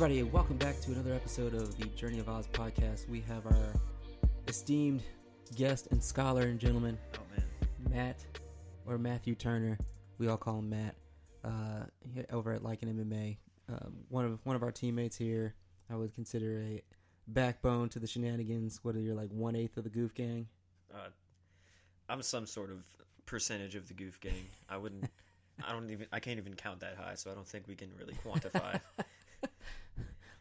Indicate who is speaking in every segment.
Speaker 1: everybody, welcome back to another episode of the Journey of Oz podcast. We have our esteemed guest and scholar and gentleman,
Speaker 2: Oh man.
Speaker 1: Matt or Matthew Turner. We all call him Matt. Uh, over at Lycan MMA, um, one of one of our teammates here. I would consider a backbone to the shenanigans. What are you like one eighth of the Goof Gang?
Speaker 2: Uh, I'm some sort of percentage of the goof gang. I wouldn't. I don't even. I can't even count that high, so I don't think we can really quantify.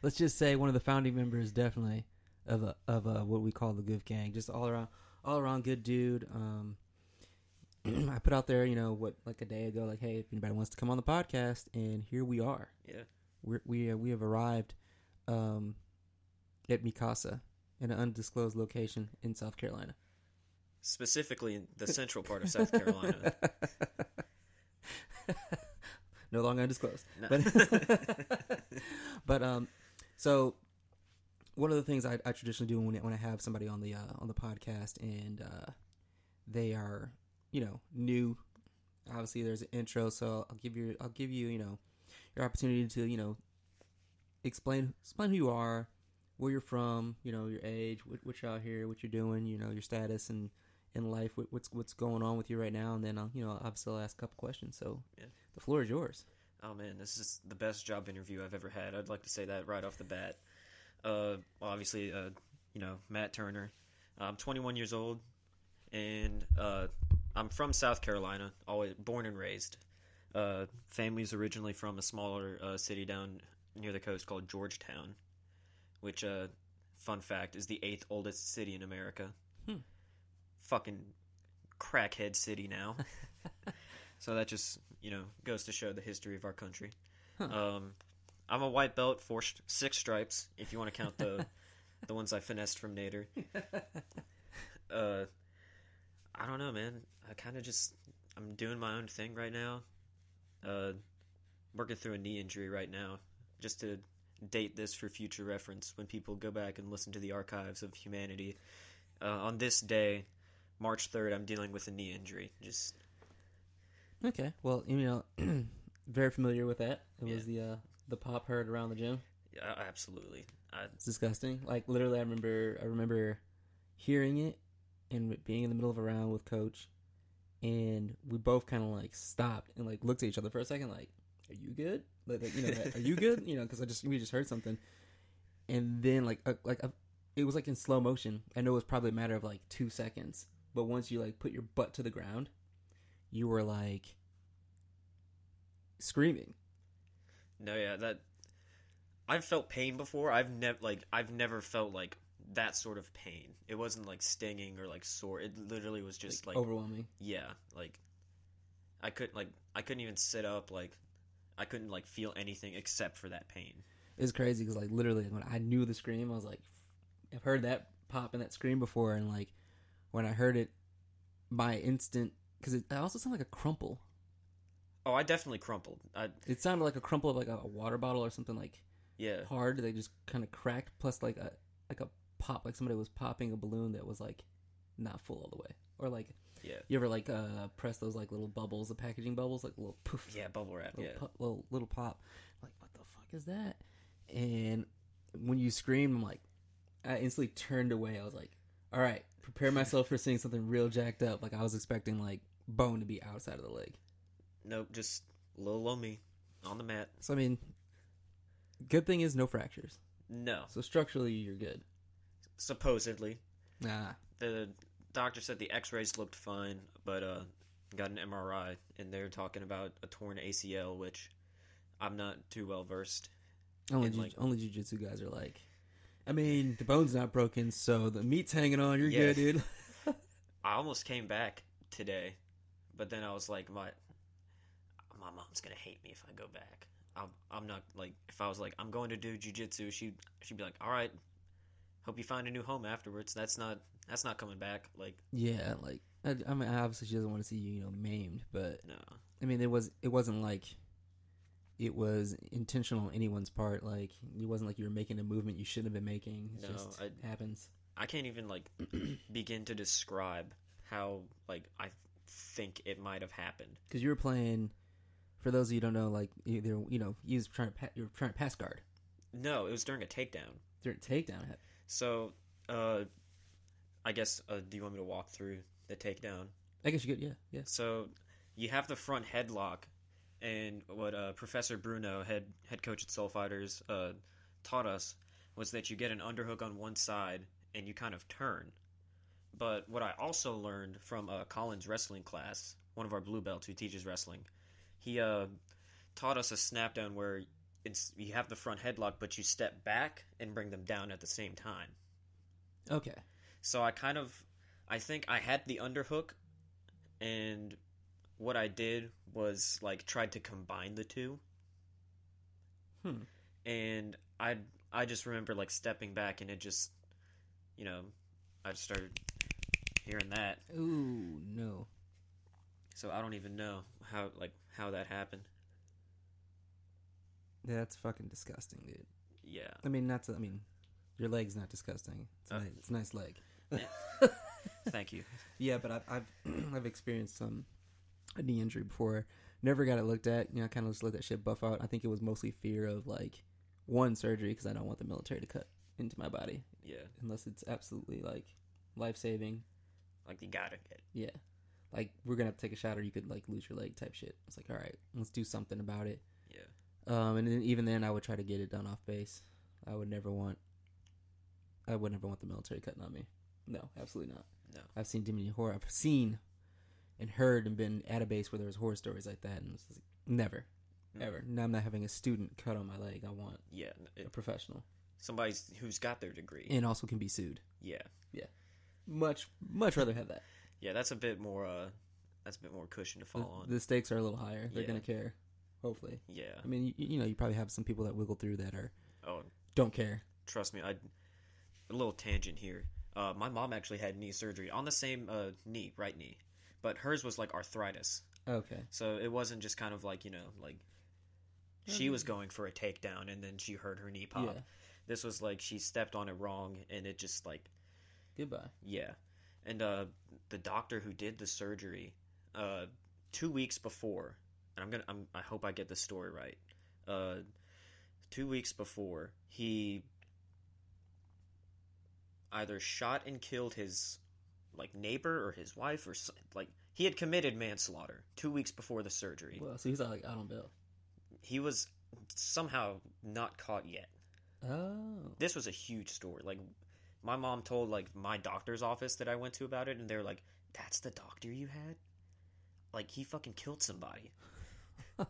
Speaker 1: Let's just say one of the founding members, definitely of a, of a, what we call the Goof Gang. Just all around, all around good dude. Um, I put out there, you know, what like a day ago, like, hey, if anybody wants to come on the podcast, and here we are.
Speaker 2: yeah.
Speaker 1: We're, we uh, we have arrived um, at Mikasa in an undisclosed location in South Carolina.
Speaker 2: Specifically in the central part of South Carolina.
Speaker 1: no longer undisclosed.
Speaker 2: No.
Speaker 1: But but um, so one of the things I, I traditionally do when when I have somebody on the uh, on the podcast and uh, they are you know new, obviously there's an intro, so I'll give you I'll give you you know your opportunity to you know explain explain who you are, where you're from, you know your age, what, what you're out here, what you're doing, you know your status and in life, what, what's what's going on with you right now, and then I'll you know obviously I'll still ask a couple questions. So
Speaker 2: Yeah.
Speaker 1: the floor is yours.
Speaker 2: Oh man, this is the best job interview I've ever had. I'd like to say that right off the bat. Uh, well, obviously, uh, you know, Matt Turner. I'm 21 years old, and uh, I'm from South Carolina. Always born and raised. Uh, family's originally from a smaller uh, city down near the coast called Georgetown, which, uh, fun fact, is the eighth oldest city in America.
Speaker 1: Hmm.
Speaker 2: Fucking crackhead city now. so that just you know goes to show the history of our country. Um, I'm a white belt, four six stripes, if you want to count the the ones I finessed from Nader. Uh, I don't know, man. I kind of just I'm doing my own thing right now. Uh, working through a knee injury right now, just to date this for future reference when people go back and listen to the archives of humanity. Uh, on this day, March 3rd, I'm dealing with a knee injury. Just
Speaker 1: Okay. Well, you know, very familiar with that. It was the uh, the pop heard around the gym.
Speaker 2: yeah, absolutely. I,
Speaker 1: It's disgusting. Like literally, I remember I remember hearing it and being in the middle of a round with coach, and we both kind of like stopped and like looked at each other for a second, like, "Are you good? Like, like, you know, are you good? You know, because I just we just heard something, and then like uh, like uh, it was like in slow motion. I know it was probably a matter of like two seconds, but once you like put your butt to the ground, you were like screaming.
Speaker 2: No, yeah, that I've felt pain before. I've never like I've never felt like that sort of pain. It wasn't like stinging or like sore. It literally was just like,
Speaker 1: overwhelming.
Speaker 2: yeah, like I couldn't like I couldn't even sit up. Like I couldn't like feel anything except for that pain.
Speaker 1: It's crazy because like literally when I knew the scream, I was like, I've heard that pop and that scream before, and like when I heard it, my instant because it also sounded like a crumple.
Speaker 2: Oh, I definitely crumpled. I
Speaker 1: It sounded like a crumple of like a, water bottle or something like
Speaker 2: yeah.
Speaker 1: hard. They just kind of cracked. Plus like a like a pop, like somebody was popping a balloon that was like not full all the way, or like
Speaker 2: Yeah.
Speaker 1: you ever like uh press those like little bubbles, the packaging bubbles, like little poof,
Speaker 2: Yeah, bubble wrap.
Speaker 1: little,
Speaker 2: Yeah.
Speaker 1: little little pop. Like, what the fuck is that? And when you screamed, I'm like, I instantly turned away. I was like, all right, prepare myself for seeing something real jacked up. Like I was expecting like bone to be outside of the leg.
Speaker 2: Nope, just little on me on the mat.
Speaker 1: So I mean, good thing is no fractures.
Speaker 2: No,
Speaker 1: So structurally, you're good.
Speaker 2: supposedly.
Speaker 1: Nah,
Speaker 2: the doctor said the x-rays looked fine but uh got an mri and they're talking about a torn acl which i'm not too well versed
Speaker 1: only ju-
Speaker 2: like-
Speaker 1: only jujitsu guys are like. I mean, the bone's not broken, so the meat's hanging on. You're
Speaker 2: Yeah.
Speaker 1: good, dude.
Speaker 2: i almost came back today but then i was like my my mom's gonna hate me if i go back I'm, I'm not like if i was like i'm going to do jiu-jitsu she she'd be like all right hope you find a new home afterwards that's not that's not coming back like
Speaker 1: yeah, like I, I mean, obviously she doesn't want to see you, you know, maimed, but
Speaker 2: no
Speaker 1: I mean, it was it wasn't like it was intentional on anyone's part. Like it wasn't like you were making a movement you shouldn't have been making. It
Speaker 2: No,
Speaker 1: just
Speaker 2: I-
Speaker 1: happens.
Speaker 2: I can't even like begin to describe how like I think it might have happened.
Speaker 1: Because you were playing. For those of you who don't know, like either you know, you was trying to pa- you were trying to pass guard.
Speaker 2: No, it was during a takedown.
Speaker 1: During a takedown.
Speaker 2: So, uh, I guess, uh, do you want me to walk through the takedown?
Speaker 1: I guess you could. Yeah. Yeah.
Speaker 2: So, you have the front headlock, and what uh, Professor Bruno, head head coach at Soul Fighters, uh, taught us was that you get an underhook on one side and you kind of turn. But what I also learned from uh, Colin's wrestling class, one of our blue belts who teaches wrestling, he uh, taught us a snap down where it's you have the front headlock, but you step back and bring them down at the same time.
Speaker 1: Okay.
Speaker 2: So I kind of, I think I had the underhook, and what I did was like tried to combine the two.
Speaker 1: Hmm.
Speaker 2: And I I just remember like stepping back and it just, you know, I just started hearing that.
Speaker 1: Ooh no.
Speaker 2: So I don't even know how like how that happened.
Speaker 1: That's fucking disgusting, dude.
Speaker 2: Yeah.
Speaker 1: I mean, not to. I mean, your leg's not disgusting. It's, a
Speaker 2: Uh,
Speaker 1: nice, it's a nice leg.
Speaker 2: Thank you.
Speaker 1: Yeah, but I've I've, I've experienced some a knee injury before. Never got it looked at. You know, I kind of just let that shit buff out. I think it was mostly fear of like one surgery because I don't want the military to cut into my body
Speaker 2: Yeah.
Speaker 1: unless it's absolutely like life saving.
Speaker 2: Like you gotta get.
Speaker 1: Yeah, like we're gonna have to take a shot or you could like lose your leg type shit. It's like all right, let's do something about it.
Speaker 2: Yeah.
Speaker 1: Um, and then even then, I would try to get it done off base. I would never want. I would never want the military cutting on me. No, absolutely not.
Speaker 2: No.
Speaker 1: I've seen too many horror. I've seen and heard and been at a base where there was horror stories like that, and it's just never,
Speaker 2: Mm.
Speaker 1: ever. Now I'm not having a student cut on my leg. I want
Speaker 2: Yeah.
Speaker 1: a professional,
Speaker 2: somebody who's got their degree.
Speaker 1: and also can be sued.
Speaker 2: Yeah. Yeah.
Speaker 1: Much, much rather have that.
Speaker 2: Yeah. That's a bit more. Uh, that's a bit more cushion to
Speaker 1: The,
Speaker 2: fall on.
Speaker 1: the stakes are a little higher. They're
Speaker 2: Yeah.
Speaker 1: gonna care. Hopefully,
Speaker 2: Yeah.
Speaker 1: I mean, you, you know, you probably have some people that wiggle through that are
Speaker 2: Oh,
Speaker 1: don't care.
Speaker 2: trust me. I. A little tangent here. Uh, my mom actually had knee surgery on the same uh, knee, right knee, but hers was like arthritis.
Speaker 1: Okay.
Speaker 2: So it wasn't just kind of like you know like she was going for a takedown and then she heard her knee pop.
Speaker 1: Yeah.
Speaker 2: This was like she stepped on it wrong and it just like
Speaker 1: Goodbye.
Speaker 2: yeah. And uh, the doctor who did the surgery, uh, two weeks before, and I'm gonna I'm, I hope I get this story right. Uh, two weeks before he either shot and killed his like neighbor or his wife or like he had committed manslaughter two weeks before the surgery.
Speaker 1: Well, so he's like out on bail.
Speaker 2: He was somehow not caught yet.
Speaker 1: Oh.
Speaker 2: This was a huge story. Like my mom told like my doctor's office that I went to about it, and they're like, "That's the doctor you had? Like he fucking killed somebody."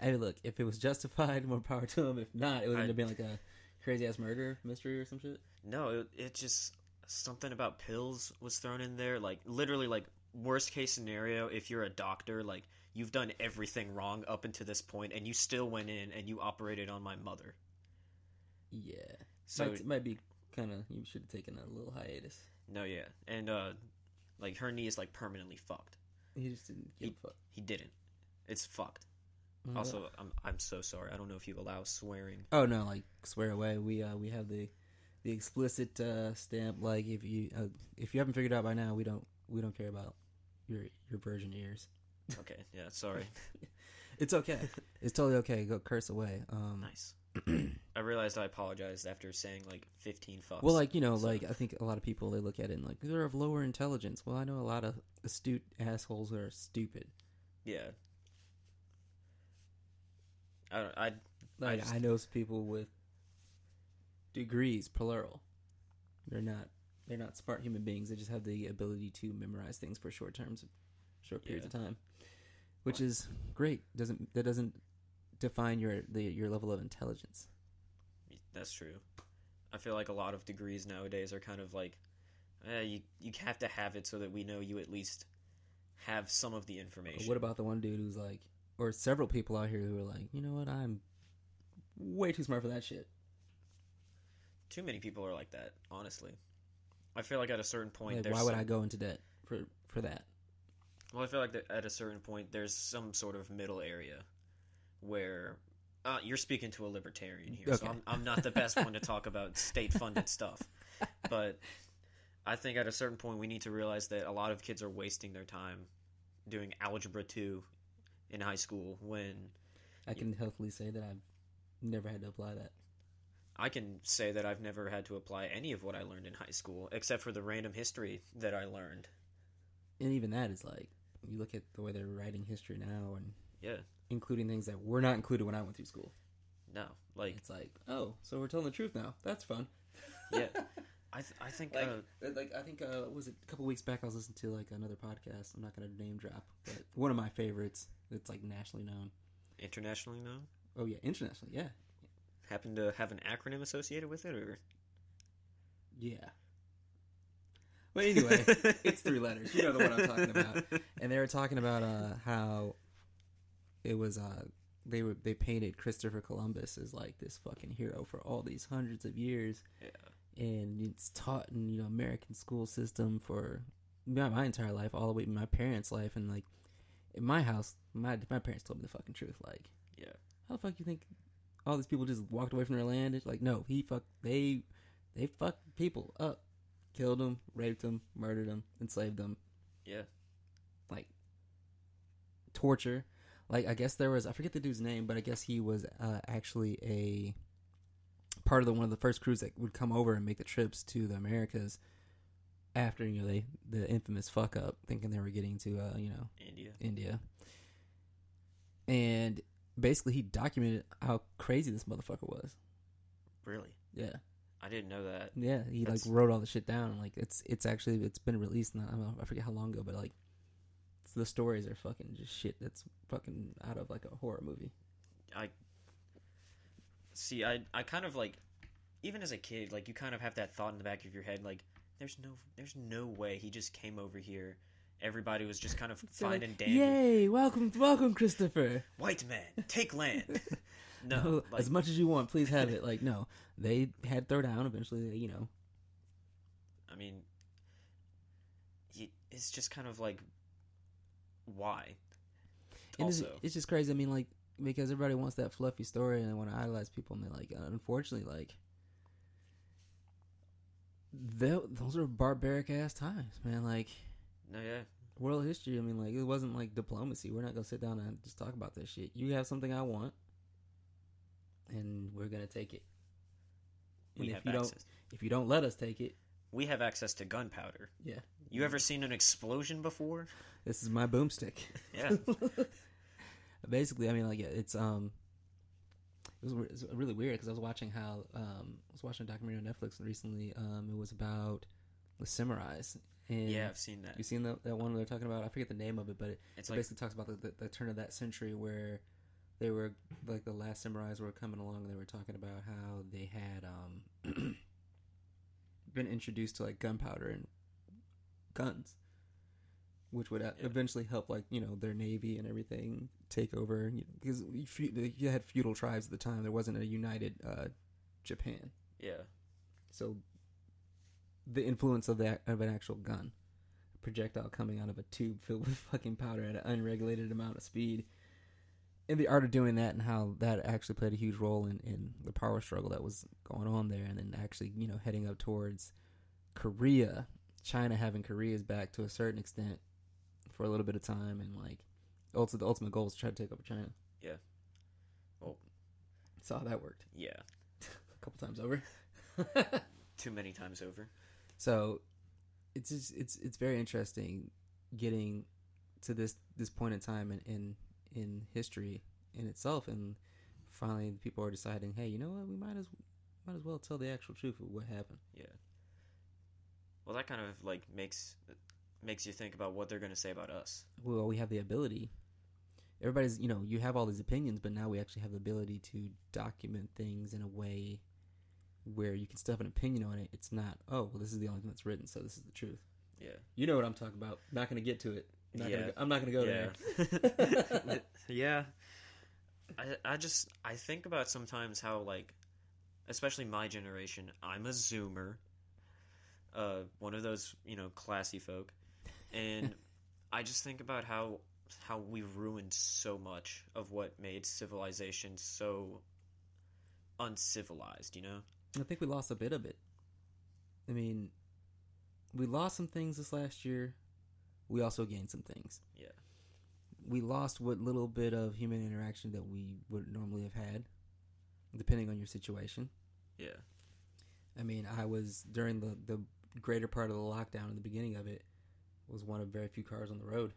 Speaker 1: Hey, look, if it was justified, more power to him. If not, it would end up being like a crazy ass murder mystery or some shit.
Speaker 2: No, it, it just something about pills was thrown in there. Like literally, like worst case scenario, if you're a doctor, like you've done everything wrong up until this point, and you still went in and you operated on my mother.
Speaker 1: Yeah.
Speaker 2: So
Speaker 1: might, might be kind of. You should have taken a little hiatus.
Speaker 2: no, yeah, and uh, like her knee is like permanently fucked.
Speaker 1: He just didn't give a fuck.
Speaker 2: He didn't. It's fucked.
Speaker 1: Mhm.
Speaker 2: Also, I'm I'm so sorry. I don't know if you allow swearing.
Speaker 1: Oh no, like swear away. We uh we have the the explicit uh stamp. Like if you uh, if you haven't figured out by now, we don't we don't care about your your virgin ears.
Speaker 2: Okay, yeah, sorry.
Speaker 1: It's okay. it's totally okay. Go curse away. Um,
Speaker 2: nice. I realized I apologized after saying like 15 fucks.
Speaker 1: Well, like you know,
Speaker 2: So-
Speaker 1: like I think a lot of people they look at it and like they're of lower intelligence. Well, I know a lot of astute assholes that are stupid.
Speaker 2: yeah. I don't. I
Speaker 1: Like
Speaker 2: just-
Speaker 1: I, know people with degrees, plural. They're not they're not smart human beings. They just have the ability to memorize things for short terms, short periods of time, which is great. Doesn't that doesn't define your the your level of intelligence?
Speaker 2: that's true. I feel like a lot of degrees nowadays are kind of like, eh, you you have to have it so that we know you at least have some of the information.
Speaker 1: What about the one dude who's like, or several people out here who are like, you know what, I'm way too smart for that shit.
Speaker 2: Too many people are like that. Honestly, I feel like at a certain point,
Speaker 1: Like,
Speaker 2: there's
Speaker 1: why would
Speaker 2: some-
Speaker 1: I go into debt for for that?
Speaker 2: Well, I feel like that at a certain point, there's some sort of middle area where uh, you're speaking to a libertarian here, so I'm, I'm not the best one to talk about state-funded stuff. But I think at a certain point, we need to realize that a lot of kids are wasting their time doing algebra two in high school when
Speaker 1: I can healthily say that I've never had to apply that.
Speaker 2: I can say that I've never had to apply any of what I learned in high school, except for the random history that I learned.
Speaker 1: And even that is like you look at the way they're writing history now, and
Speaker 2: Yeah,
Speaker 1: including things that were not included when I went through school.
Speaker 2: no, like
Speaker 1: It's like, oh, so we're telling the truth now. That's fun.
Speaker 2: yeah, I th- I think
Speaker 1: Like,
Speaker 2: uh,
Speaker 1: like I think uh, was it a couple weeks back? I was listening to like another podcast. I'm not going to name drop, but one of my favorites. It's like nationally known.
Speaker 2: internationally known
Speaker 1: Oh yeah, internationally. Yeah,
Speaker 2: happen to have an acronym associated with it, or
Speaker 1: yeah. But anyway, it's three letters. You know the one I'm talking about. And they were talking about uh, how it was uh, they were they painted Christopher Columbus as like this fucking hero for all these hundreds of years.
Speaker 2: Yeah.
Speaker 1: And it's taught in you know American school system for my, my entire life, all the way to my parents' life, and like in my house, my my parents told me the fucking truth. Like,
Speaker 2: Yeah.
Speaker 1: how the fuck you think all these people just walked away from their land? It's like, no, he fucked they they fucked people up, killed them, raped them, murdered them, enslaved them,
Speaker 2: yeah,
Speaker 1: like torture. Like I guess there was I forget the dude's name, but I guess he was uh, actually a part of the one of the first crews that would come over and make the trips to the Americas after you know they the infamous fuck up, thinking they were getting to uh, you know
Speaker 2: India.
Speaker 1: India, and basically he documented how crazy this motherfucker was.
Speaker 2: Really,
Speaker 1: Yeah,
Speaker 2: I didn't know that.
Speaker 1: yeah, he
Speaker 2: That's-
Speaker 1: like wrote all the shit down. And, like it's it's actually it's been released. Not, I don't know, I forget how long ago, but like the stories are fucking just shit that's fucking out of like a horror movie.
Speaker 2: I see, I I kind of like, even as a kid, like you kind of have that thought in the back of your head, like there's no there's no way he just came over here. Everybody was just kind of
Speaker 1: So,
Speaker 2: fine
Speaker 1: like,
Speaker 2: and dandy.
Speaker 1: Yay! Welcome, welcome, Christopher.
Speaker 2: White man, take land. no, like,
Speaker 1: as much as you want, please have it. Like no, they had throw down. Eventually, they, you know,
Speaker 2: I mean, it's just kind of like, why?
Speaker 1: And it's,
Speaker 2: Also,
Speaker 1: it's just crazy. I mean, like because everybody wants that fluffy story and they want to idolize people, and they like, uh, unfortunately, like, tho- those are barbaric ass times, man. Like
Speaker 2: no, yeah,
Speaker 1: world history. I mean, like it wasn't like diplomacy. We're not gonna sit down and just talk about this shit. You have something I want, and we're gonna take it. And
Speaker 2: we
Speaker 1: if
Speaker 2: have
Speaker 1: you don't,
Speaker 2: access.
Speaker 1: if you don't let us take it,
Speaker 2: We have access to gunpowder.
Speaker 1: yeah,
Speaker 2: You ever seen an explosion before?
Speaker 1: this is my boomstick.
Speaker 2: Yeah.
Speaker 1: Basically, I mean, like it's um, it was, it was really weird because I was watching how um, I was watching a documentary on Netflix recently. Um, it was about the samurais. And
Speaker 2: yeah, I've seen that.
Speaker 1: You've seen that, that one they're talking about? I forget the name of it, but it,
Speaker 2: It's
Speaker 1: it
Speaker 2: like
Speaker 1: basically talks about the, the, the turn of that century where they were like the last samurais were coming along and they were talking about how they had um been introduced to like gunpowder and guns which would uh,
Speaker 2: Yeah.
Speaker 1: eventually help like you know their navy and everything take over because you, you had feudal tribes at the time there wasn't a united uh japan
Speaker 2: yeah,
Speaker 1: so the influence of that of an actual gun, a projectile coming out of a tube filled with fucking powder at an unregulated amount of speed, and the art of doing that and how that actually played a huge role in, in the power struggle that was going on there, and then actually you know heading up towards Korea, China having Korea's back to a certain extent for a little bit of time, and like also the ultimate goal is to try to take over China.
Speaker 2: Yeah. Well-
Speaker 1: saw how that worked
Speaker 2: yeah.
Speaker 1: a couple times over.
Speaker 2: Too many times over.
Speaker 1: So it's just, it's it's very interesting getting to this this point in time in in, in history in itself, and finally people are deciding, hey, you know what, we might as might as well tell the actual truth of what happened.
Speaker 2: Yeah. Well, that kind of like makes makes you think about what they're going to say about us.
Speaker 1: Well, we have the ability. Everybody's, you know, you have all these opinions, but now we actually have the ability to document things in a way where you can still have an opinion on it. It's not, oh, well, this is the only thing that's written, so this is the truth.
Speaker 2: Yeah.
Speaker 1: You know what I'm talking about. Not going to get to it. Not
Speaker 2: Yeah.
Speaker 1: gonna go, I'm not going to go
Speaker 2: yeah.
Speaker 1: there.
Speaker 2: yeah. I I just I think about sometimes how like especially my generation, I'm a zoomer. Uh one of those, you know, classy folk. And I just think about how how we ruined so much of what made civilization so uncivilized, you know?
Speaker 1: I think we lost a bit of it. I mean, we lost some things this last year. We also gained some things.
Speaker 2: Yeah.
Speaker 1: We lost what little bit of human interaction that we would normally have had, depending on your situation.
Speaker 2: Yeah.
Speaker 1: I mean, I was during the the greater part of the lockdown in the beginning of it was one of very few cars on the road.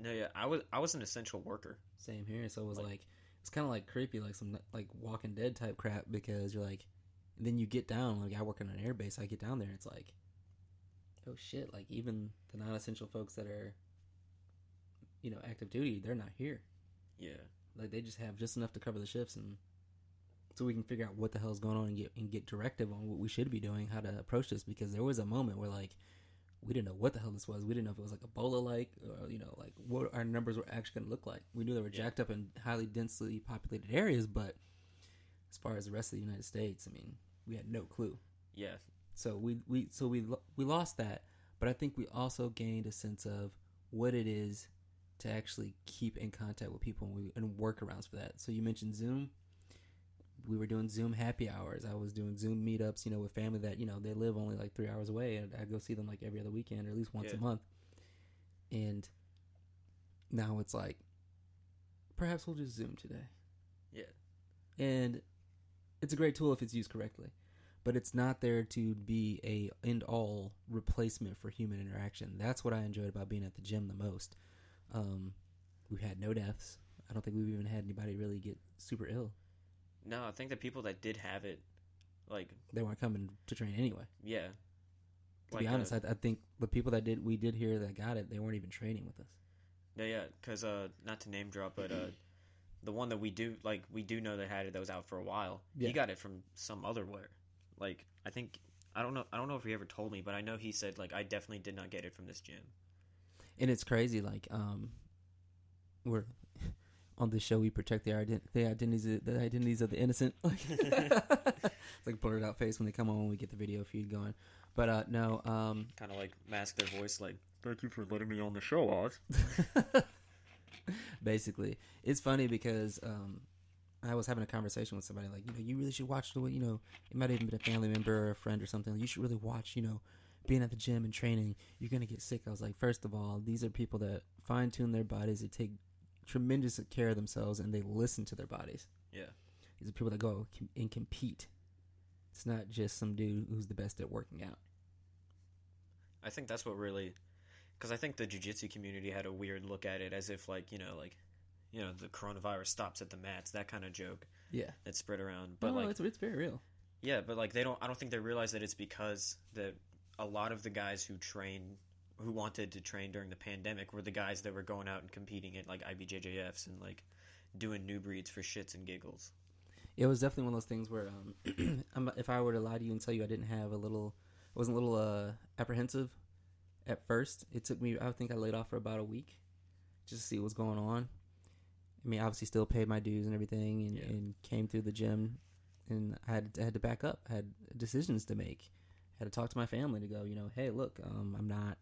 Speaker 2: No, yeah. I was I was an essential worker.
Speaker 1: Same here. So it was
Speaker 2: Like-
Speaker 1: like, it's kind of like creepy, like some like Walking Dead type crap because you're like, then you get down. Like I work on an air base, I get down there, and it's like, oh shit! Like even the non-essential folks that are, you know, active duty, they're not here.
Speaker 2: Yeah.
Speaker 1: Like they just have just enough to cover the shifts, and so we can figure out what the hell's going on and get and get directive on what we should be doing, how to approach this. Because there was a moment where like we didn't know what the hell this was. We didn't know if it was like Ebola like, or you know, like what our numbers were actually going to look like. We knew they were
Speaker 2: Yeah.
Speaker 1: jacked up in highly densely populated areas, but as far as the rest of the United States, I mean, we had no clue.
Speaker 2: Yeah.
Speaker 1: So we we so we we lost that, but I think we also gained a sense of what it is to actually keep in contact with people and, we, and workarounds for that. So you mentioned Zoom. We were doing Zoom happy hours. I was doing Zoom meetups, you know, with family that you know they live only like three hours away, and I go see them like every other weekend or at least once
Speaker 2: Yeah.
Speaker 1: a month. And now it's like, perhaps we'll just Zoom today.
Speaker 2: Yeah.
Speaker 1: And it's a great tool if it's used correctly but it's not there to be a end all replacement for human interaction. That's what I enjoyed about being at the gym the most. Um, we've had no deaths. I don't think we've even had anybody really get super ill.
Speaker 2: No, I think the people that did have it, like,
Speaker 1: They weren't coming to train anyway.
Speaker 2: yeah.
Speaker 1: To be
Speaker 2: uh,
Speaker 1: honest, I, I think the people that did we did hear that got it, they weren't even training with us.
Speaker 2: Yeah, yeah, because uh, not to name drop, but uh, the one that we do like, we do know that had it that was out for a while.
Speaker 1: Yeah.
Speaker 2: He got it from some other where, like I think I don't know I don't know if he ever told me, but I know he said like I definitely did not get it from this gym.
Speaker 1: And it's crazy. Like um, we're on this show. We protect the ident- the identities of, the identities of the innocent. It's like blurred out face when they come on when we get the video feed going. But uh, no, um,
Speaker 2: Kind of like mask their voice, like thank you for letting me on the show, Oz.
Speaker 1: basically it's funny because um i was having a conversation with somebody like you know you really should watch the way you know it might have even been a family member or a friend or something. You should really watch you know being at the gym and training. You're gonna get sick. I was like first of all these are people that fine-tune their bodies. They take tremendous care of themselves and they listen to their bodies.
Speaker 2: Yeah.
Speaker 1: these are people that go and compete. It's not just some dude who's the best at working out.
Speaker 2: I think that's what really, because I think the jujitsu community had a weird look at it as if like you know like, you know the coronavirus stops at the mats, that kind of joke
Speaker 1: yeah
Speaker 2: that spread around.
Speaker 1: but
Speaker 2: But like
Speaker 1: it's, it's very real
Speaker 2: Yeah, but like they don't. I don't think they realize that it's because that a lot of the guys who train, who wanted to train during the pandemic, were the guys that were going out and competing at like IBJJFs and like doing Newbreeds for shits and giggles.
Speaker 1: It was definitely one of those things where, um, if I were to lie to you and tell you I didn't have a little, I wasn't a little uh, apprehensive at first. It took me, I think I laid off for about a week just to see what was going on. I mean, obviously, still paid my dues and everything, and,
Speaker 2: Yeah.
Speaker 1: and came through the gym, and I had I had to back up. I had decisions to make. had to talk to my family to go, you know, hey, look, um, I'm not.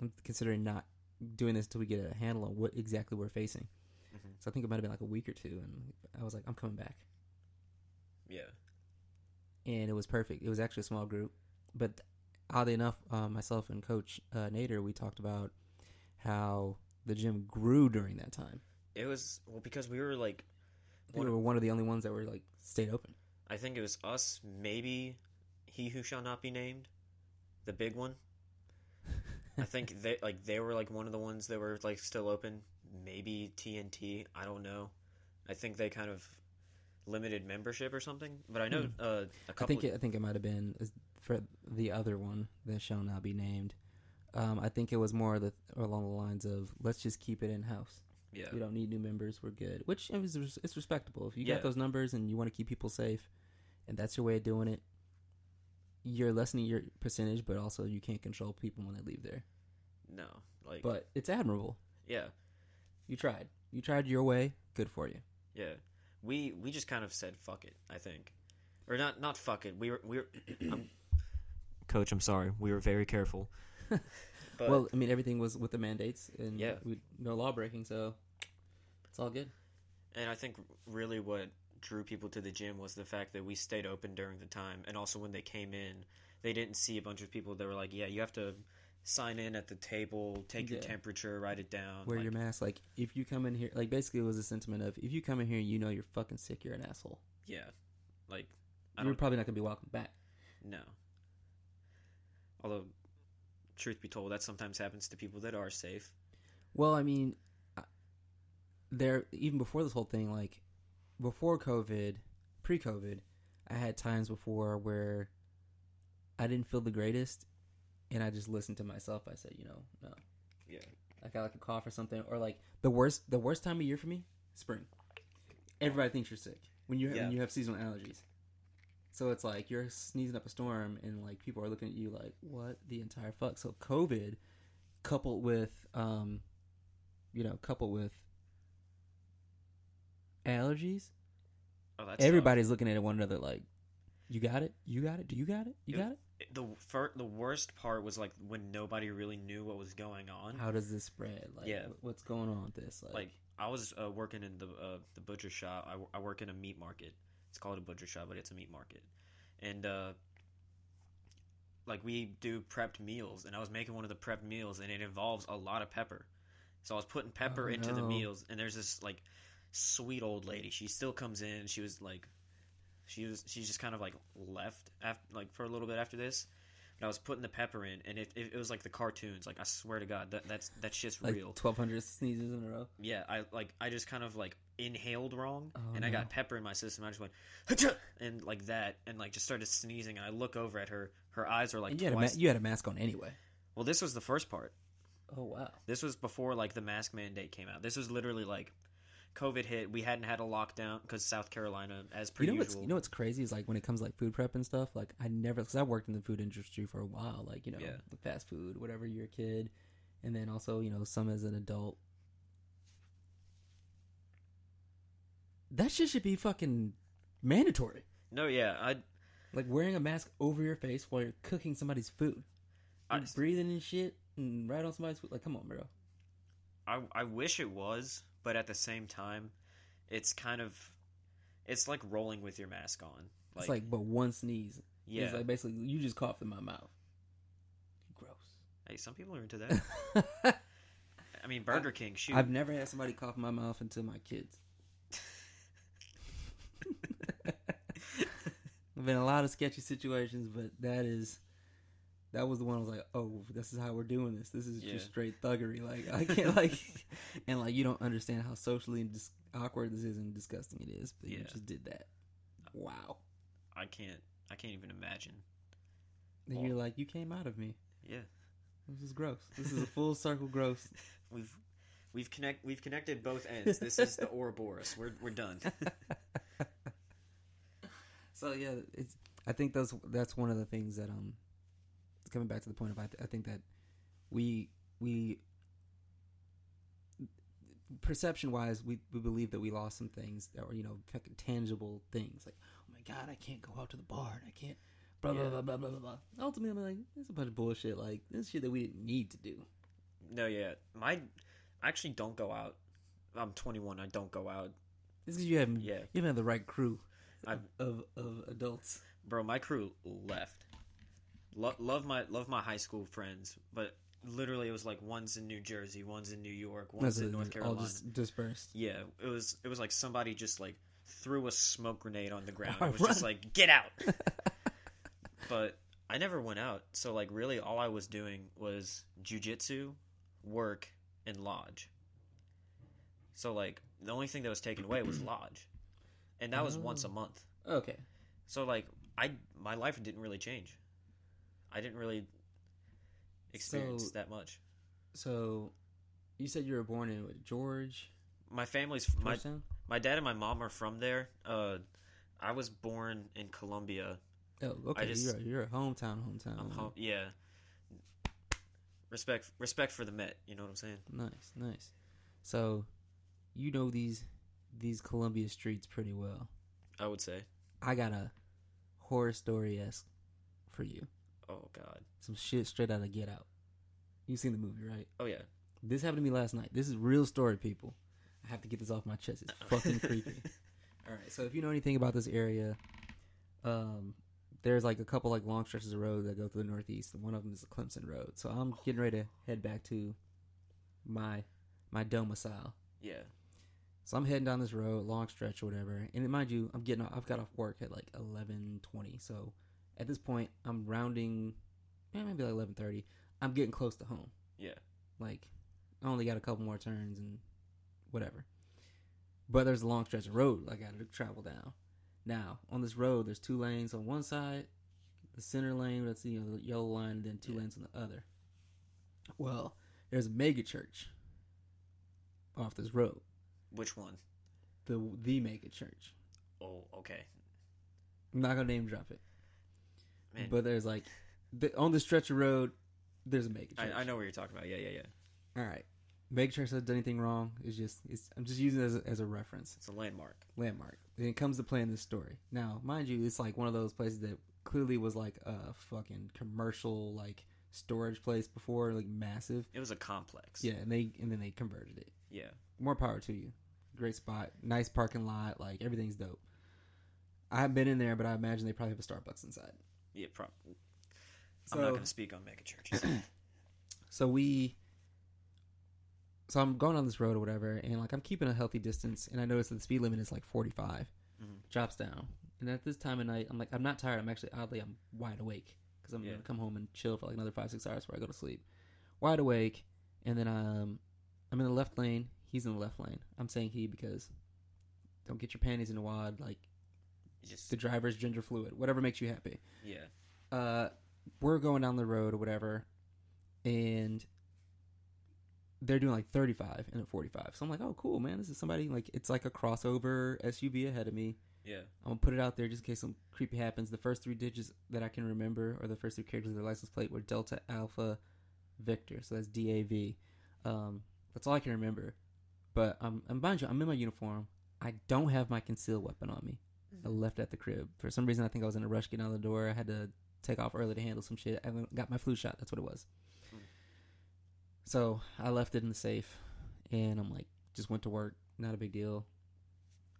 Speaker 1: I'm considering not doing this until we get a handle on what exactly we're facing.
Speaker 2: Mhm.
Speaker 1: So I think it might have been like a week or two, and I was like, I'm coming back,
Speaker 2: Yeah,
Speaker 1: and it was perfect. It was actually a small group, but oddly enough, uh, myself and Coach uh, Nader, we talked about how the gym grew during that time.
Speaker 2: it was well because we were like, one,
Speaker 1: we were one of the only ones that were like stayed open.
Speaker 2: I think it was us, maybe he who shall not be named, the big one. I think they like they were like one of the ones that were like still open. Maybe TNT. I don't know. I think they kind of limited membership or something. But I know
Speaker 1: Hmm.
Speaker 2: uh, a
Speaker 1: I
Speaker 2: couple.
Speaker 1: think it, I think it might have been for the other one that shall not be named. Um, I think it was more the, along the lines of let's just keep it in house.
Speaker 2: yeah,
Speaker 1: We don't need new members. We're good. Which is it's respectable. If you
Speaker 2: Yeah.
Speaker 1: got those numbers and you want to keep people safe, and that's your way of doing it, you're lessening your percentage, but also you can't control people when they leave there.
Speaker 2: no, like
Speaker 1: But it's admirable.
Speaker 2: yeah,
Speaker 1: You tried. You tried your way. Good for you.
Speaker 2: yeah. We we just kind of said fuck it. I think, or not not fuck it. We were we were. I'm, Coach, I'm sorry. We were very careful. But,
Speaker 1: well, I mean, everything was with the mandates and
Speaker 2: Yeah.
Speaker 1: we, no law breaking, so it's all good.
Speaker 2: And I think really what drew people to the gym was the fact that we stayed open during the time, and also when they came in, they didn't see a bunch of people that were like, "Yeah, you have to sign in at the table, take your
Speaker 1: Yeah.
Speaker 2: temperature, write it down."
Speaker 1: Wear
Speaker 2: like,
Speaker 1: your mask. Like, if you come in here, like, basically, it was a sentiment of if you come in here and you know you're fucking sick, you're an asshole.
Speaker 2: Yeah, like I
Speaker 1: you're
Speaker 2: don't
Speaker 1: probably not gonna be welcome back.
Speaker 2: know. Although, truth be told, that sometimes happens to people that are safe.
Speaker 1: Well, I mean, I- there even before this whole thing, like before COVID, pre-COVID, I had times before where I didn't feel the greatest, and I just listened to myself. I said, you know, no,
Speaker 2: Yeah.
Speaker 1: I got like a cough or something, or like the worst the worst time of year for me, spring. Everybody thinks you're sick when you
Speaker 2: Yeah.
Speaker 1: when you have seasonal allergies. So it's like you're sneezing up a storm, and like people are looking at you like, "What the entire fuck?" So COVID, coupled with, um, you know, coupled with allergies,
Speaker 2: Oh, that's
Speaker 1: everybody's looking at one another like, "You got it? You got it? Do you got it? You
Speaker 2: It-
Speaker 1: got it?
Speaker 2: The fir- the worst part was like when nobody really knew what was going on.
Speaker 1: How does this spread? Like,
Speaker 2: Yeah.
Speaker 1: what's going on with this? Like,
Speaker 2: like I was uh, working in the uh, the butcher shop. I, w- I work in a meat market. It's called a butcher shop, but it's a meat market. And uh, like we do prepped meals, and I was making one of the prepped meals, and it involves a lot of pepper. So I was putting pepper
Speaker 1: Oh,
Speaker 2: into the meals, and there's this like sweet old lady. She still comes in. She was like, she was she's just kind of like left after like for a little bit after this. But I was putting the pepper in, and it, it, it was like the cartoons. Like I swear to God, that that's that shit's
Speaker 1: like
Speaker 2: real.
Speaker 1: twelve hundred sneezes in a row.
Speaker 2: Yeah, I like I just kind of like inhaled wrong,
Speaker 1: Oh,
Speaker 2: and I got pepper in my system. I just went "Hachah!" and like that, and like just started sneezing. And I look over at her. Her eyes are like
Speaker 1: and you had, a ma- you had a mask on anyway.
Speaker 2: well, this was the first part.
Speaker 1: Oh wow.
Speaker 2: This was before like the mask mandate came out. This was literally like COVID hit. We hadn't had a lockdown because South Carolina, as per
Speaker 1: You know what's you know what's crazy is like when it comes to like food prep and stuff. Like I never because I worked in the food industry for a while. Like you know,
Speaker 2: Yeah.
Speaker 1: fast food, whatever you're a kid, and then also you know some as an adult. That shit should be fucking mandatory.
Speaker 2: no, yeah, I
Speaker 1: Like wearing a mask over your face while you're cooking somebody's food.
Speaker 2: I,
Speaker 1: You're breathing and shit and right on somebody's food. Like, come on, bro.
Speaker 2: I I wish it was, but at the same time, it's kind of it's like rolling with your mask on. Like,
Speaker 1: it's like, but one sneeze.
Speaker 2: yeah,
Speaker 1: It's like basically you just coughed in my mouth. Gross.
Speaker 2: hey, some people are into that. I mean, Burger King. Shoot,
Speaker 1: I've never had somebody cough in my mouth until my kids. I've been in a lot of sketchy situations, but that is that was the one I was like, oh, this is how we're doing this. This is
Speaker 2: Yeah.
Speaker 1: just straight thuggery. Like I can't like, and like you don't understand how socially dis- awkward this is and disgusting it is. But you just did that. Wow.
Speaker 2: I can't. I can't even imagine.
Speaker 1: And
Speaker 2: Well-
Speaker 1: you're like, you came out of me.
Speaker 2: Yeah,
Speaker 1: This is gross. This is a full circle gross.
Speaker 2: we've we've connect we've connected both ends. This is the Ouroboros. We're we're done.
Speaker 1: So yeah, it's. I think those that's one of the things that um, coming back to the point of I, th- I think that we we perception wise we, we believe that we lost some things that were you know tangible things like oh my god I can't go out to the bar and I can't blah blah
Speaker 2: Yeah.
Speaker 1: blah blah blah blah. blah. Ultimately, I'm like it's a bunch of bullshit. Like this shit that we didn't need to do.
Speaker 2: no, yeah, my I actually don't go out. I'm 21. I don't go out.
Speaker 1: It's because you haven't
Speaker 2: Yeah.
Speaker 1: you haven't had the right crew
Speaker 2: I've
Speaker 1: of of adults.
Speaker 2: bro, my crew left. Lo- love my love my high school friends, but literally it was like one's in New Jersey, one's in New York, one's
Speaker 1: That's
Speaker 2: in North
Speaker 1: all
Speaker 2: Carolina.
Speaker 1: just dispersed.
Speaker 2: Yeah, it was it was like somebody just like threw a smoke grenade on the ground.
Speaker 1: Oh,
Speaker 2: It was just like get out. but I never went out, so like really all I was doing was jujitsu, work, and lodge. So like the only thing that was taken away was lodge, and that was once a
Speaker 1: Oh.
Speaker 2: month.
Speaker 1: Okay.
Speaker 2: So like I my life didn't really change. I didn't really experience
Speaker 1: So-
Speaker 2: that much.
Speaker 1: So, you said you were born in what, George?
Speaker 2: My family's my
Speaker 1: Georgetown?
Speaker 2: my dad and my mom are from there. Uh, I was born in Columbia.
Speaker 1: Oh, okay.
Speaker 2: just-
Speaker 1: you're you're a hometown, hometown.
Speaker 2: I'm home. Yeah. Respect, respect for the Met. You know what I'm saying?
Speaker 1: Nice, nice. So, you know these these Columbia streets pretty well.
Speaker 2: I would say.
Speaker 1: I got a horror story esque for you.
Speaker 2: Oh God.
Speaker 1: Some shit straight out of Get Out. You've seen the movie, right?
Speaker 2: Oh yeah.
Speaker 1: This happened to me last night. This is real story, people. I have to get this off my chest. It's fucking creepy. All right, so if you know anything about this area, um, there's like a couple like long stretches of road that go through the northeast, and one of them is the Clemson Road. So I'm getting ready to head back to my my domicile.
Speaker 2: Yeah.
Speaker 1: So I'm heading down this road, long stretch or whatever. And mind you, I'm getting I've got off work at like 11:20. So at this point, I'm rounding eh, maybe like 11:30. I'm getting close to home.
Speaker 2: Yeah.
Speaker 1: Like I only got a couple more turns and whatever. But there's a long stretch of road I got to travel down. Now, on this road, there's two lanes on one side, the center lane, that's you know, the yellow line, and then two
Speaker 2: Yeah.
Speaker 1: lanes on the other. Well, there's a mega church off this road.
Speaker 2: Which one?
Speaker 1: The the mega church.
Speaker 2: Oh, okay.
Speaker 1: I'm not gonna name drop it,
Speaker 2: Man,
Speaker 1: but there's like the, on the stretch of road, there's a mega church.
Speaker 2: I, I know what you're talking about. Yeah, yeah, yeah.
Speaker 1: All right, mega church hasn't done anything wrong. It's just it's, I'm just using it as a, as a reference.
Speaker 2: It's a landmark.
Speaker 1: landmark. And it comes to play in this story. Now, mind you, it's like one of those places that clearly was like a fucking commercial like storage place before, like massive.
Speaker 2: It was a complex.
Speaker 1: Yeah, and they and then they converted it.
Speaker 2: Yeah.
Speaker 1: More power to you. Great spot, nice parking lot, like everything's dope. I haven't been in there, but I imagine they probably have a Starbucks inside.
Speaker 2: Yeah, prob-
Speaker 1: So,
Speaker 2: I'm not going to speak on mega churches.
Speaker 1: so we so i'm going on this road or whatever and like i'm keeping a healthy distance and i notice that the speed limit is like 45
Speaker 2: Mhm.
Speaker 1: drops down and at this time of night i'm like i'm not tired i'm actually oddly i'm wide awake because i'm
Speaker 2: Yeah.
Speaker 1: gonna come home and chill for like another five six hours before i go to sleep wide awake and then um i'm in the left lane he's in the left lane i'm saying he because don't get your panties in a wad like
Speaker 2: just
Speaker 1: the driver's gender fluid whatever makes you happy
Speaker 2: yeah.
Speaker 1: uh, we're going down the road or whatever, and they're doing like 35 and at 45. So I'm like, oh, cool, man. This is somebody like it's like a crossover SUV ahead of me.
Speaker 2: Yeah.
Speaker 1: I'm gonna put it out there just in case some creepy happens. The first three digits that I can remember, or the first three characters of their license plate, were Delta Alpha Victor. So that's DAV. Um, that's all I can remember. But um, and mind you, I'm in my uniform. I don't have my concealed weapon on me. I left at the crib. For some reason, I think I was in a rush getting out the door. I had to take off early to handle some shit. I haven't got my flu shot. That's what it was.
Speaker 2: Hmm.
Speaker 1: So I left it in the safe, and I'm like, just went to work. Not a big deal.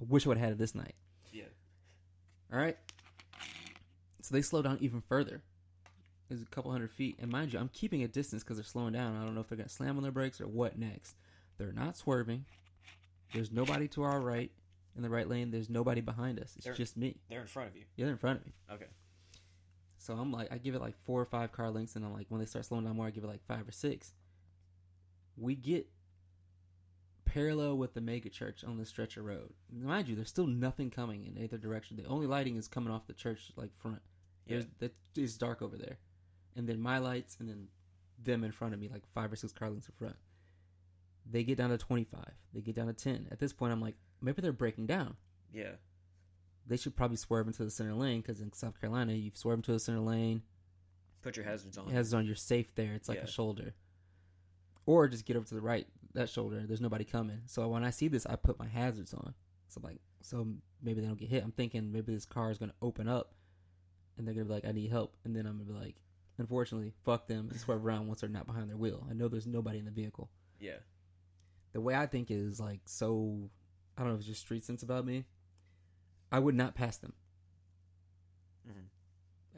Speaker 1: I wish I would have had it this night.
Speaker 2: Yeah.
Speaker 1: All right. So they slow down even further. There's a couple hundred feet, and mind you, I'm keeping a distance because they're slowing down. I don't know if they're gonna slam on their brakes or what next. They're not swerving. There's nobody to our right in the right lane. There's nobody behind us. It's
Speaker 2: They're-
Speaker 1: just me.
Speaker 2: They're in front of you.
Speaker 1: Yeah, they're in front of me.
Speaker 2: Okay.
Speaker 1: So I'm like, I give it like four or five car lengths, and I'm like, when they start slowing down more, I give it like five or six. We get parallel with the mega church on the stretch of road. Mind you, there's still nothing coming in either direction. The only lighting is coming off the church like front.
Speaker 2: Yeah.
Speaker 1: There's it's dark over there, and then my lights, and then them in front of me, like five or six car lengths in front. They get down to 25. They get down to 10. At this point, I'm like, maybe they're breaking down
Speaker 2: Yeah.
Speaker 1: they should probably swerve into the center lane because in South Carolina, you swerve into the center lane.
Speaker 2: Put your hazards on.
Speaker 1: Hazards on. You're safe there. It's like
Speaker 2: Yeah.
Speaker 1: a shoulder, or just get over to the right. That shoulder. There's nobody coming. So when I see this, I put my hazards on. So I'm like, so maybe they don't get hit. I'm thinking maybe this car is gonna open up, and they're gonna be like, I need help, and then I'm gonna be like, unfortunately, fuck them and swerve around once they're not behind their wheel. I know there's nobody in the vehicle.
Speaker 2: Yeah.
Speaker 1: The way I think is like so. I don't know if it's just street sense about me. I would not pass them.
Speaker 2: Mhm.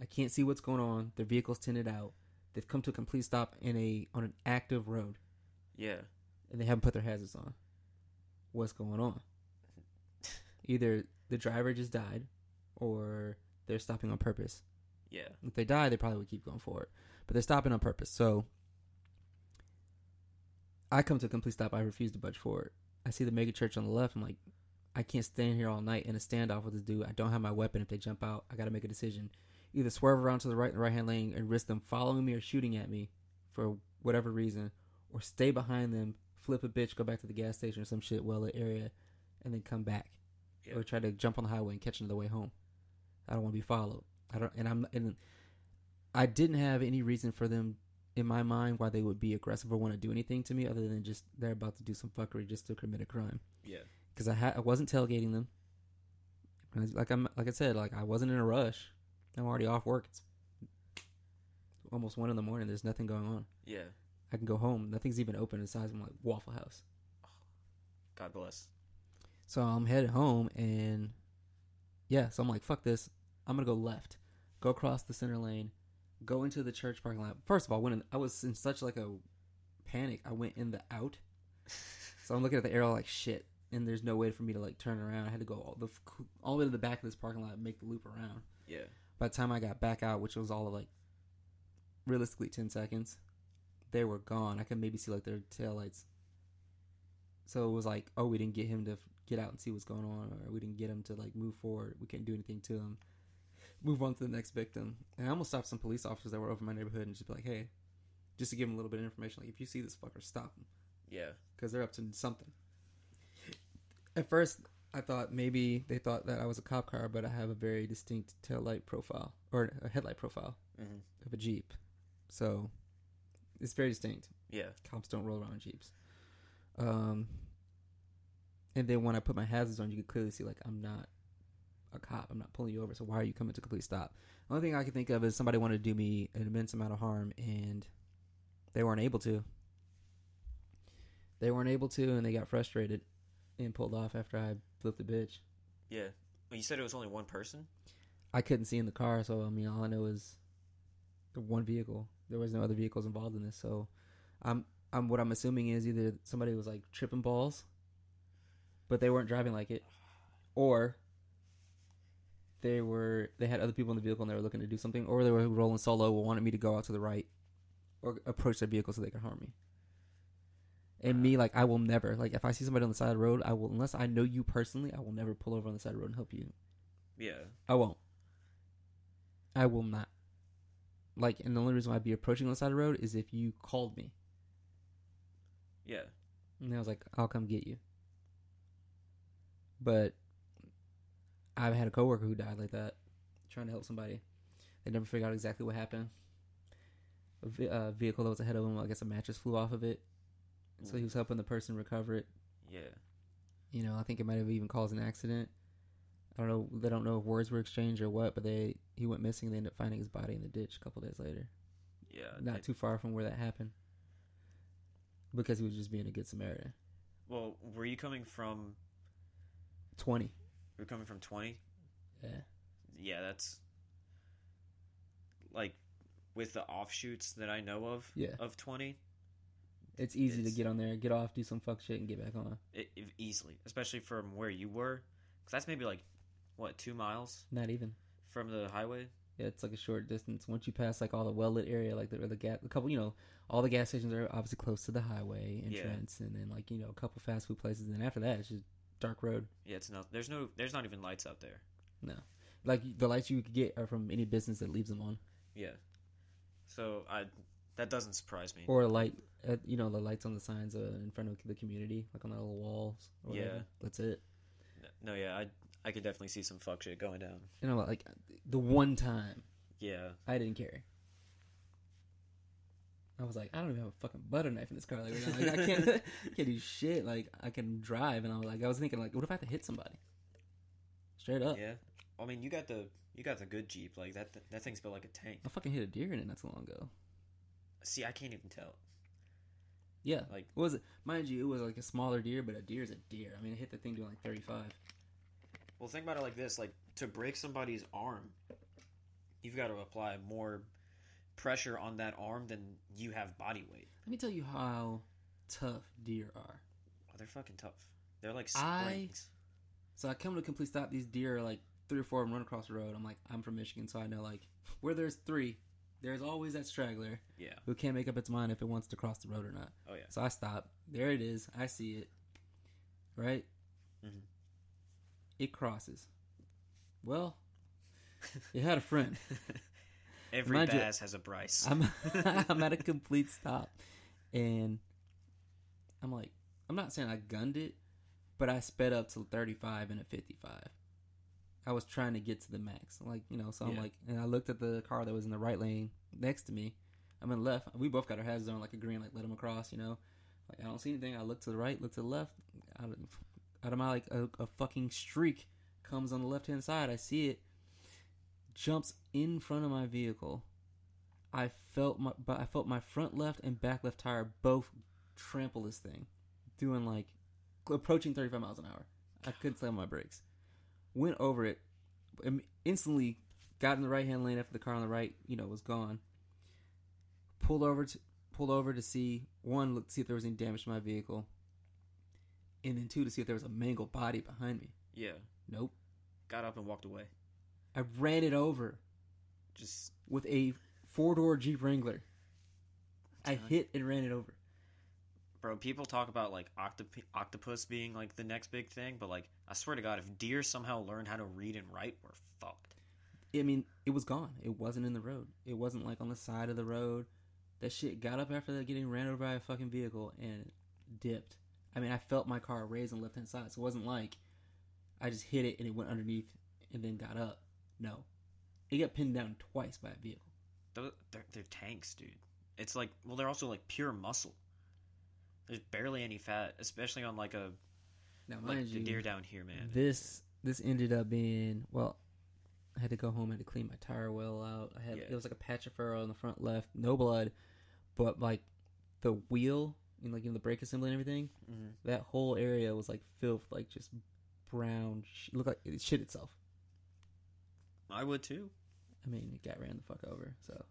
Speaker 1: I can't see what's going on. Their vehicle's tinted out. They've come to a complete stop in a on an active road,
Speaker 2: Yeah.
Speaker 1: and they haven't put their hazards on. What's going on? Either the driver just died, or they're stopping on purpose.
Speaker 2: Yeah.
Speaker 1: If they die, they probably would keep going forward, but they're stopping on purpose. So I come to a complete stop. I refuse to budge forward. I see the mega church on the left. I'm like, I can't stand here all night in a standoff with this dude. I don't have my weapon. If they jump out, I got to make a decision. Either swerve around to the right, the right hand lane, and risk them following me or shooting at me for whatever reason, or stay behind them, flip a bitch, go back to the gas station or some shit, well lit area, and then come back,
Speaker 2: Yeah.
Speaker 1: or try to jump on the highway and catch another way home. I don't want to be followed. I don't, and I'm, and I didn't have any reason for them in my mind why they would be aggressive or want to do anything to me other than just they're about to do some fuckery just to commit a crime
Speaker 2: Yeah.
Speaker 1: because I had I wasn't tailgating them. Like I'm like I said, like I wasn't in a rush. I'm already off work. It's almost one in the morning. There's nothing going on.
Speaker 2: Yeah.
Speaker 1: I can go home. Nothing's even open inside. I'm like Waffle House.
Speaker 2: God bless.
Speaker 1: So I'm headed home and yeah, so I'm like, fuck this. I'm gonna go left, go across the center lane, go into the church parking lot. First of all, when I was in such like a panic, I went in the out. So I'm looking at the arrow like shit. and there's no way for me to like turn around. I had to go all the all the way to the back of this parking lot and make the loop around.
Speaker 2: Yeah.
Speaker 1: By the time I got back out, which was all of like realistically ten seconds, they were gone. I could maybe see like their tail lights. So it was like, oh, we didn't get him to get out and see what's going on, or we didn't get him to like move forward. We can't do anything to him. Move on to the next victim. And I almost stopped some police officers that were over my neighborhood and just be like, hey, just to give them a little bit of information. Like, if you see this fucker, stop him
Speaker 2: Yeah.
Speaker 1: because they're up to something. At first, I thought maybe they thought that I was a cop car, but I have a very distinct tail light profile or a headlight profile
Speaker 2: hmm
Speaker 1: of a Jeep. So it's very distinct.
Speaker 2: Yeah.
Speaker 1: Cops don't roll around in Jeeps. Um, and then when I put my hazards on, you could clearly see like I'm not a cop. I'm not pulling you over. So why are you coming to complete stop? The only thing I can think of is somebody wanted to do me an immense amount of harm, and they weren't able to. They weren't able to, and they got frustrated and pulled off after I flipped the bitch.
Speaker 2: Yeah. Well, you said it was only one person.
Speaker 1: I couldn't see in the car, so I mean, all I know is the one vehicle. There was no other vehicles involved in this, so I'm I'm what I'm assuming is either somebody was like tripping balls, but they weren't driving like it, or they were they had other people in the vehicle and they were looking to do something, or they were rolling solo, and wanted me to go out to the right or approach their vehicle so they could harm me. And me, like I will never like if I see somebody on the side of the road, I will unless I know you personally, I will never pull over on the side of the road and help you.
Speaker 2: Yeah.
Speaker 1: I won't. I will not. Like, and the only reason why I'd be approaching on the side of the road is if you called me.
Speaker 2: Yeah.
Speaker 1: And I was like, I'll come get you. But I've had a coworker who died like that, trying to help somebody. They never figured out exactly what happened. A ve- uh, vehicle that was ahead of him, I guess a mattress flew off of it. So he was helping the person recover it.
Speaker 2: Yeah.
Speaker 1: You know, I think it might have even caused an accident. I don't know. They don't know if words were exchanged or what, but they he went missing. And they ended up finding his body in the ditch a couple days later.
Speaker 2: Yeah.
Speaker 1: not
Speaker 2: I-
Speaker 1: too far from where that happened because he was just being a good Samaritan.
Speaker 2: well, were you coming from?
Speaker 1: 20.
Speaker 2: You were coming from twenty.
Speaker 1: Yeah.
Speaker 2: Yeah, that's like with the offshoots that I know of
Speaker 1: Yeah.
Speaker 2: of twenty.
Speaker 1: It's easy
Speaker 2: It's-
Speaker 1: to get on there, get off, do some fuck shit, and get back on.
Speaker 2: It, it- easily, especially from where you were, because that's maybe like what two miles
Speaker 1: Not even.
Speaker 2: from the highway.
Speaker 1: Yeah, it's like a short distance. Once you pass like all the well lit area, like the the gas, a couple, you know, all the gas stations are obviously close to the highway
Speaker 2: Yeah.
Speaker 1: entrance, and then like you know a couple fast food places, and then after that it's just dark road.
Speaker 2: Yeah, it's not. There's no. There's not even lights out there.
Speaker 1: No, like the lights you could get are from any business that leaves them on,
Speaker 2: Yeah. So I that doesn't surprise me.
Speaker 1: or a light, at, you know, the lights on the signs uh, in front of the community, like on the little walls. Or
Speaker 2: Yeah.
Speaker 1: whatever. that's it.
Speaker 2: No, yeah, I I could definitely see some fuck shit going down.
Speaker 1: You know, like the one time
Speaker 2: Yeah.
Speaker 1: I didn't care. I was like, I don't even have a fucking butter knife in this car. Like, like, I can't, I can't do shit. Like, I can drive, and I was like, I was thinking, like, what if I have to hit somebody? Straight up,
Speaker 2: Yeah. I mean, you got the you got the good Jeep. Like that that thing's built like a tank.
Speaker 1: I fucking hit a deer in it not so long ago.
Speaker 2: See, I can't even tell.
Speaker 1: Yeah,
Speaker 2: Like
Speaker 1: what was it? Mind you, it was like a smaller deer, but a deer is a deer. I mean, it hit the thing doing like thirty-five.
Speaker 2: Well, think about it like this: like to break somebody's arm, you've got to apply more pressure on that arm than you have body weight.
Speaker 1: Let me tell you how tough deer are.
Speaker 2: Oh, they're fucking tough. They're like
Speaker 1: I- So I come to a complete stop. These deer are like three or four of them run across the road. I'm like, I'm from Michigan, so I know like where there's three, there's always that straggler
Speaker 2: Yeah.
Speaker 1: who can't make up its mind if it wants to cross the road or not.
Speaker 2: Oh yeah.
Speaker 1: So I stop. There it is. I see it. Right?
Speaker 2: Mhm.
Speaker 1: It crosses. Well, it had a friend.
Speaker 2: Every
Speaker 1: Mind you,
Speaker 2: has a Bryce.
Speaker 1: I'm I'm at a complete stop, and I'm like, I'm not saying I gunned it, but I sped up to 35 and a 55. I was trying to get to the max, like you know. So I'm
Speaker 2: Yeah.
Speaker 1: like, and I looked at the car that was in the right lane next to me. I'm in left. We both got our hazards on, like a green, like let him across, you know. Like I don't see anything. I look to the right, look to the left. Out of, out of my like a, a fucking streak comes on the left hand side. I see it jumps in front of my vehicle. I felt my but I felt my front left and back left tire both trample this thing, doing like approaching 35 miles an hour. I couldn't slam my brakes. Went over it, instantly got in the right hand lane after the car on the right, you know, was gone. Pulled over to pulled over to see one, look see if there was any damage to my vehicle. and then two to see if there was a mangled body behind me.
Speaker 2: Yeah.
Speaker 1: Nope.
Speaker 2: Got up and walked away.
Speaker 1: I ran it over
Speaker 2: Just
Speaker 1: with a four door Jeep Wrangler. I hit and ran it over.
Speaker 2: bro, people talk about like octop- octopus being like the next big thing, but like I swear to God, if deer somehow learn how to read and write, we're fucked.
Speaker 1: I mean, it was gone. It wasn't in the road. It wasn't like on the side of the road. That shit got up after that getting ran over by a fucking vehicle and dipped. I mean, I felt my car raise on the left hand side, so it wasn't like I just hit it and it went underneath and then got up. No, it got pinned down twice by a vehicle.
Speaker 2: They're, they're tanks, dude. It's like, well, they're also like pure muscle. There's barely any fat, especially on like a
Speaker 1: Now,
Speaker 2: like the
Speaker 1: you,
Speaker 2: deer down here, man.
Speaker 1: this this ended up being well. I had to go home. I had to clean my tire well out. I had
Speaker 2: Yeah.
Speaker 1: it was like a patch of fur on the front left, no blood, but like the wheel and like in the brake assembly and everything,
Speaker 2: Mhm.
Speaker 1: that whole area was like filled with like just brown. Sh- looked like it shit itself.
Speaker 2: I would too,
Speaker 1: I mean, it got ran the fuck over. So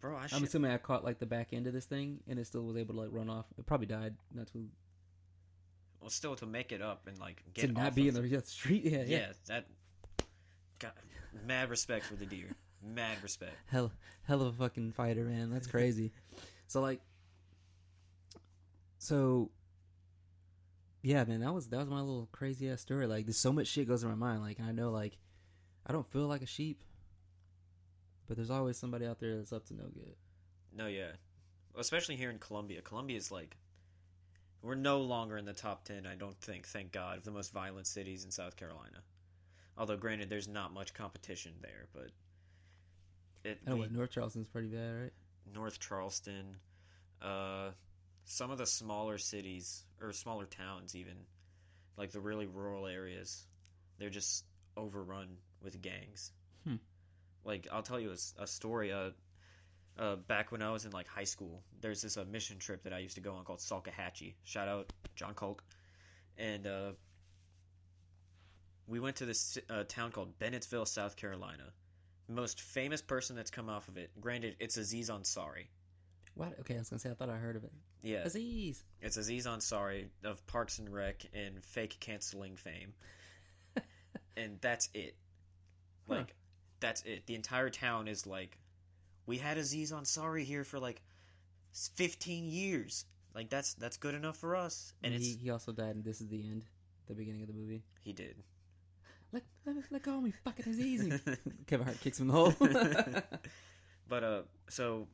Speaker 2: bro. I
Speaker 1: I'm assuming I caught like the back end of this thing, and it still was able to like run off. It probably died not too
Speaker 2: Well, still to make it up and like get
Speaker 1: to
Speaker 2: not
Speaker 1: be in the yeah, street. Yeah,
Speaker 2: yeah,
Speaker 1: yeah.
Speaker 2: that. God, mad respect for the deer. Mad respect.
Speaker 1: hell hell of a fucking fighter, man. That's crazy. so like so yeah, man, that was that was my little crazy ass story. Like there's so much shit goes in my mind. Like I know like I don't feel like a sheep. But there's always somebody out there that's up to no good.
Speaker 2: No, yeah, especially here in Columbia. Columbia is like, we're no longer in the top ten. I don't think. Thank God, of the most violent cities in South Carolina. Although, granted, there's not much competition there, but it.
Speaker 1: I know what North Charleston's pretty bad, right?
Speaker 2: North Charleston, uh, some of the smaller cities or smaller towns, even like the really rural areas, they're just overrun with gangs.
Speaker 1: Hmm.
Speaker 2: Like I'll tell you a story. Uh, uh, back when I was in like high school, there's this uh, mission trip that I used to go on called Salkehatchie. Shout out John Culp, and uh, we went to this uh, town called Bennettsville, South Carolina. Most famous person that's come off of it. Granted, it's Aziz Ansari.
Speaker 1: What? Okay, I was gonna say I thought I heard of it.
Speaker 2: Yeah,
Speaker 1: Aziz.
Speaker 2: it's Aziz Ansari of Parks and Rec and fake canceling fame, and that's it.
Speaker 1: Huh.
Speaker 2: Like, that's it. The entire town is like, we had Aziz Ansari here for like fifteen years. Like that's that's good enough for us. And
Speaker 1: And
Speaker 2: it's
Speaker 1: he, he also died, and this is the end, the beginning of the movie.
Speaker 2: he did.
Speaker 1: Let let, let go of me, fucking Aziz. Kevin Hart kicks him in the hole.
Speaker 2: But uh, so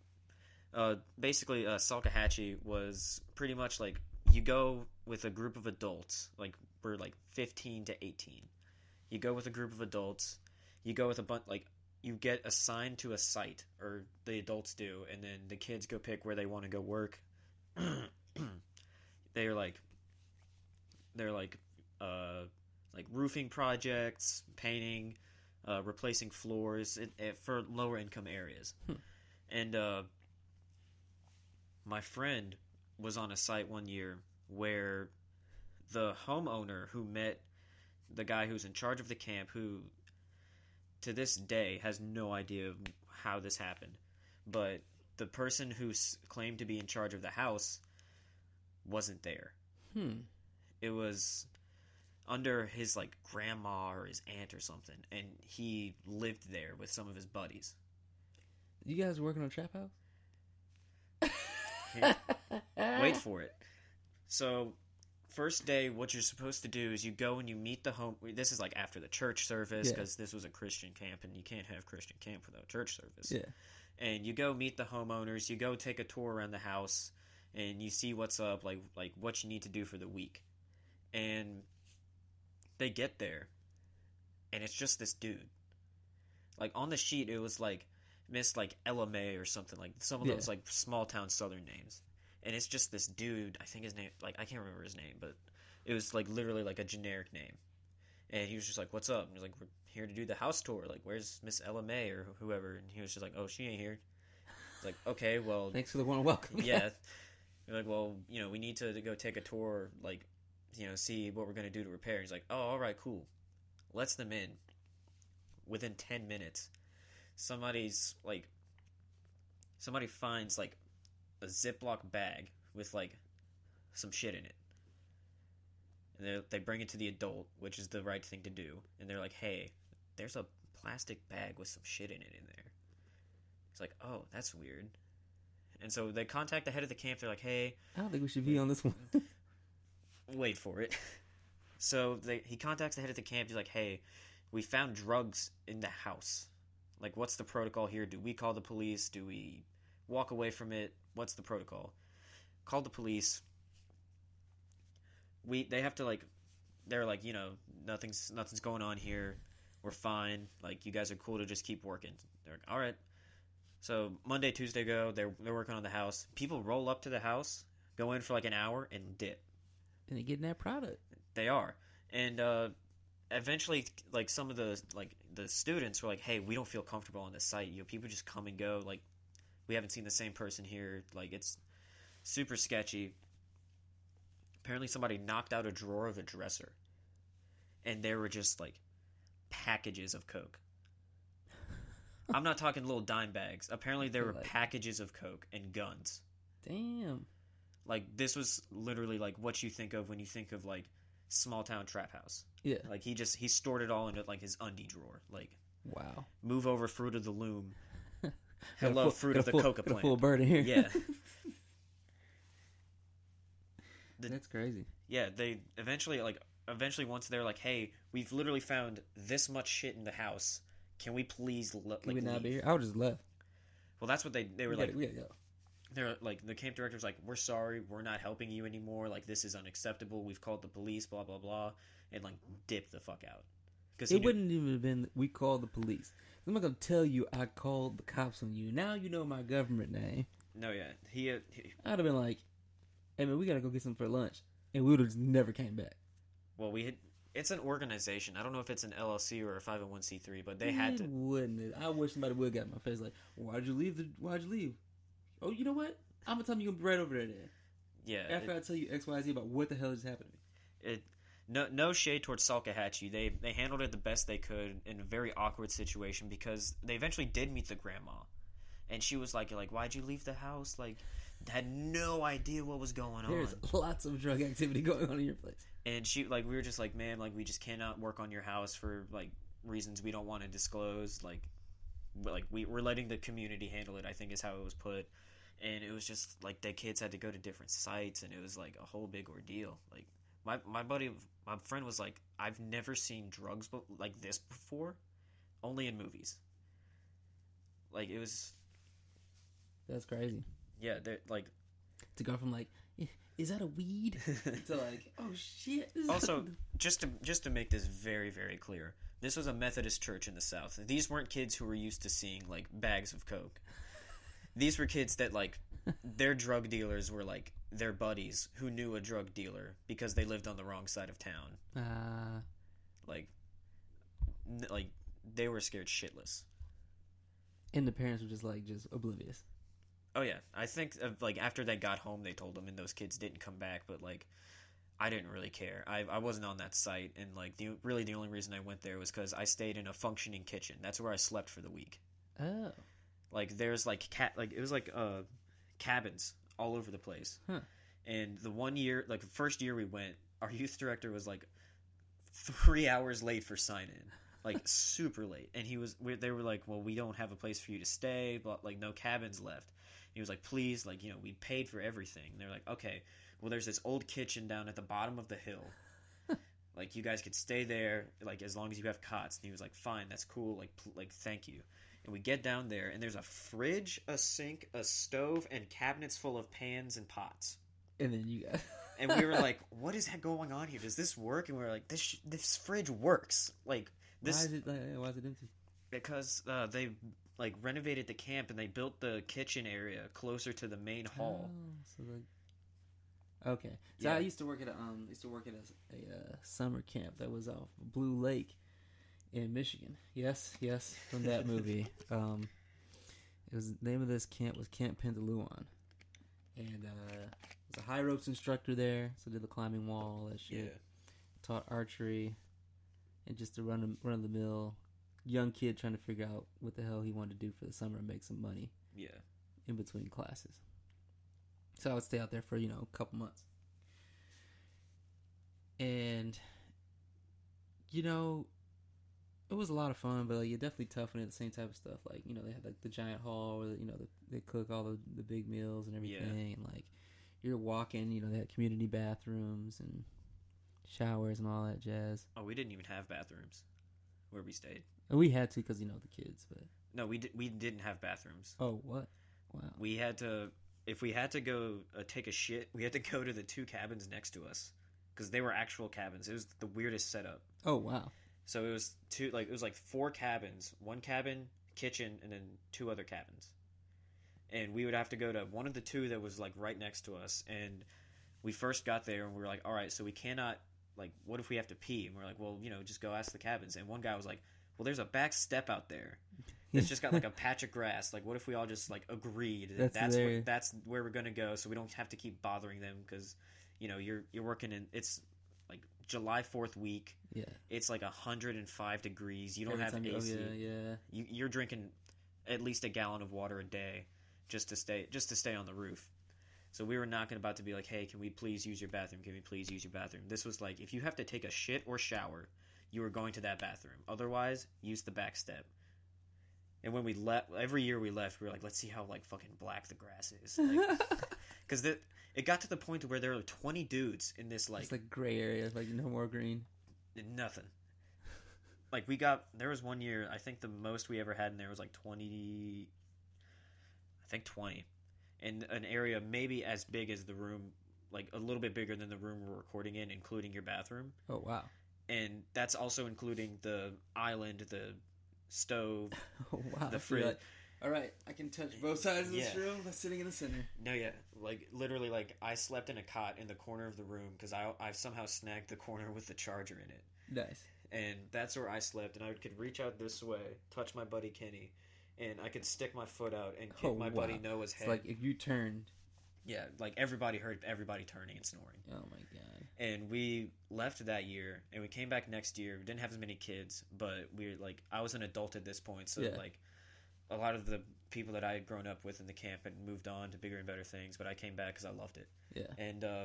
Speaker 2: uh, basically, uh, Salkehatchie was pretty much like you go with a group of adults, like we're like fifteen to eighteen. You go with a group of adults. You go with a bunch like you get assigned to a site, or the adults do, and then the kids go pick where they want to go work. they're like, they're like, uh, like roofing projects, painting, uh, replacing floors it, it, for lower income areas.
Speaker 1: Hmm.
Speaker 2: And uh, my friend was on a site one year where the homeowner who met the guy who's in charge of the camp, who to this day has no idea how this happened, but the person who claimed to be in charge of the house wasn't there.
Speaker 1: Hmm.
Speaker 2: it was under his like grandma or his aunt or something and he lived there with some of his buddies.
Speaker 1: You guys working on Trap House?
Speaker 2: wait for it. So first day what you're supposed to do is you go and you meet the home this is like after the church service
Speaker 1: Yeah.
Speaker 2: because this was a christian camp and you can't have christian camp without church service
Speaker 1: Yeah.
Speaker 2: and you go meet the homeowners you go take a tour around the house and you see what's up like like what you need to do for the week and they get there and it's just this dude like on the sheet it was like miss like ella may or something like some of
Speaker 1: Yeah.
Speaker 2: those like small town southern names and it's just this dude i think his name like i can't remember his name but it was like literally like a generic name and he was just like what's up and he's like we're here to do the house tour like where's miss ella may or whoever and he was just like oh she ain't here it's like okay well
Speaker 1: Thanks for the one welcome.
Speaker 2: yeah. You're like, well, you know, we need to, to go take a tour, like, you know, see what we're gonna do to repair. He's like, oh, all right, cool. Lets them in. Within ten minutes, somebody's like, somebody finds like a Ziploc bag with like some shit in it. and they they bring it to the adult, which is the right thing to do, and they're like, "Hey, there's a plastic bag with some shit in it in there." It's like, "Oh, that's weird." And so they contact the head of the camp. They're like, "Hey,
Speaker 1: I don't think we should be on this one.
Speaker 2: wait for it." So they he contacts the head of the camp. He's like, "Hey, we found drugs in the house. Like, what's the protocol here? Do we call the police? Do we walk away from it? What's the protocol?" Call the police. We they have to like, they're like, you know, nothing's nothing's going on here. We're fine. Like, you guys are cool to just keep working. They're like, all right. So Monday, Tuesday go. They're they're working on the house. People roll up to the house, go in for like an hour, and dip.
Speaker 1: and they getting that product.
Speaker 2: They are, and uh, eventually, like some of the like the students were like, "Hey, we don't feel comfortable on this site. You know, people just come and go. Like, we haven't seen the same person here. Like, it's super sketchy." Apparently, somebody knocked out a drawer of a dresser, and there were just like packages of coke. I'm not talking little dime bags. Apparently, there were
Speaker 1: Like-
Speaker 2: packages of coke and guns.
Speaker 1: Damn.
Speaker 2: Like this was literally like what you think of when you think of like small town trap house.
Speaker 1: Yeah.
Speaker 2: Like he just he stored it all into like his undie drawer. Like
Speaker 1: Wow.
Speaker 2: move over fruit of the loom.
Speaker 1: A
Speaker 2: Hello,
Speaker 1: full-
Speaker 2: fruit of the
Speaker 1: full-
Speaker 2: coca plant.
Speaker 1: full bird in here.
Speaker 2: Yeah. The-
Speaker 1: That's crazy.
Speaker 2: Yeah, they eventually like eventually once they're like, "Hey, we've literally found this much shit in the house. Can we please le- like
Speaker 1: Can we not
Speaker 2: leave?"
Speaker 1: be here? I would just left.
Speaker 2: Well, that's what they they were
Speaker 1: we
Speaker 2: like.
Speaker 1: gotta, we gotta go.
Speaker 2: they're like the camp director's like, "We're sorry, we're not helping you anymore. Like this is unacceptable. We've called the police, blah blah blah," and like dip the fuck out. Because
Speaker 1: It wouldn't even have been. We called the police. I'm not gonna tell you I called the cops on you. Now you know my government name.
Speaker 2: No, yeah, he, uh, he
Speaker 1: I'd have been like, "Hey man, we gotta go get some for lunch," and we would have just never came back.
Speaker 2: well, we had. It's an organization. I don't know if it's an LLC or a five hundred one c three, but they had to.
Speaker 1: Wouldn't it? I wish somebody would have got in my face like, "Why'd you leave? The, why'd you leave?" Oh, you know what? I'm gonna tell you, you gonna be right over there. Then
Speaker 2: Yeah,
Speaker 1: after I tell you X, Y, Z about what the hell just happened to me.
Speaker 2: it, it no no shade towards Salkehatchie. They they handled it the best they could in a very awkward situation because they eventually did meet the grandma, and she was like like Why'd you leave the house? Like had no idea what was going on.
Speaker 1: There's lots of drug activity going on in your place.
Speaker 2: and she like we were just like man like we just cannot work on your house for like reasons we don't want to disclose like like we, we're letting the community handle it i think is how it was put and it was just like the kids had to go to different sites and it was like a whole big ordeal like my, my buddy my friend was like i've never seen drugs be- like this before only in movies like it was
Speaker 1: That's crazy.
Speaker 2: yeah they're like
Speaker 1: To go from like, "Eh, is that a weed? to like, oh shit.
Speaker 2: also just to just to make this very very clear this was a methodist church in the south these weren't kids who were used to seeing like bags of coke these were kids that like their drug dealers were like their buddies who knew a drug dealer because they lived on the wrong side of town
Speaker 1: uh,
Speaker 2: like n- like they were scared shitless
Speaker 1: and the parents were just like just oblivious.
Speaker 2: oh yeah i think uh, like after they got home they told them and those kids didn't come back but like I didn't really care. I, I wasn't on that site, and like the really the only reason I went there was because I stayed in a functioning kitchen. That's where I slept for the week.
Speaker 1: Oh,
Speaker 2: Like there's like cat like it was like uh cabins all over the place.
Speaker 1: Huh.
Speaker 2: And the one year, like the first year we went, our youth director was like three hours late for sign in, like super late. And he was we, they were like, well, we don't have a place for you to stay, but like no cabins left. He was like, please, like you know, we paid for everything. And they're like, okay, well, there's this old kitchen down at the bottom of the hill. like you guys could stay there, like as long as you have cots. And he was like, fine, that's cool. Like pl- like thank you. And we get down there, and there's a fridge, a sink, a stove, and cabinets full of pans and pots.
Speaker 1: and then you got.
Speaker 2: And we were like, "What is that going on here? Does this work?" And we were like, "This sh- this fridge works." Like
Speaker 1: why
Speaker 2: this
Speaker 1: is it like? Why is it empty?
Speaker 2: because uh, they like renovated the camp and they built the kitchen area closer to the main hall.
Speaker 1: Oh, so like. Okay, so
Speaker 2: Yeah.
Speaker 1: I used to work at a um, used to work at a, a uh, summer camp that was off Blue Lake in Michigan. Yes, yes, from that movie. um, it was the name of this camp was Camp Pendalouan, and uh, was a high ropes instructor there, so did the climbing wall, all that shit. Taught archery, and just a run run of the mill young kid trying to figure out what the hell he wanted to do for the summer and make some money
Speaker 2: yeah.
Speaker 1: in between classes. So I would stay out there for you know a couple months. and you know, it was a lot of fun, but like, you're definitely tough it's the same type of stuff. Like you know, they had like the giant hall where you know the, they cook all the the big meals and
Speaker 2: Yeah.
Speaker 1: everything, and like you're walking. You know, they had community bathrooms and showers and all that jazz.
Speaker 2: Oh, we didn't even have bathrooms where we stayed.
Speaker 1: And we had to because you know the kids. But
Speaker 2: No, we di- we didn't have bathrooms.
Speaker 1: oh, what? Wow.
Speaker 2: We had to if we had to go uh, take a shit, we had to go to the two cabins next to us because they were actual cabins. It was the weirdest setup.
Speaker 1: Oh wow.
Speaker 2: So it was two like it was like four cabins, one cabin, kitchen, and then two other cabins. And we would have to go to one of the two that was like right next to us. And we first got there and we were like, all right, so we cannot like what if we have to pee? And we're like, well, you know, just go ask the cabins. And one guy was like, well, there's a back step out there. It's just got like a patch of grass. Like, what if we all just like agreed that
Speaker 1: That's
Speaker 2: that's where, that's where we're gonna go, so we don't have to keep bothering them because, you know, you're you're working in it's July Fourth week.
Speaker 1: Yeah.
Speaker 2: It's like hundred and five degrees. You don't
Speaker 1: Every
Speaker 2: have AC.
Speaker 1: you- Oh yeah, yeah.
Speaker 2: You, you're drinking at least a gallon of water a day just to stay just to stay on the roof. So we were knocking about to be like, hey, can we please use your bathroom? Can we please use your bathroom? This was like, if you have to take a shit or shower, you are going to that bathroom. Otherwise, use the back step. And when we left, every year we left, we were like, let's see how like fucking black the grass is, because the it got to the point where there were twenty dudes in this like
Speaker 1: it's like gray area, like no more green.
Speaker 2: nothing. Like we got there was one year I think the most we ever had in there was like twenty, I think twenty, in an area maybe as big as the room, like a little bit bigger than the room we're recording in, including your bathroom,
Speaker 1: Oh wow.
Speaker 2: and that's also including the island, the stove.
Speaker 1: Oh wow.
Speaker 2: The fridge.
Speaker 1: like, All right, I can touch both sides of this
Speaker 2: Yeah.
Speaker 1: room. I'm sitting in the center.
Speaker 2: No, yeah, like literally, like I slept in a cot in the corner of the room because I I somehow snagged the corner with the charger in it.
Speaker 1: Nice.
Speaker 2: and that's where I slept. And I could reach out this way, touch my buddy Kenny, and I could stick my foot out and kick
Speaker 1: Oh,
Speaker 2: my
Speaker 1: wow.
Speaker 2: buddy Noah's
Speaker 1: It's
Speaker 2: head.
Speaker 1: like if you turned.
Speaker 2: yeah, like everybody heard everybody turning and snoring.
Speaker 1: Oh my god.
Speaker 2: And we left that year, and we came back next year. We didn't have as many kids, but we were like I was an adult at this point, so
Speaker 1: Yeah.
Speaker 2: like a lot of the people that I had grown up with in the camp had moved on to bigger and better things. But I came back because I loved it.
Speaker 1: Yeah.
Speaker 2: and uh,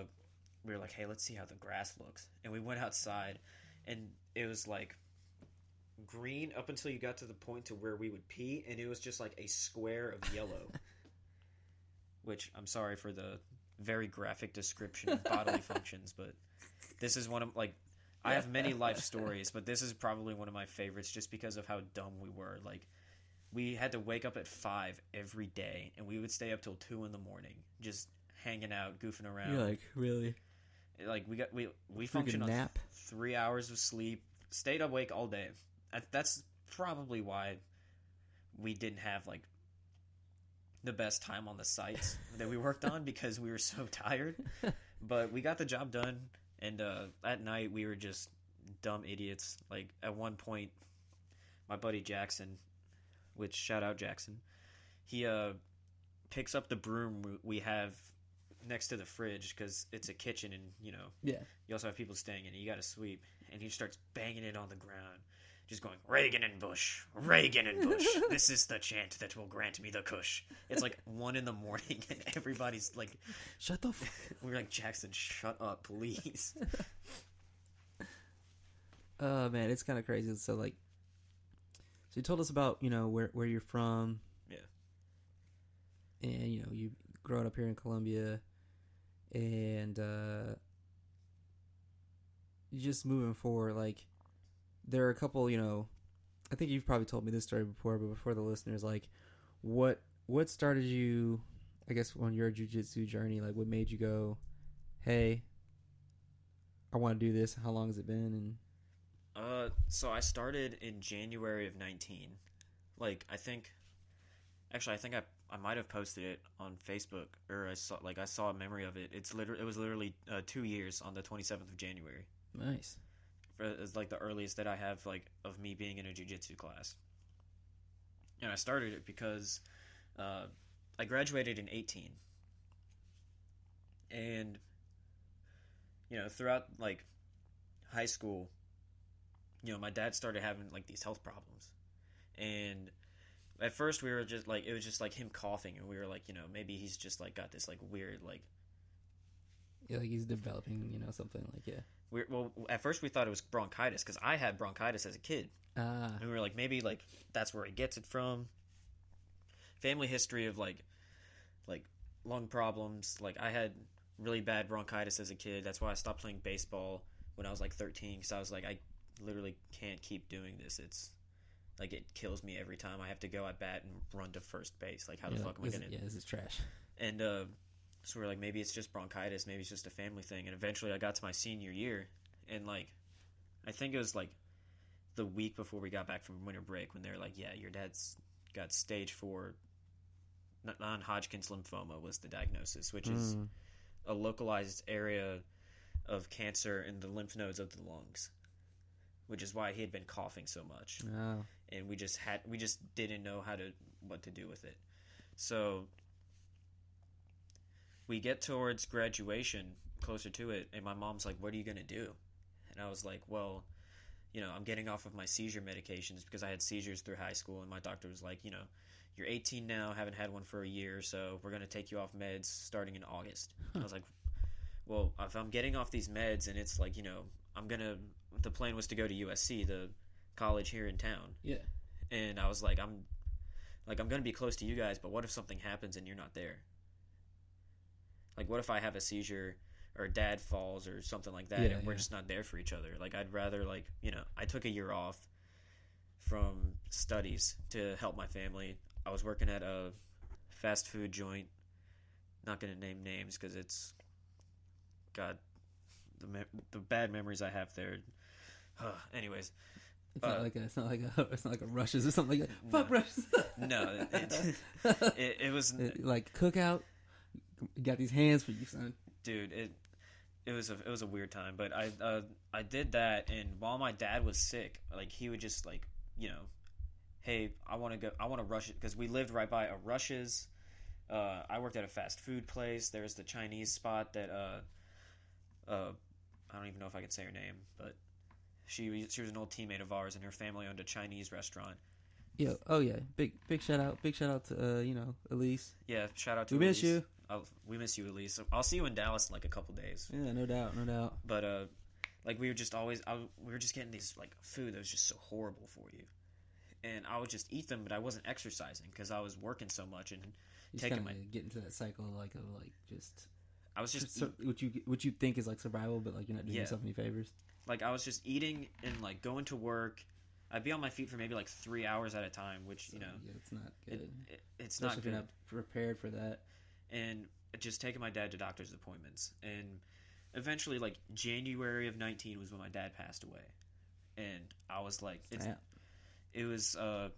Speaker 2: we were like, "Hey, let's see how the grass looks." And we went outside, and it was like green up until you got to the point to where we would pee, and it was just like a square of yellow. Which I'm sorry for the very graphic description of bodily functions, but this is one of like I have many life stories, but this is probably one of my favorites just because of how dumb we were. Like we had to wake up at five every day, and we would stay up till two in the morning, just hanging out, goofing around.
Speaker 1: You're like really
Speaker 2: like we got we we functioned on
Speaker 1: nap.
Speaker 2: three hours of sleep, stayed awake all day. That's probably why we didn't have like the best time on the sites that we worked on because we were so tired. But we got the job done, and uh, at night we were just dumb idiots. Like at one point, my buddy Jackson, which shout out Jackson, he uh picks up the broom we- have next to the fridge because it's a kitchen and you know
Speaker 1: Yeah.
Speaker 2: you also have people staying in it. You got to sweep, and he starts banging it on the ground, just going Reagan and Bush, Reagan and Bush. this is the chant that will grant me the Kush. It's like one in the morning, and everybody's like,
Speaker 1: Shut the fuck.
Speaker 2: we're like Jackson, shut up, please.
Speaker 1: Oh man, it's kind of crazy. So like, so you told us about you know where where you're from.
Speaker 2: Yeah.
Speaker 1: And you know you growing up here in Columbia, and uh, just moving forward, like there are a couple. You know, I think you've probably told me this story before, but before the listeners, like what what started you? I guess on your jujitsu journey, like what made you go, hey, I want to do this. How long has it been? And
Speaker 2: Uh, so I started in January of nineteen. Like I think, actually, I think I I might have posted it on Facebook or I saw like I saw a memory of it. It's literally it was literally uh, two years on the twenty seventh of January.
Speaker 1: nice.
Speaker 2: for, is like the earliest that I have like of me being in a jujitsu class. And I started it because uh, I graduated in 18. And you know, throughout like high school, you know, my dad started having like these health problems. And at first we were just like it was just like him coughing and we were like, you know, maybe he's just like got this like weird like
Speaker 1: Yeah, like he's developing, you know, something like yeah.
Speaker 2: We well, at first we thought it was bronchitis because I had bronchitis as a kid,
Speaker 1: Ah,
Speaker 2: and we were like, maybe like that's where he gets it from. Family history of like, like lung problems. Like I had really bad bronchitis as a kid. That's why I stopped playing baseball when I was like 13 because I was like, I literally can't keep doing this. It's like it kills me every time I have to go at bat and run to first base. Like how the fuck am I gonna?
Speaker 1: yeah, this is trash.
Speaker 2: And uh, so we're like, maybe it's just bronchitis, maybe it's just a family thing. And eventually I got to my senior year, and like, I think it was like the week before we got back from winter break when they were like, yeah, your dad's got stage four non Hodgkin's lymphoma was the diagnosis, which is
Speaker 1: Mm.
Speaker 2: a localized area of cancer in the lymph nodes of the lungs, which is why he had been coughing so much
Speaker 1: Oh,
Speaker 2: and we just had we just didn't know how to what to do with it. So we get towards graduation, closer to it, and my mom's like, "What are you gonna do?" And I was like, "Well, you know, I'm getting off of my seizure medications because I had seizures through high school, and my doctor was like, you know, you're 18 now, haven't had one for a year, so we're gonna take you off meds starting in August." I was like, "Well, if I'm getting off these meds, and it's like, you know, I'm gonna." The plan was to go to USC, the college here in town
Speaker 1: yeah.
Speaker 2: and I was like, I'm like I'm gonna be close to you guys, but what if something happens and you're not there? Like, what if I have a seizure or dad falls or something like that,
Speaker 1: Yeah,
Speaker 2: and we're
Speaker 1: yeah.
Speaker 2: just not there for each other? Like, I'd rather like you know, I took a year off from studies to help my family. I was working at a fast food joint. Not gonna name names because it's God, the me- the bad memories I have there. Anyways,
Speaker 1: It's
Speaker 2: Uh,
Speaker 1: not like a, it's not like a, it's not like a Rush's or something like that. Fuck
Speaker 2: No.
Speaker 1: Rush's.
Speaker 2: no, it, it, it was
Speaker 1: It- like Cook Out. Got these hands for you, son.
Speaker 2: dude it it was a it was a weird time but i uh i did that and while my dad was sick like he would just like you know hey i want to go i want to rush it because we lived right by a Rush's uh i worked at a fast food place there's the chinese spot that uh uh i don't even know if i can say her name but she she was an old teammate of ours and her family owned a chinese restaurant
Speaker 1: Yeah. Oh yeah. Big big shout out. Big shout out to uh, you know Elise.
Speaker 2: yeah shout out to
Speaker 1: We miss
Speaker 2: Elise.
Speaker 1: you.
Speaker 2: I'll, we miss you elise i'll see you in dallas in like a couple days
Speaker 1: Yeah, no doubt, no doubt.
Speaker 2: but uh like we were just always I, we were just getting these like food that was just so horrible for you and i would just eat them but i wasn't exercising because i was working so much and
Speaker 1: You
Speaker 2: taking my
Speaker 1: get into that cycle like of like just,
Speaker 2: i was just
Speaker 1: just what you what you think is like survival, but like you're not doing
Speaker 2: Yeah.
Speaker 1: yourself any favors.
Speaker 2: Like i was just eating and like going to work. I'd be on my feet for maybe like three hours at a time which
Speaker 1: So,
Speaker 2: you know
Speaker 1: yeah, it's not good.
Speaker 2: it, it's
Speaker 1: Especially
Speaker 2: not
Speaker 1: if you're
Speaker 2: good.
Speaker 1: not prepared for that.
Speaker 2: and just taking my dad to doctor's appointments. And eventually like january of 19 was when my dad passed away. And i was like it's it was uh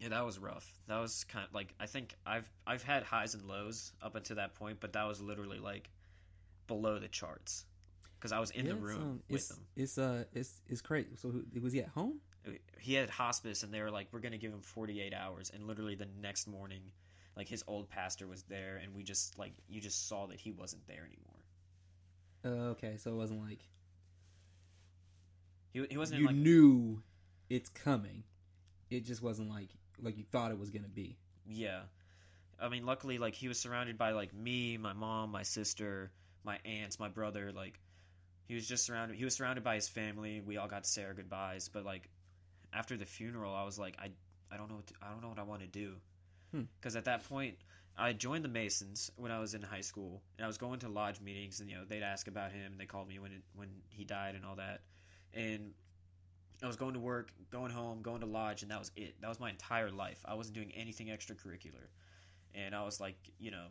Speaker 2: yeah that was rough. That was kind of like i think i've i've had highs and lows up until that point but that was literally like below the charts because i was in
Speaker 1: Yeah,
Speaker 2: the room
Speaker 1: um,
Speaker 2: with
Speaker 1: it's,
Speaker 2: him
Speaker 1: It's uh, it's it's crazy. So who, was he at home?
Speaker 2: he had hospice and they were like we're gonna give him 48 hours and literally the next morning like his old pastor was there and we just like you just saw that he wasn't there anymore
Speaker 1: Uh, okay, so it wasn't like
Speaker 2: he, he wasn't
Speaker 1: you
Speaker 2: in like
Speaker 1: knew it's coming. It just wasn't like like you thought it was gonna be.
Speaker 2: Yeah. I mean, luckily, like, he was surrounded by, like, me, my mom, my sister, my aunts, my brother. Like, he was just surrounded. He was surrounded by his family. We all got to say our goodbyes. But, like, after the funeral, I was like, I, I don't know what to, I don't know what I want to do.
Speaker 1: Hmm.
Speaker 2: Because at that point, I joined the Masons when I was in high school, and I was going to lodge meetings, and you know they'd ask about him. They called me when it, when he died and all that, and I was going to work, going home, going to lodge, and that was it. That was my entire life. I wasn't doing anything extracurricular, and I was like, you know,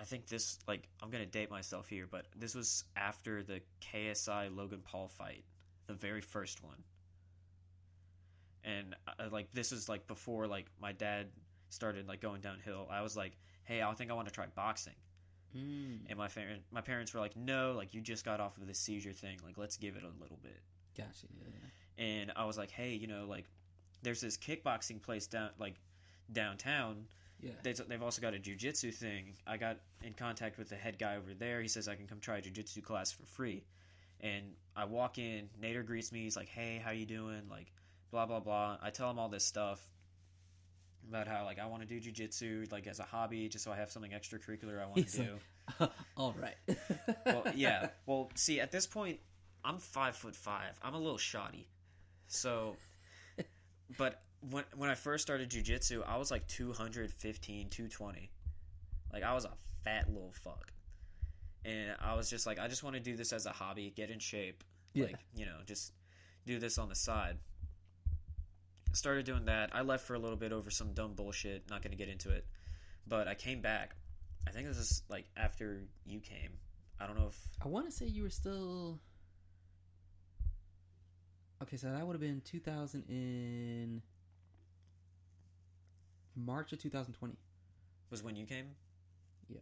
Speaker 2: I think this like I'm gonna date myself here, but this was after the KSI Logan Paul fight, the very first one, and uh, like this is like before like my dad started like going downhill. I was like, hey, I think I want to try boxing.
Speaker 1: Mm.
Speaker 2: And my parent, my parents were like, "No, like you just got off of the seizure thing. Like let's give it a little bit."
Speaker 1: Gotcha. Yeah.
Speaker 2: And I was like, "Hey, you know, like there's this kickboxing place down like downtown.
Speaker 1: Yeah.
Speaker 2: They, they've also got a jujitsu thing. I got in contact with the head guy over there. He says I can come try a jujitsu class for free. And I walk in. Nader greets me. He's like, "Hey, how you doing?" Like, blah blah blah. I tell him all this stuff, about how like I want to do jujitsu like as a hobby, just so I have something extracurricular I want
Speaker 1: He's
Speaker 2: to do.
Speaker 1: like, All right.
Speaker 2: well, yeah. Well, see, at this point, I'm five foot five. I'm a little shoddy. So, but when when I first started jujitsu, I was like 215, 220. Like I was a fat little fuck, and I was just like, I just want to do this as a hobby, get in shape,
Speaker 1: Yeah.
Speaker 2: like you know, just do this on the side. Started doing that. I left for a little bit over some dumb bullshit. Not going to get into it, but I came back. I think this is like after you came. I don't know if
Speaker 1: I want to say you were still. Okay, so that would have been 2000 in March of 2020.
Speaker 2: was when you came.
Speaker 1: Yeah.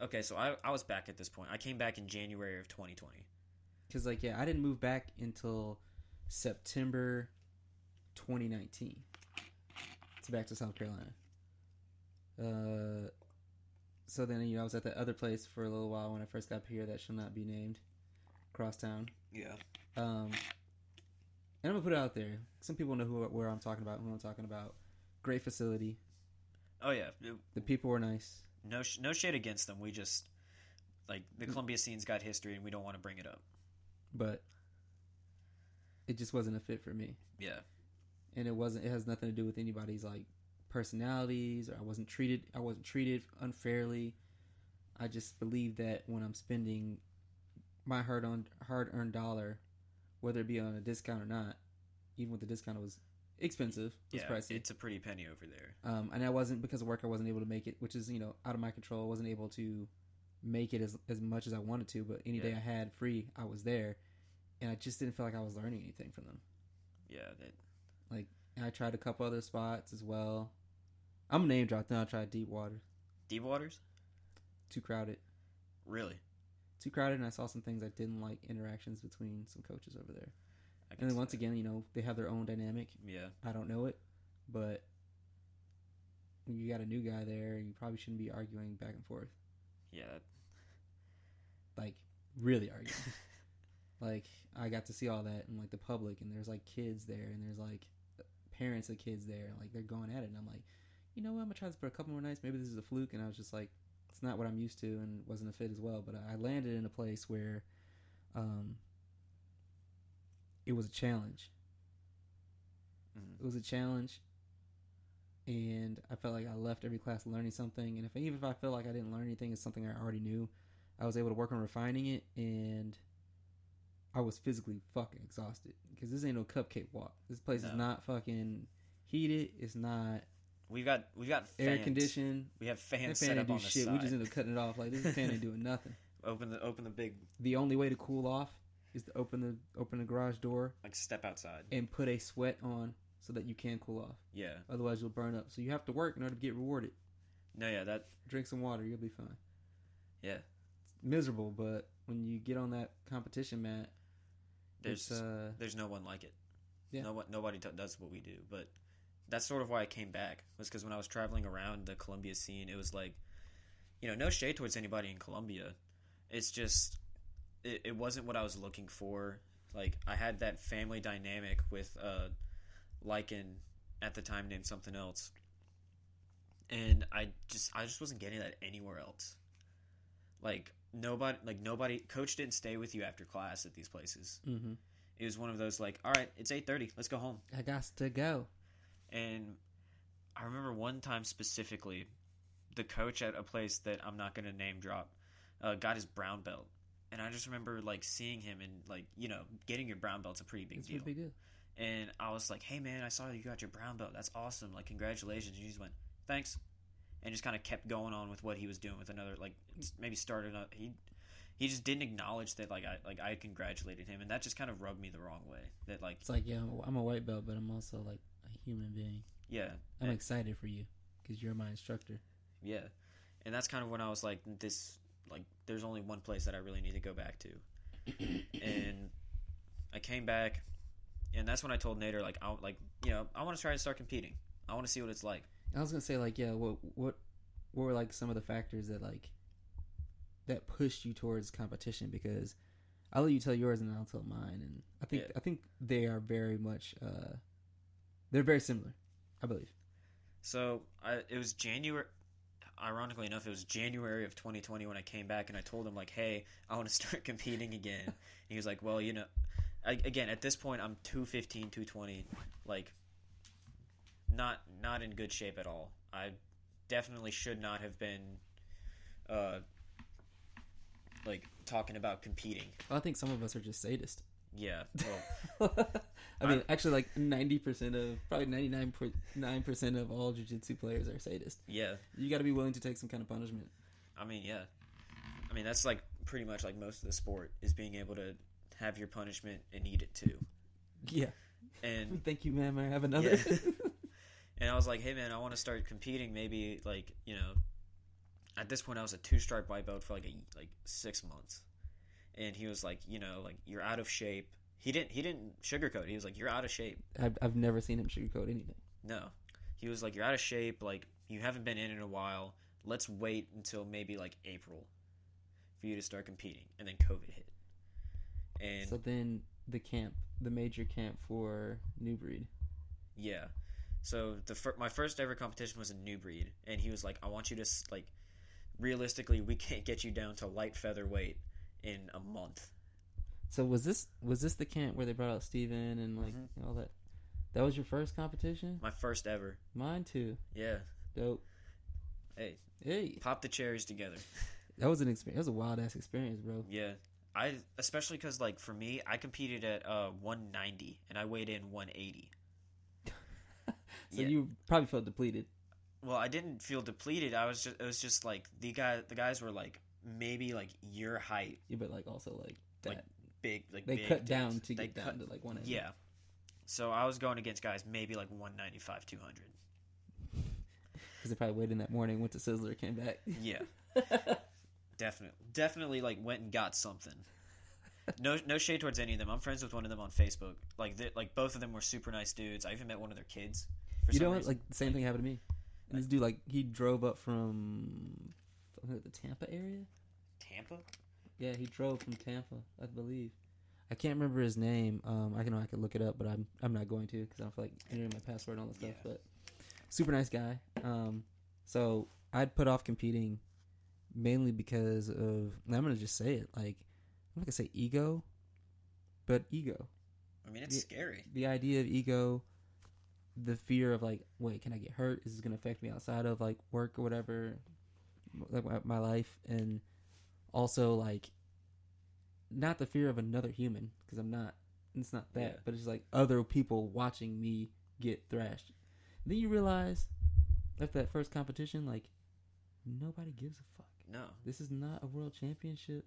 Speaker 2: Okay, so I I was back at this point. I came back in January of 2020.
Speaker 1: Because, like, yeah, I didn't move back until September 2019. It's back to South Carolina. Uh, so then, you know, I was at that other place for a little while when I first got here that shall not be named. Crosstown.
Speaker 2: Yeah.
Speaker 1: Um, and I'm gonna put it out there. Some people know who where I'm talking about. Who I'm talking about. Great facility.
Speaker 2: Oh yeah.
Speaker 1: The people were nice.
Speaker 2: No sh- no shade against them. We just like the Columbia scene's got history, and we don't want to bring it up.
Speaker 1: but it just wasn't a fit for me
Speaker 2: Yeah.
Speaker 1: and it wasn't it has nothing to do with anybody's like personalities or i wasn't treated i wasn't treated unfairly i just believe that when i'm spending my hard on hard earned dollar whether it be on a discount or not even with the discount it was expensive it was
Speaker 2: Yeah.
Speaker 1: pricey
Speaker 2: It's a pretty penny over there.
Speaker 1: um, and I wasn't because of work. I wasn't able to make it, which is you know out of my control. I wasn't able to make it as as much as I wanted to. But any day I had free, I was there, and I just didn't feel like I was learning anything from them.
Speaker 2: Yeah. That,
Speaker 1: And I tried a couple other spots as well. I'm a name drop. Then I tried Deep Water.
Speaker 2: Deep Waters.
Speaker 1: Too crowded.
Speaker 2: Really.
Speaker 1: Too crowded, and I saw some things I didn't like interactions between some coaches over there. And then once
Speaker 2: that.
Speaker 1: again, you know, they have their own dynamic.
Speaker 2: Yeah.
Speaker 1: I don't know it, but when you got a new guy there, you probably shouldn't be arguing back and forth.
Speaker 2: Yeah.
Speaker 1: like really arguing. like I got to see all that in like the public, and there's like kids there, and there's like parents of kids there, and like they're going at it, and I'm like, you know what, I'm gonna try this for a couple more nights. Maybe this is a fluke, and I was just like, it's not what I'm used to, and wasn't a fit as well. But I landed in a place where, um, it was a challenge.
Speaker 2: mhm.
Speaker 1: It was a challenge, and I felt like I left every class learning something. And if even if I feel like I didn't learn anything, it's something I already knew. I was able to work on refining it, and I was physically fucking exhausted because this ain't no cupcake walk. This place is not fucking heated. It's not
Speaker 2: We've got we've got
Speaker 1: air
Speaker 2: fans.
Speaker 1: conditioned.
Speaker 2: We have fans
Speaker 1: fan
Speaker 2: set up
Speaker 1: do
Speaker 2: on
Speaker 1: shit. We just end up cutting it off. Like this fan ain't doing nothing.
Speaker 2: open the open the big
Speaker 1: The only way to cool off is to open the open the garage door
Speaker 2: like step outside.
Speaker 1: and put a sweat on so that you can cool off.
Speaker 2: Yeah.
Speaker 1: Otherwise, you'll burn up. So you have to work in order to get rewarded.
Speaker 2: No. Yeah. That.
Speaker 1: Drink some water, you'll be fine.
Speaker 2: Yeah.
Speaker 1: It's miserable, but when you get on that competition mat,
Speaker 2: There's
Speaker 1: uh,
Speaker 2: there's no one like it.
Speaker 1: Yeah.
Speaker 2: No one nobody t- does what we do. But that's sort of why I came back was because when I was traveling around the Columbia scene, it was like, you know, no shade towards anybody in Columbia. It's just it, it wasn't what I was looking for. Like I had that family dynamic with uh, Lycan at the time named something else, and I just I just wasn't getting that anywhere else. Like nobody like nobody coach didn't stay with you after class at these places
Speaker 1: mm-hmm.
Speaker 2: it was one of those like all right it's 8.30 let's go home
Speaker 1: I got to go.
Speaker 2: and i remember one time specifically the coach at a place that i'm not going to name drop uh, got his brown belt and i just remember like seeing him and like you know getting your brown belt's a pretty big deal.
Speaker 1: big deal.
Speaker 2: and i was like hey man i saw you got your brown belt. That's awesome. Like congratulations. And he just went thanks. And just kind of kept going on with what he was doing with another like maybe started up. He he just didn't acknowledge that like i like i congratulated him. And that just kind of rubbed me the wrong way. That like
Speaker 1: It's like, yeah, I'm a- I'm a white belt, but I'm also like a human being.
Speaker 2: yeah.
Speaker 1: I'm
Speaker 2: and-
Speaker 1: excited for you because you're my instructor.
Speaker 2: Yeah, and that's kind of when I was like, this like, there's only one place that I really need to go back to, and I came back, and that's when I told Nader like, I like, you know, I want to try to start competing. I want to see what it's like.
Speaker 1: I was gonna say like, yeah, what what what were like some of the factors that like that pushed you towards competition? Because I'll let you tell yours and I'll tell mine, and I think
Speaker 2: Yeah.
Speaker 1: I think they are very much uh they're very similar. I believe.
Speaker 2: So I, it was January. Ironically enough, it was January of 2020 when I came back and I told him like, "Hey, I want to start competing again." and he was like, "Well, you know, I, again at this point I'm 215, 220, like not not in good shape at all. I definitely should not have been, uh, like talking about competing.
Speaker 1: I think some of us are just sadists.
Speaker 2: Yeah, well,
Speaker 1: I mean, actually, like ninety percent of probably ninety nine point nine percent of all jujitsu players are sadists.
Speaker 2: yeah.
Speaker 1: You got to be willing to take some kind of punishment.
Speaker 2: I mean, yeah. I mean, that's like pretty much like most of the sport is being able to have your punishment and eat it too.
Speaker 1: Yeah.
Speaker 2: And
Speaker 1: Thank you, ma'am. I have another.
Speaker 2: Yeah. and I was like, hey man, I want to start competing. Maybe like you know, at this point I was a two stripe white belt for like a, like six months, and he was like, you know, like you're out of shape. He didn't he didn't sugarcoat. it. He was like, you're out of shape.
Speaker 1: I've, I've never seen him sugarcoat anything.
Speaker 2: No, he was like, you're out of shape. Like you haven't been in in a while. Let's wait until maybe like April for you to start competing. And then COVID hit. And
Speaker 1: So then the camp, the major camp for Newbreed.
Speaker 2: Yeah. So the fir- my first ever competition was a Newbreed, and he was like, "I want you to like, realistically, we can't get you down to light featherweight in a month."
Speaker 1: So was this was this the camp where they brought out Steven and like
Speaker 2: Mhm.
Speaker 1: all that? That was your first competition?
Speaker 2: My first ever.
Speaker 1: Mine too.
Speaker 2: Yeah.
Speaker 1: Dope.
Speaker 2: Hey,
Speaker 1: Hey,
Speaker 2: pop the cherries together.
Speaker 1: that was an experience. That was a wild ass experience, bro.
Speaker 2: Yeah. I especially because like for me, I competed at uh 190 and I weighed in 180.
Speaker 1: So
Speaker 2: Yeah.
Speaker 1: you probably felt depleted.
Speaker 2: Well, I didn't feel depleted. I was just it was just like the guy the guys were like maybe like your height,
Speaker 1: Yeah, but like also like that.
Speaker 2: Like, big like
Speaker 1: they
Speaker 2: big
Speaker 1: cut down to
Speaker 2: They
Speaker 1: get down
Speaker 2: cut-
Speaker 1: to like one.
Speaker 2: Yeah. So I was going against guys maybe like 195, 200.
Speaker 1: because they probably waited in that morning, went to Sizzler, came back.
Speaker 2: Yeah. Definitely. Definitely like went and got something. No no shade towards any of them. I'm friends with one of them on Facebook. Like like both of them were super nice dudes. I even met one of their kids. For
Speaker 1: you know what?
Speaker 2: reason.
Speaker 1: Like the same thing happened to me. And this dude, like, he drove up from I think the Tampa area.
Speaker 2: Tampa?
Speaker 1: Yeah, he drove from Tampa, I believe. I can't remember his name. Um, I can I can look it up, but I'm I'm not going to because I don't feel like entering my password and all that stuff.
Speaker 2: Yeah.
Speaker 1: But super nice guy. Um, so I'd put off competing mainly because of. I'm gonna just say it. Like I'm not gonna say ego, but ego.
Speaker 2: I mean, it's
Speaker 1: Yeah.
Speaker 2: scary.
Speaker 1: The idea of ego, the fear of like, wait, can I get hurt? Is this gonna affect me outside of like work or whatever, like my, my life, and also like, not the fear of another human because I'm not. It's not that,
Speaker 2: Yeah.
Speaker 1: but it's like other people watching me get thrashed. then you realize after that first competition, like nobody gives a fuck.
Speaker 2: No.
Speaker 1: This is not a world championship.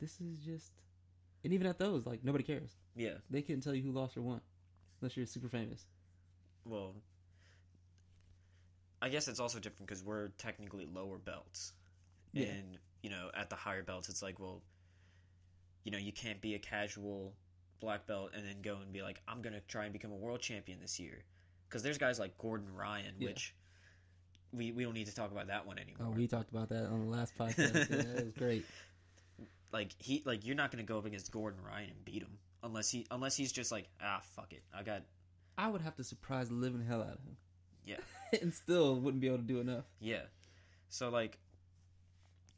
Speaker 1: This is just, and even at those, like nobody cares.
Speaker 2: Yeah.
Speaker 1: They couldn't tell you who lost or won, unless you're super famous.
Speaker 2: Well, I guess it's also different because we're technically lower belts.
Speaker 1: Yeah.
Speaker 2: And, you know, at the higher belts, it's like, well, you know, you can't be a casual black belt and then go and be like, I'm going to try and become a world champion this year. Because there's guys like Gordon Ryan,
Speaker 1: Yeah.
Speaker 2: which we, we don't need to talk about that one anymore.
Speaker 1: Oh, we talked about that on the last podcast. yeah, it was great.
Speaker 2: like he like you're not going to go up against Gordon Ryan and beat him unless he unless he's just like ah fuck it I got
Speaker 1: I would have to surprise the living hell out of him.
Speaker 2: Yeah.
Speaker 1: and still wouldn't be able to do enough.
Speaker 2: Yeah. So like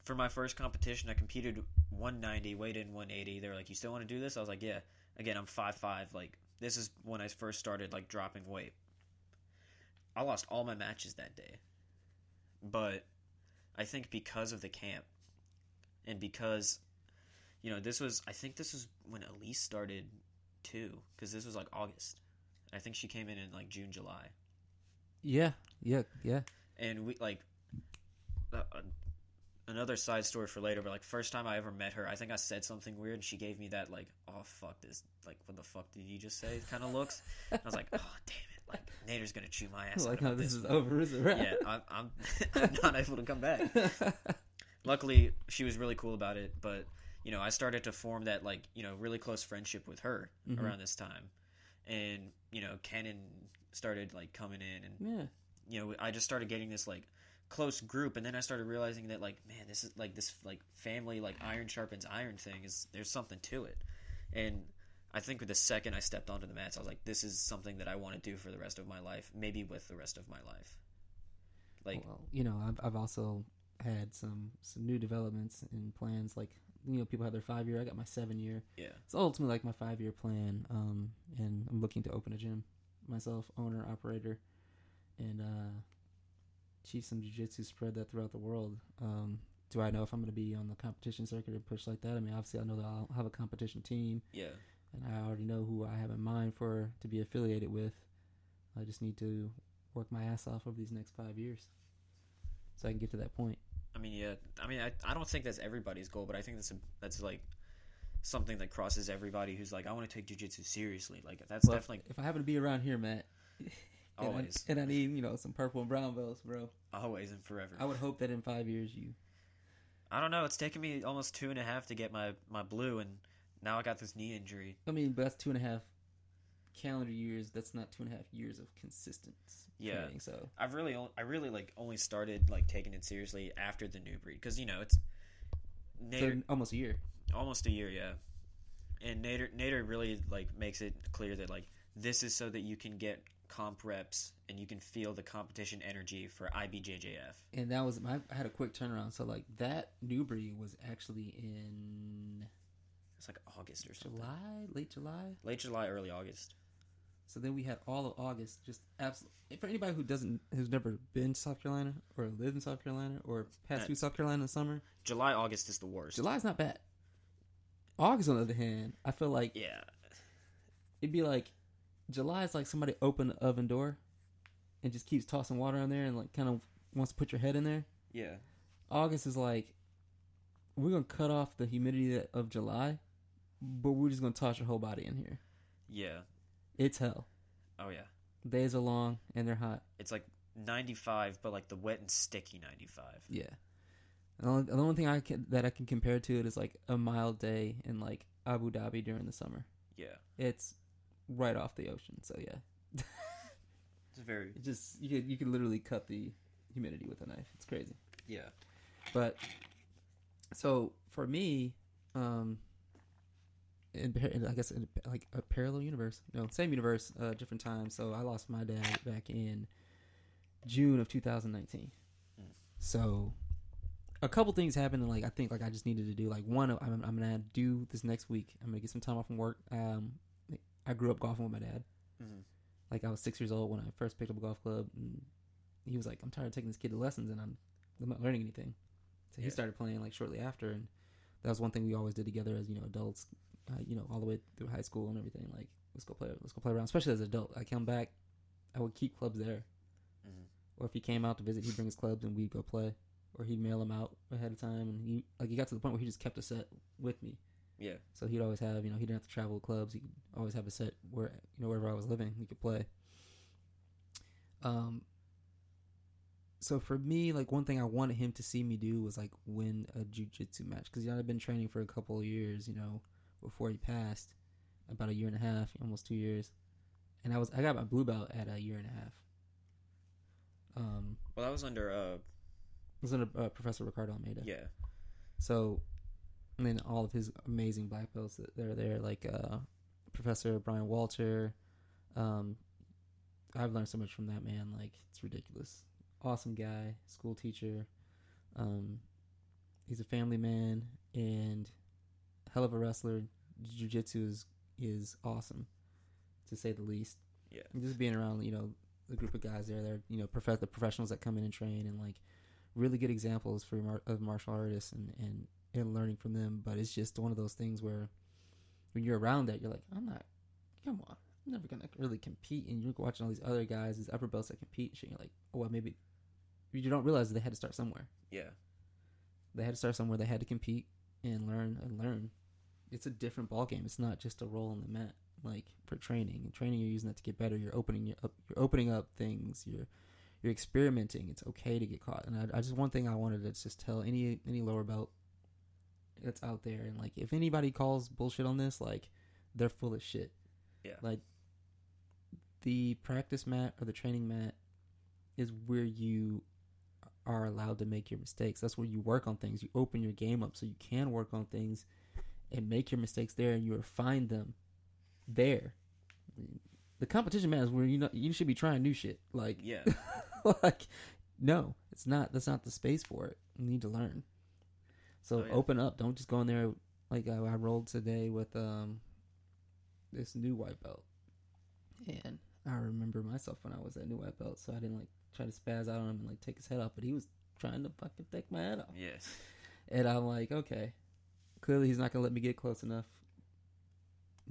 Speaker 2: for my first competition I competed 190, weighed in 180. They were like, "You still want to do this?" I was like, "Yeah." Again, I'm 5'5", like this is when I first started like dropping weight. I lost all my matches that day. But I think because of the camp and because you know, this was I think this was when Elise started too cuz this was like August. I think she came in in like June, July
Speaker 1: Yeah, yeah, yeah.
Speaker 2: and we like uh, uh, another side story for later but like first time i ever met her i think i said something weird and she gave me that like oh fuck this like what the fuck did you just say kind of looks i was like oh damn it like nader's gonna chew my ass
Speaker 1: like
Speaker 2: out about
Speaker 1: this
Speaker 2: this
Speaker 1: is over, is it right?
Speaker 2: yeah I'm, I'm i'm not able to come back luckily she was really cool about it but you know i started to form that like you know really close friendship with her
Speaker 1: Mhm.
Speaker 2: around this time and you know Kenan started like coming in and
Speaker 1: yeah.
Speaker 2: you know i just started getting this like close group and then i started realizing that like man this is like this like family like iron sharpens iron thing is there's something to it and I think with the second I stepped onto the mats, I was like, this is something that I want to do for the rest of my life, maybe with the rest of my life. Like,
Speaker 1: well, you know, I've, I've also had some some new developments and plans. Like, you know, people have their five year. I got my seven year.
Speaker 2: yeah,
Speaker 1: It's ultimately like my five year plan. Um, and I'm looking to open a gym myself, owner, operator, and uh, teach some jujitsu, spread that throughout the world. Um, do I know if I'm going to be on the competition circuit and push like that? I mean, obviously, I know that I'll have a competition team,
Speaker 2: yeah,
Speaker 1: and I already know who I have in mind for to be affiliated with. I just need to work my ass off over these next five years, so I can get to that point.
Speaker 2: I mean, yeah. I mean, I, I don't think that's everybody's goal, but I think that's a, that's like something that crosses everybody who's like, I want to take jujitsu seriously. Like that's
Speaker 1: Well,
Speaker 2: definitely
Speaker 1: if I happen to be around here, Matt, and I-
Speaker 2: always,
Speaker 1: and I need you know some purple and brown belts, bro.
Speaker 2: always and forever.
Speaker 1: I would hope that in five years you
Speaker 2: I don't know. It's taken me almost two and a half to get my my blue, and now I got this knee injury.
Speaker 1: I mean, but that's two and a half calendar years. That's not two and a half years of consistent
Speaker 2: Yeah.
Speaker 1: training. So
Speaker 2: I've really, on- I really like only started like taking it seriously after the Newbreed because you know it's Nader,
Speaker 1: so almost a year.
Speaker 2: almost a year, yeah. And Nader, Nader really like makes it clear that like this is so that you can get comp reps and you can feel the competition energy for IBJJF.
Speaker 1: And that was my. I had a quick turnaround. So like that Newbreed was actually in
Speaker 2: It's like August or something,
Speaker 1: July, late July.
Speaker 2: late July, early August.
Speaker 1: So then we had all of August, just absolutely. For anybody who doesn't, who's never been to South Carolina or lived in South Carolina or passed through
Speaker 2: uh,
Speaker 1: South Carolina in the summer,
Speaker 2: July, August is the worst.
Speaker 1: July's not bad. August, on the other hand, I feel like
Speaker 2: Yeah,
Speaker 1: it'd be like July is like somebody opened the oven door and just keeps tossing water on there and like kind of wants to put your head in there.
Speaker 2: yeah,
Speaker 1: August is like we're gonna cut off the humidity of July, but we're just gonna toss your whole body in here.
Speaker 2: yeah.
Speaker 1: It's hell.
Speaker 2: Oh yeah.
Speaker 1: Days are long and they're hot.
Speaker 2: It's like 95, but like the wet and sticky 95.
Speaker 1: Yeah. The only, the only thing I can that I can compare to it is like a mild day in like Abu Dhabi during the summer.
Speaker 2: Yeah.
Speaker 1: It's right off the ocean, so yeah.
Speaker 2: It's very
Speaker 1: It just you could you could literally cut the humidity with a knife. It's crazy.
Speaker 2: yeah.
Speaker 1: But so for me, um, in, in I guess in, like a parallel universe, no, same universe, uh, different time. So I lost my dad back in June of 2019.
Speaker 2: Mm.
Speaker 1: So a couple things happened, and like I think like I just needed to do like one. I'm, I'm gonna do this next week. I'm gonna get some time off from work. Um, I grew up golfing with my dad.
Speaker 2: Mhm.
Speaker 1: Like I was six years old when I first picked up a golf club, and he was like, "I'm tired of taking this kid to lessons, and I'm I'm not learning anything." So he started playing like shortly after, and that was one thing we always did together as you know adults, uh, you know, all the way through high school and everything. Like, let's go play, let's go play around. Especially as an adult, I come back, I would keep clubs there,
Speaker 2: Mhm.
Speaker 1: or if he came out to visit, he'd bring his clubs and we'd go play, or he'd mail them out ahead of time, and he like he got to the point where he just kept a set with me.
Speaker 2: Yeah.
Speaker 1: So he'd always have, you know, he didn't have to travel with clubs. He could always have a set where, you know, wherever I was living, he could play. Um. So for me, like one thing I wanted him to see me do was like win a jujitsu match because you know, I'd been training for a couple of years, you know, before he passed, about a year and a half, almost two years, and I was I got my blue belt at a year and a half. Um,
Speaker 2: Well, that was under uh
Speaker 1: it was under uh, Professor Ricardo Almeida.
Speaker 2: yeah.
Speaker 1: So, I mean, all of his amazing black belts that are there, like uh, Professor Brian Walter. Um, I've learned so much from that man. Like, it's ridiculous. Awesome guy, school teacher. Um, he's a family man and hell of a wrestler. Jiu-jitsu is is awesome, to say the least.
Speaker 2: Yeah.
Speaker 1: And just being around, you know, the group of guys there, they're you know, prof- the professionals that come in and train, and like really good examples for mar- of martial artists and, and and learning from them. But it's just one of those things where when you're around that, you're like, I'm not. Come on, I'm never gonna really compete. And you're watching all these other guys, these upper belts that compete. And shit, you're like, oh well, maybe you don't realize that they had to start somewhere.
Speaker 2: Yeah.
Speaker 1: They had to start somewhere. They had to compete and learn and learn. It's a different ball game. It's not just a roll on the mat like for training. And training, you're using that to get better. You're opening your up. You're opening up things. You're you're experimenting. It's okay to get caught. And I, I just one thing I wanted to just tell any any lower belt that's out there and like if anybody calls bullshit on this, like they're full of shit.
Speaker 2: Yeah.
Speaker 1: Like the practice mat or the training mat is where you are allowed to make your mistakes. That's where you work on things. You open your game up so you can work on things and make your mistakes there and you refine them there. The competition matters where you know you should be trying new shit. Like
Speaker 2: Yeah.
Speaker 1: like no, it's not. That's not the space for it. You need to learn. So
Speaker 2: Oh, yeah.
Speaker 1: open up. Don't just go in there like I, I rolled today with um this new white belt, and I remember myself when I was at new white belt, so I didn't like try to spaz out on him and like take his head off, but he was trying to fucking take my head off,
Speaker 2: Yes.
Speaker 1: and I'm like, okay, clearly he's not gonna let me get close enough.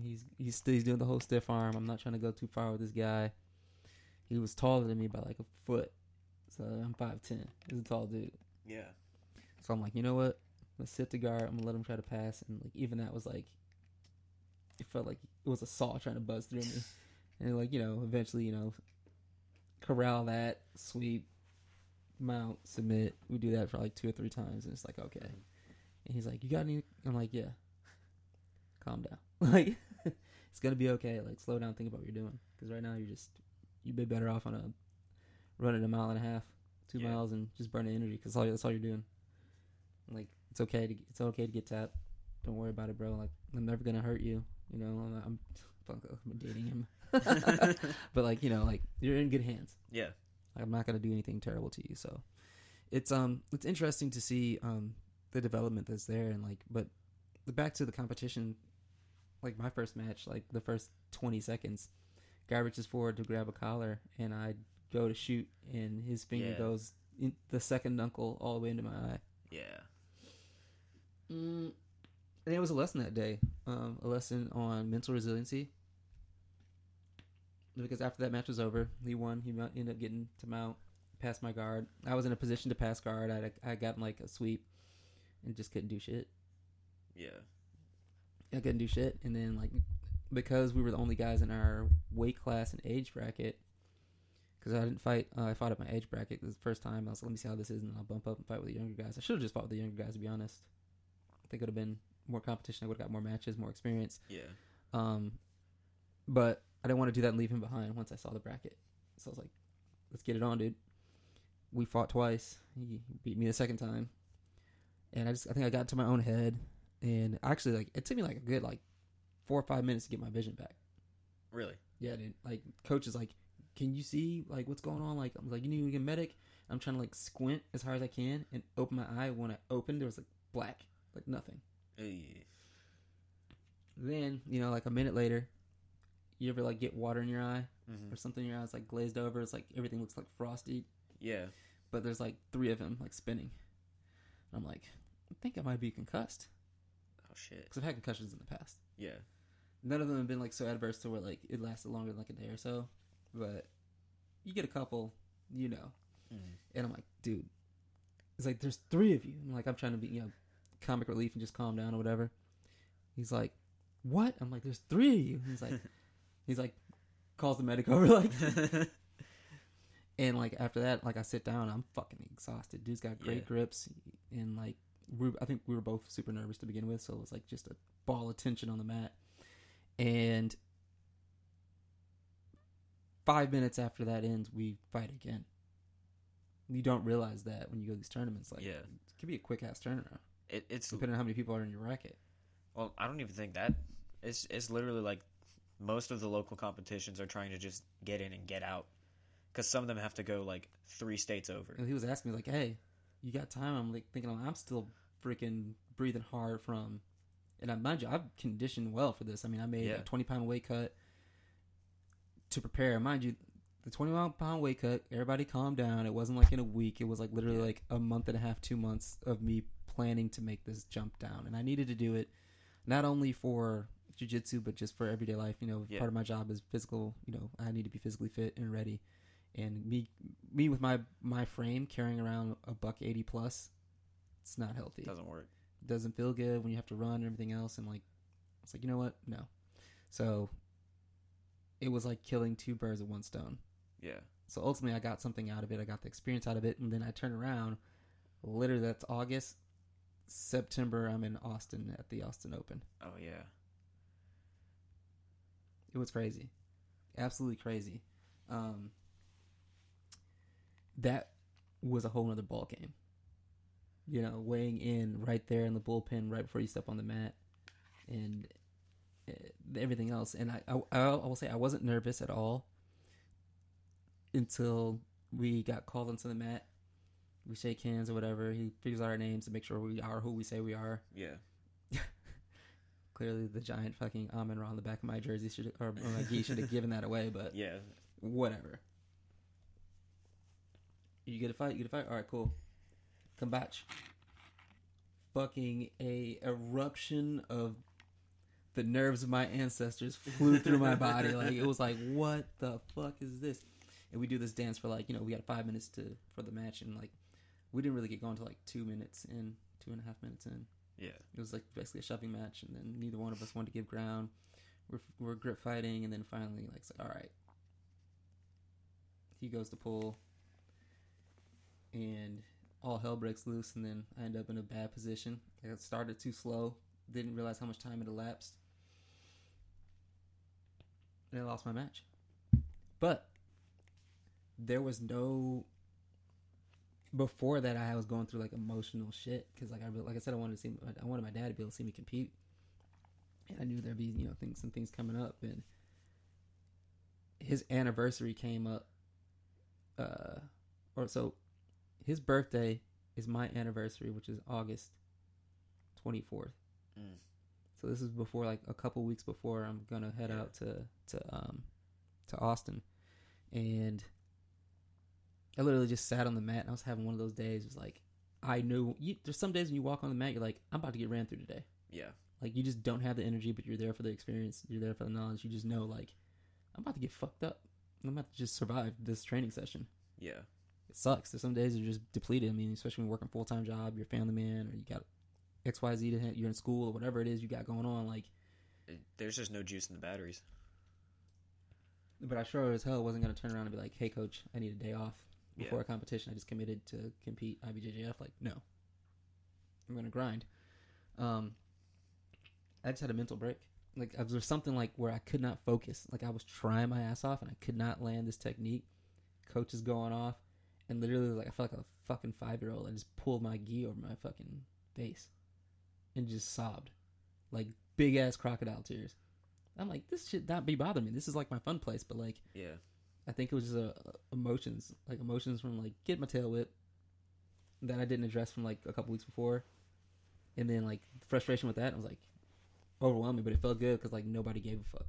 Speaker 1: He's he's still he's doing the whole stiff arm. I'm not trying to go too far with this guy. He was taller than me by like a foot, so I'm five ten. He's a tall dude.
Speaker 2: Yeah.
Speaker 1: So I'm like, you know what? Let's sit the guard. I'm gonna let him try to pass, and like even that was like, it felt like it was a saw trying to buzz through me, and like you know, eventually you know, corral that, sweep, mount, submit. We do that for like two or three times, and it's like okay. And he's like, you got any? I'm like, yeah. Calm down. Like it's gonna be okay. Like slow down, think about what you're doing, because right now you're just you'd be better off on a running a mile and a half, two
Speaker 2: Yeah.
Speaker 1: miles, and just burning energy, because all that's all you're doing. Like it's okay to it's okay to get tapped. Don't worry about it, bro. Like I'm never gonna hurt you. You know, I'm, I'm, I'm dating him, but like you know, like you're in good hands.
Speaker 2: Yeah.
Speaker 1: Like, I'm not gonna do anything terrible to you. So it's um it's interesting to see um the development that's there and like but back to the competition like my first match like the first 20 seconds guy reaches forward to grab a collar and I go to shoot and his finger
Speaker 2: Yeah.
Speaker 1: goes in the second knuckle all the way into my eye.
Speaker 2: Yeah.
Speaker 1: Mm, and it was a lesson that day, um, a lesson on mental resiliency. Because after that match was over, he won. He ended up getting to mount, past my guard. I was in a position to pass guard. I I got like a sweep, and just couldn't do shit.
Speaker 2: Yeah.
Speaker 1: I couldn't do shit. And then like because we were the only guys in our weight class and age bracket, because I didn't fight. Uh, I fought at my age bracket the first time. I was like, let me see how this is, and then I'll bump up and fight with the younger guys. I should have just fought with the younger guys to be honest. I think it would have been more competition. I would have got more matches, more experience.
Speaker 2: Yeah.
Speaker 1: Um, but I didn't want to do that and leave him behind once I saw the bracket. So I was like, let's get it on, dude. We fought twice. He beat me the second time. And I just I think I got to my own head and actually like it took me like a good like four or five minutes to get my vision back.
Speaker 2: Really.
Speaker 1: Yeah, dude. Like coach is like, Can you see like what's going on? Like I'm like, you need to get a medic. I'm trying to like squint as hard as I can and open my eye. When I opened there was like black. Like nothing.
Speaker 2: Hey.
Speaker 1: Then, you know, like a minute later, you ever like get water in your eye
Speaker 2: hmm
Speaker 1: or something in your eye? It's like glazed over. It's like everything looks like frosty,
Speaker 2: Yeah.
Speaker 1: but there's like three of them like spinning. I'm like, I think I might be concussed
Speaker 2: Oh shit.
Speaker 1: because I've had concussions in the past.
Speaker 2: Yeah.
Speaker 1: None of them have been like so adverse to where like it lasted longer than like a day or so, but you get a couple, you know.
Speaker 2: Mhm.
Speaker 1: And I'm like, dude, it's like there's three of you. I'm like I'm trying to be, you know, comic relief and just calm down or whatever. He's like, what? I'm like, there's three of you. He's like, he's like, calls the medic over like, and like after that, like I sit down, I'm fucking exhausted. Dude's got great
Speaker 2: Yeah.
Speaker 1: grips, and like we, I think we were both super nervous to begin with, so it was like just a ball of tension on the mat. And five minutes after that ends, we fight again. You don't realize that when you go to these tournaments. Like,
Speaker 2: Yeah.
Speaker 1: it could be a quick ass turnaround,
Speaker 2: It, it's
Speaker 1: depending on how many people are in your racket.
Speaker 2: well. I don't even think that. It's it's literally like most of the local competitions are trying to just get in and get out because some of them have to go like three states over.
Speaker 1: And he was asking me like, "Hey, you got time?" I'm like thinking, I'm still freaking breathing hard from, and I mind you, I've conditioned well for this. I mean, I made
Speaker 2: Yeah.
Speaker 1: a 20 pound weight cut to prepare. Mind you, the 20 pound weight cut. Everybody calm down. It wasn't like in a week. It was like literally
Speaker 2: Yeah.
Speaker 1: like a month and a half, two months of me planning to make this jump down, and I needed to do it not only for jujitsu but just for everyday life. You know,
Speaker 2: Yeah.
Speaker 1: part of my job is physical. You know, I need to be physically fit and ready and me me with my my frame carrying around a buck 80 plus it's not healthy.
Speaker 2: Doesn't work.
Speaker 1: doesn't feel good when you have to run and everything else and like it's like you know what? No. So it was like killing two birds with one stone.
Speaker 2: Yeah.
Speaker 1: so ultimately i got something out of it. I got the experience out of it and then i turn around. Literally that's august. September i'm in austin at the austin open.
Speaker 2: Oh yeah.
Speaker 1: It was crazy, absolutely crazy. Um, that was a whole other ball game. You know, weighing in right there in the bullpen right before you step on the mat, and uh, everything else. And I, I, I will say I wasn't nervous at all until we got called onto the mat. We shake hands or whatever. He figures out our names to make sure we are who we say we are.
Speaker 2: Yeah.
Speaker 1: Clearly, the giant fucking Amen Ra on the back of my jersey should or, or my gi should have given that away, but
Speaker 2: Yeah.
Speaker 1: whatever. You get a fight. You get a fight. All right, cool. Combats. Fucking a eruption of the nerves of my ancestors flew through my body. Like it was like, what the fuck is this? And we do this dance for like you know we got five minutes to for the match and like we didn't really get going to like two minutes in, two and a half minutes in.
Speaker 2: Yeah.
Speaker 1: It was like basically a shoving match, and then neither one of us wanted to give ground. We're we're grip fighting, and then finally, like, it's like, all right. He goes to pull, and all hell breaks loose, and then I end up in a bad position. I started too slow, didn't realize how much time had elapsed, and I lost my match. But there was no before that I was going through like emotional shit because like I like I said I wanted to see I wanted my dad to be able to see me compete, and I knew there'd be you know things some things coming up and his anniversary came up, uh, or so his birthday is my anniversary, which is August twenty fourth.
Speaker 2: Mm.
Speaker 1: So this is before like a couple weeks before I'm gonna head
Speaker 2: Yeah.
Speaker 1: out to to um to Austin, and I literally just sat on the mat and I was having one of those days. It was like I knew you, there's some days when you walk on the mat, you're like I'm about to get ran through today.
Speaker 2: Yeah.
Speaker 1: Like you just don't have the energy, but you're there for the experience. You're there for the knowledge. You just know like I'm about to get fucked up. I'm about to just survive this training session.
Speaker 2: Yeah.
Speaker 1: It sucks. There's some days you're just depleted. I mean, especially when you're working full time job, you're a family man, or you got X Y Z to you're in school or whatever it is you got going on. Like
Speaker 2: there's just no juice in the batteries.
Speaker 1: But I sure as hell wasn't going to turn around and be like, "Hey, coach, I need a day off before
Speaker 2: Yeah.
Speaker 1: a competition. I just committed to compete IBJJF." Like, no, I'm going to grind. Um, I just had a mental break. Like, there was something like where I could not focus. Like, I was trying my ass off and I could not land this technique. Coach is going off, and literally, like, I felt like a fucking five year old. I just pulled my gi over my fucking face, and just sobbed, like big ass crocodile tears. I'm like, this should not be bothering me. This is like my fun place, but like,
Speaker 2: Yeah.
Speaker 1: I think it was just uh, emotions, like emotions from like get my tail whipped that I didn't address from like a couple weeks before, and then like frustration with that. I was like overwhelming, but it felt good because like nobody gave a fuck.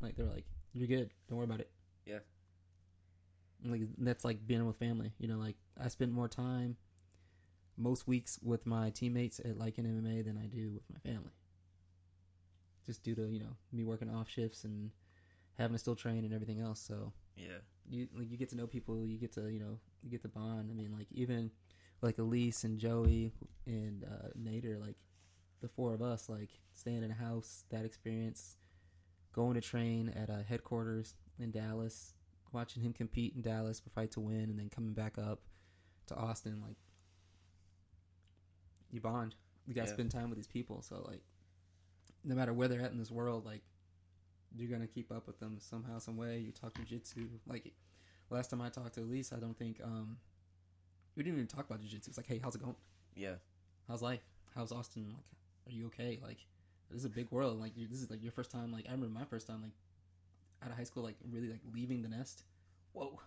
Speaker 1: Like they were like, "You're good, don't worry about it."
Speaker 2: Yeah.
Speaker 1: Like that's like being with family. You know, like I spend more time most weeks with my teammates at like an MMA than I do with my family. Just due to you know me working off shifts and having to still train and everything else. So
Speaker 2: Yeah.
Speaker 1: you like you get to know people you get to you know you get to bond i mean like even like elise and joey and uh nader like the four of us like staying in a house that experience going to train at a headquarters in dallas watching him compete in dallas for fight to win and then coming back up to austin like you bond you gotta
Speaker 2: Yeah.
Speaker 1: spend time with these people so like no matter where they're at in this world like you're gonna keep up with them somehow, some way. You talk jujitsu. Like last time I talked to Elise, I don't think um we didn't even talk about jujitsu. It's like, hey, how's it going?
Speaker 2: Yeah.
Speaker 1: How's life? How's Austin? Like, are you okay? Like, this is a big world. Like, this is like your first time. Like, I remember my first time, like out of high school, like really like leaving the nest. Whoa,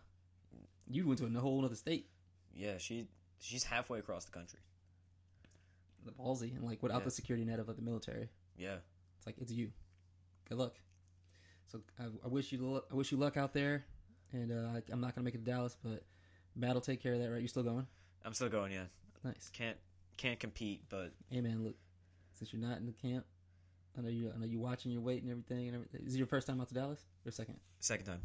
Speaker 1: you went to a whole other state.
Speaker 2: Yeah. She she's halfway across the country.
Speaker 1: The ballsy and like without
Speaker 2: Yeah.
Speaker 1: the security net of like, the military.
Speaker 2: Yeah.
Speaker 1: It's like it's you. Good luck. So I, I wish you luck, I wish you luck out there, and uh, I, I'm not gonna make it to Dallas, but Matt will take care of that. Right? You still going?
Speaker 2: I'm still going. Yeah.
Speaker 1: Nice.
Speaker 2: Can't can't compete, but
Speaker 1: Hey man, look, since you're not in the camp, I know you. I know you watching your weight and everything. And everything. Is it your first time out to Dallas? Or second?
Speaker 2: second time.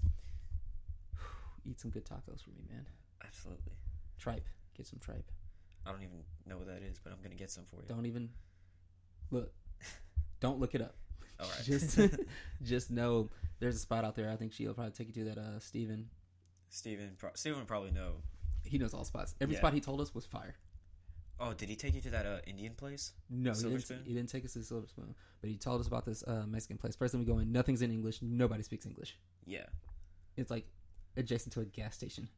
Speaker 1: Eat some good tacos for me, man.
Speaker 2: Absolutely.
Speaker 1: Tripe. Get some tripe.
Speaker 2: I don't even know what that is, but I'm gonna get some for you.
Speaker 1: Don't even look. Don't look it up.
Speaker 2: All right.
Speaker 1: Just, just know there's a spot out there. I think she'll probably take you to that. Uh, Steven.
Speaker 2: Steven, pro- Steven probably know.
Speaker 1: He knows all spots. Every
Speaker 2: Yeah.
Speaker 1: spot he told us was fire.
Speaker 2: Oh, did he take you to that uh, Indian place?
Speaker 1: No, he didn't, he didn't take us to the Silver Spoon, but he told us about this uh, Mexican place. First time we go in, nothing's in English. Nobody speaks English.
Speaker 2: Yeah.
Speaker 1: It's like adjacent to a gas station.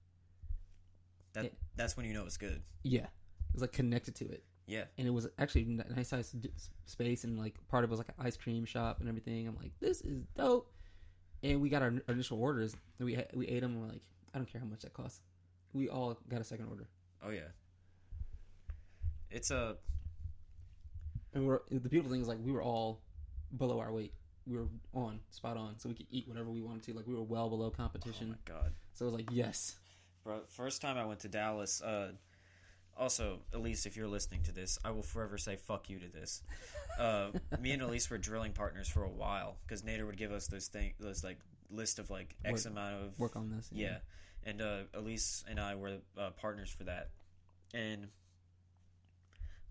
Speaker 2: That
Speaker 1: Yeah.
Speaker 2: that's when you know it's good.
Speaker 1: Yeah, it's like connected to it.
Speaker 2: Yeah.
Speaker 1: and it was actually a nice size space, and like part of it was like an ice cream shop and everything. I'm like, this is dope. And we got our, our initial orders, we we ate them. And we're like, I don't care how much that costs. We all got a second order,
Speaker 2: Oh yeah. It's a
Speaker 1: and we're the beautiful thing is like we were all below our weight. We were on spot on, so we could eat whatever we wanted to. Like we were well below
Speaker 2: oh
Speaker 1: competition,
Speaker 2: my god.
Speaker 1: so it was like yes.
Speaker 2: Bro, first time I went to Dallas, uh also, Elise, if you're listening to this, I will forever say fuck you to this. Uh, me and Elise were drilling partners for a while because Nader would give us those thing, those like list of like X
Speaker 1: Work-
Speaker 2: amount of
Speaker 1: Work on this.
Speaker 2: Yeah, and uh, Elise and I were uh, partners for that. And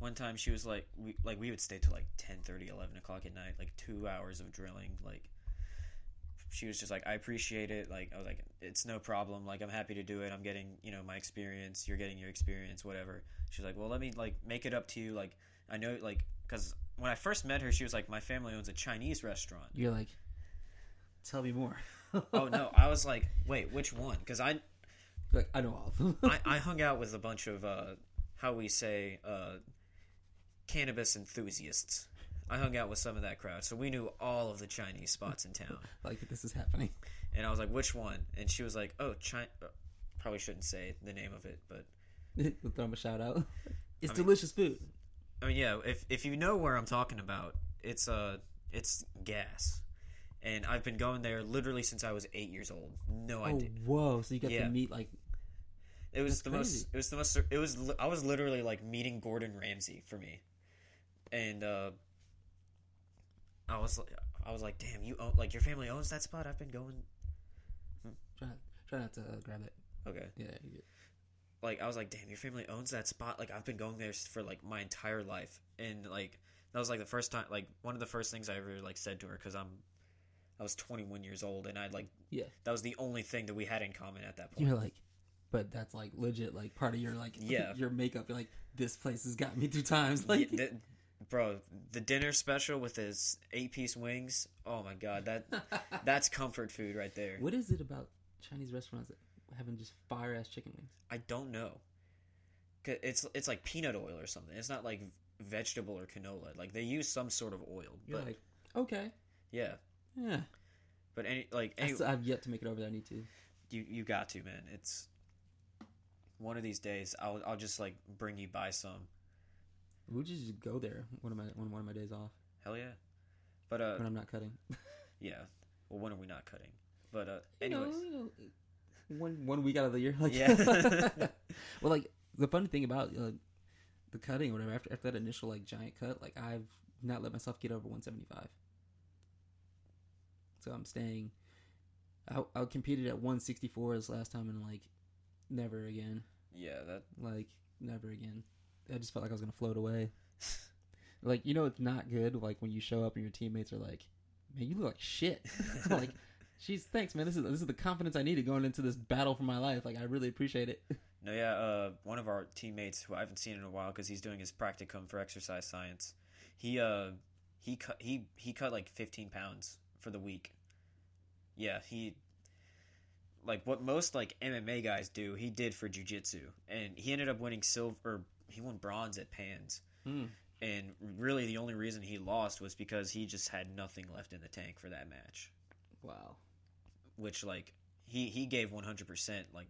Speaker 2: one time she was like, we like we would stay till like 10, 11 o'clock at night, like two hours of drilling. Like she was just like, I appreciate it. Like I was like, it's no problem. Like I'm happy to do it. I'm getting you know my experience. You're getting your experience. Whatever. She's like, well, let me like make it up to you. Like I know like because when I first met her, she was like, my family owns a Chinese restaurant.
Speaker 1: You're like, tell me more.
Speaker 2: oh no, I was like, wait, which one? Because I
Speaker 1: like I know all of them.
Speaker 2: I, I hung out with a bunch of uh, how we say uh, cannabis enthusiasts. I hung out with some of that crowd, so we knew all of the Chinese spots in town.
Speaker 1: like this is happening.
Speaker 2: And I was like, "Which one?" And she was like, "Oh, China." Probably shouldn't say the name of it, but
Speaker 1: we'll throw him a shout out. It's
Speaker 2: I mean-
Speaker 1: delicious food.
Speaker 2: I mean, yeah. If if you know where I'm talking about, it's uh, it's gas, and I've been going there literally since I was eight years old. No
Speaker 1: Oh
Speaker 2: idea.
Speaker 1: whoa! So you got
Speaker 2: Yeah.
Speaker 1: to meet like
Speaker 2: It was
Speaker 1: That's
Speaker 2: the
Speaker 1: crazy.
Speaker 2: most. It was the most. It was. I was literally like meeting Gordon Ramsay for me, and uh, I was. like- I was like, damn, you own like your family owns that spot. I've been going.
Speaker 1: try try not to uh, grab it.
Speaker 2: Okay,
Speaker 1: Yeah, you
Speaker 2: like I was like, damn, your family owns that spot. Like I've been going there for like my entire life, and like that was like the first time. Like one of the first things I ever like said to her because I'm. I was 21 years old, and I like
Speaker 1: yeah.
Speaker 2: that was the only thing that we had in common at that point.
Speaker 1: You're like, but that's like legit, like part of your like
Speaker 2: Yeah.
Speaker 1: your makeup. You're like, this place has got me through times. Like,
Speaker 2: Yeah, bro, the dinner special with his eight piece wings. Oh my god, that that's comfort food right there.
Speaker 1: what is it about Chinese restaurants that having just fire ass chicken wings?
Speaker 2: I don't know. It's it's like peanut oil or something. It's not like vegetable or canola. Like they use some sort of oil.
Speaker 1: You're
Speaker 2: But
Speaker 1: like, okay,
Speaker 2: yeah,
Speaker 1: yeah.
Speaker 2: but any like any,
Speaker 1: still, I've yet to make it over there. I need to.
Speaker 2: you you got to man. It's one of these days. I'll I'll just like bring you by some.
Speaker 1: We'll just go there one of my one, one of my days off
Speaker 2: Hell yeah. But uh
Speaker 1: when I'm not cutting.
Speaker 2: yeah. Well, when are we not cutting? But uh
Speaker 1: You know,
Speaker 2: anyways.
Speaker 1: you know, one one week out of the year, like
Speaker 2: Yeah.
Speaker 1: well, like the funny thing about uh, the cutting or whatever after after that initial like giant cut, like I've not let myself get over 175. So I'm staying. I I competed at 164 this last time, and like never again,
Speaker 2: Yeah, that
Speaker 1: like never again. I just felt like I was gonna float away. Like you know, it's not good. Like when you show up and your teammates are like, "Man, you look like shit." Like, she's thanks, man. This is this is the confidence I needed going into this battle for my life. Like I really appreciate it."
Speaker 2: No, yeah. Uh, one of our teammates who I haven't seen in a while because he's doing his practicum for exercise science. He uh he cut he he cut like fifteen pounds for the week. Yeah, he like what most like MMA guys do. He did for jujitsu, and he ended up winning silver. He won bronze at Pans,
Speaker 1: Hmm.
Speaker 2: and really the only reason he lost was because he just had nothing left in the tank for that match.
Speaker 1: Wow.
Speaker 2: Which like he he gave one hundred percent. Like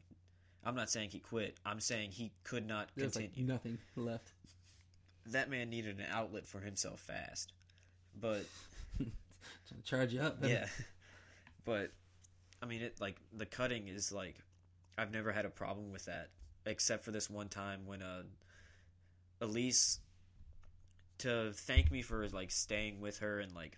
Speaker 2: I'm not saying he quit. I'm saying he could not
Speaker 1: There's like
Speaker 2: continue.
Speaker 1: nothing left.
Speaker 2: that man needed an outlet for himself fast. But
Speaker 1: Trying to charge you up.
Speaker 2: yeah, but I mean, it like the cutting is like I've never had a problem with that, except for this one time when uh Elise to thank me for like staying with her and like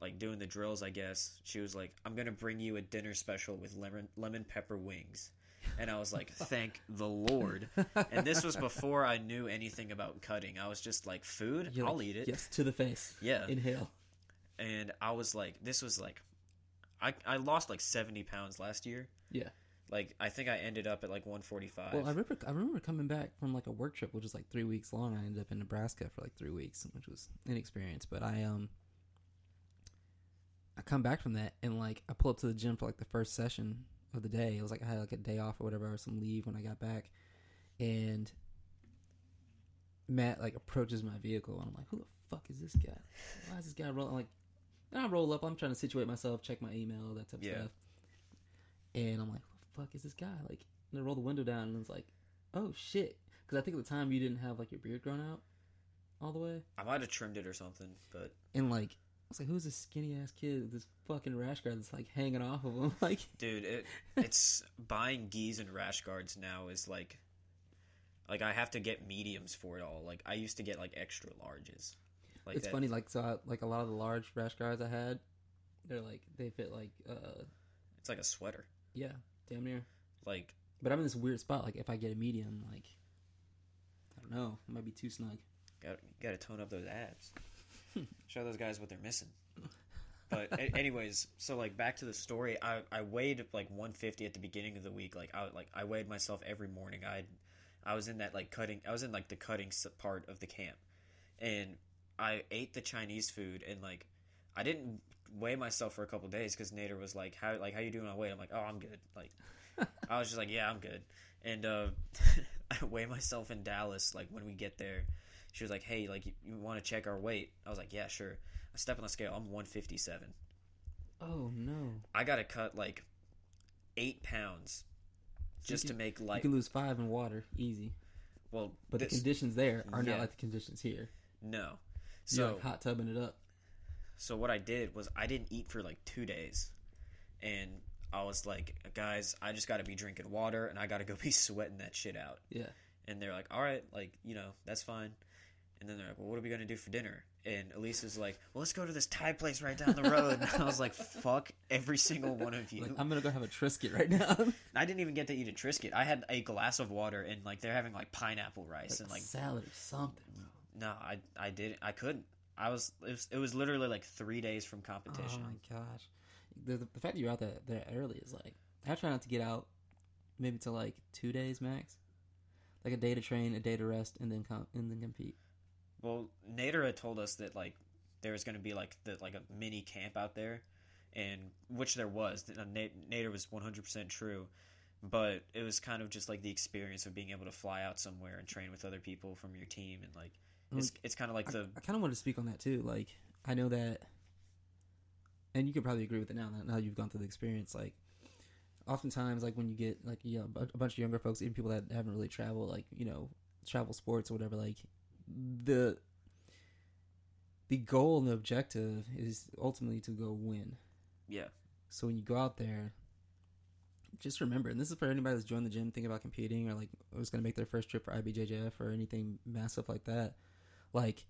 Speaker 2: like doing the drills. I guess she was like, "I'm gonna bring you a dinner special with lemon lemon pepper wings." And I was like, "Thank the Lord!" And this was before I knew anything about cutting. I was just like, "Food,
Speaker 1: You're
Speaker 2: I'll
Speaker 1: like,
Speaker 2: eat it."
Speaker 1: Yes, to the face.
Speaker 2: Yeah,
Speaker 1: Inhale.
Speaker 2: and I was like, this was like, I I lost like seventy pounds last year.
Speaker 1: Yeah.
Speaker 2: Like I think I ended up at like one forty five.
Speaker 1: Well, I remember I remember coming back from like a work trip, which was like three weeks long. I ended up in Nebraska for like three weeks, which was an experience. But I um, I come back from that and like I pull up to the gym for like the first session of the day. It was like I had like a day off or whatever, or some leave when I got back, and Matt like approaches my vehicle, and I'm like, "Who the fuck is this guy? Why is this guy rolling?" I'm like, and I roll up. I'm trying to situate myself, check my email, that type of
Speaker 2: Yeah.
Speaker 1: stuff. And I'm like, "Who the fuck is this guy?" Like, and I roll the window down, and it's like, "Oh shit!" Because I think at the time you didn't have like your beard grown out all the way,
Speaker 2: I might have trimmed it or something, but
Speaker 1: and like, I was like, "Who's this skinny ass kid with this fucking rash guard that's like hanging off of him?" Like,
Speaker 2: dude, it it's buying geese and rash guards now is like, like I have to get mediums for it all. Like I used to get like extra larges. Like
Speaker 1: it's
Speaker 2: that-
Speaker 1: funny. Like, so I, like a lot of the large rash guards I had, they're like they fit like, uh,
Speaker 2: It's like a sweater.
Speaker 1: yeah, damn near.
Speaker 2: Like
Speaker 1: But I'm in this weird spot. Like, if I get a medium, like, I don't know, it might be too snug.
Speaker 2: got got to tone up those abs. Show those guys what they're missing. But a- anyways, so like back to the story, I, I weighed like 150 at the beginning of the week. Like I like I weighed myself every morning. I I was in that like cutting. I was in like the cutting part of the camp, and I ate the Chinese food and like I didn't weigh myself for a couple days because Nader was like, "How like how you doing on weight?" I'm like, "Oh, I'm good." Like I was just like, "Yeah, I'm good." And uh, I weigh myself in Dallas. Like when we get there, she was like, "Hey, like you, you want to check our weight?" I was like, "Yeah, sure." I step on the scale. I'm 157.
Speaker 1: Oh no!
Speaker 2: I got to cut like eight pounds
Speaker 1: So
Speaker 2: just
Speaker 1: you
Speaker 2: to
Speaker 1: can,
Speaker 2: make
Speaker 1: you
Speaker 2: like
Speaker 1: can lose five in water, easy.
Speaker 2: well,
Speaker 1: But
Speaker 2: this,
Speaker 1: the conditions there are
Speaker 2: yeah.
Speaker 1: not like the conditions here.
Speaker 2: no.
Speaker 1: So like hot tubbing it up.
Speaker 2: So what I did was I didn't eat for like two days, and I was like, guys, I just got to be drinking water and I got to go be sweating that shit out.
Speaker 1: Yeah.
Speaker 2: And they're like, all right, like you know, that's fine. And then they're like, well, what are we gonna do for dinner? And Elise is like, well, let's go to this Thai place right down the road. and I was like, fuck every single one of you.
Speaker 1: Like I'm gonna go have a Triscuit right now.
Speaker 2: I didn't even get to eat a Triscuit. I had a glass of water and like they're having like pineapple rice and like
Speaker 1: salad or something. Bro.
Speaker 2: no, I I didn't. I couldn't. I was it, was it was literally like three days from competition.
Speaker 1: Oh my gosh! The, the, the fact that you're out that there early is like I try not to get out maybe to like two days max, like a day to train, a day to rest, and then com- and then compete.
Speaker 2: Well, Nader had told us that like there was going to be like the like a mini camp out there, and which there was. Nader was one hundred percent true, but it was kind of just like the experience of being able to fly out somewhere and train with other people from your team, and like it's it's kind of like
Speaker 1: I,
Speaker 2: the
Speaker 1: I kind of want to speak on that too. Like, I know that, and you could probably agree with it now. That now you've gone through the experience. Like, oftentimes, like when you get like you know a a bunch of younger folks, even people that haven't really traveled, like you know, travel sports or whatever. Like, the the goal and the objective is ultimately to go win.
Speaker 2: yeah
Speaker 1: So when you go out there, just remember, and this is for anybody that's joined the gym, thinking about competing, or like was going to make their first trip for IBJJF or anything massive like that. Like,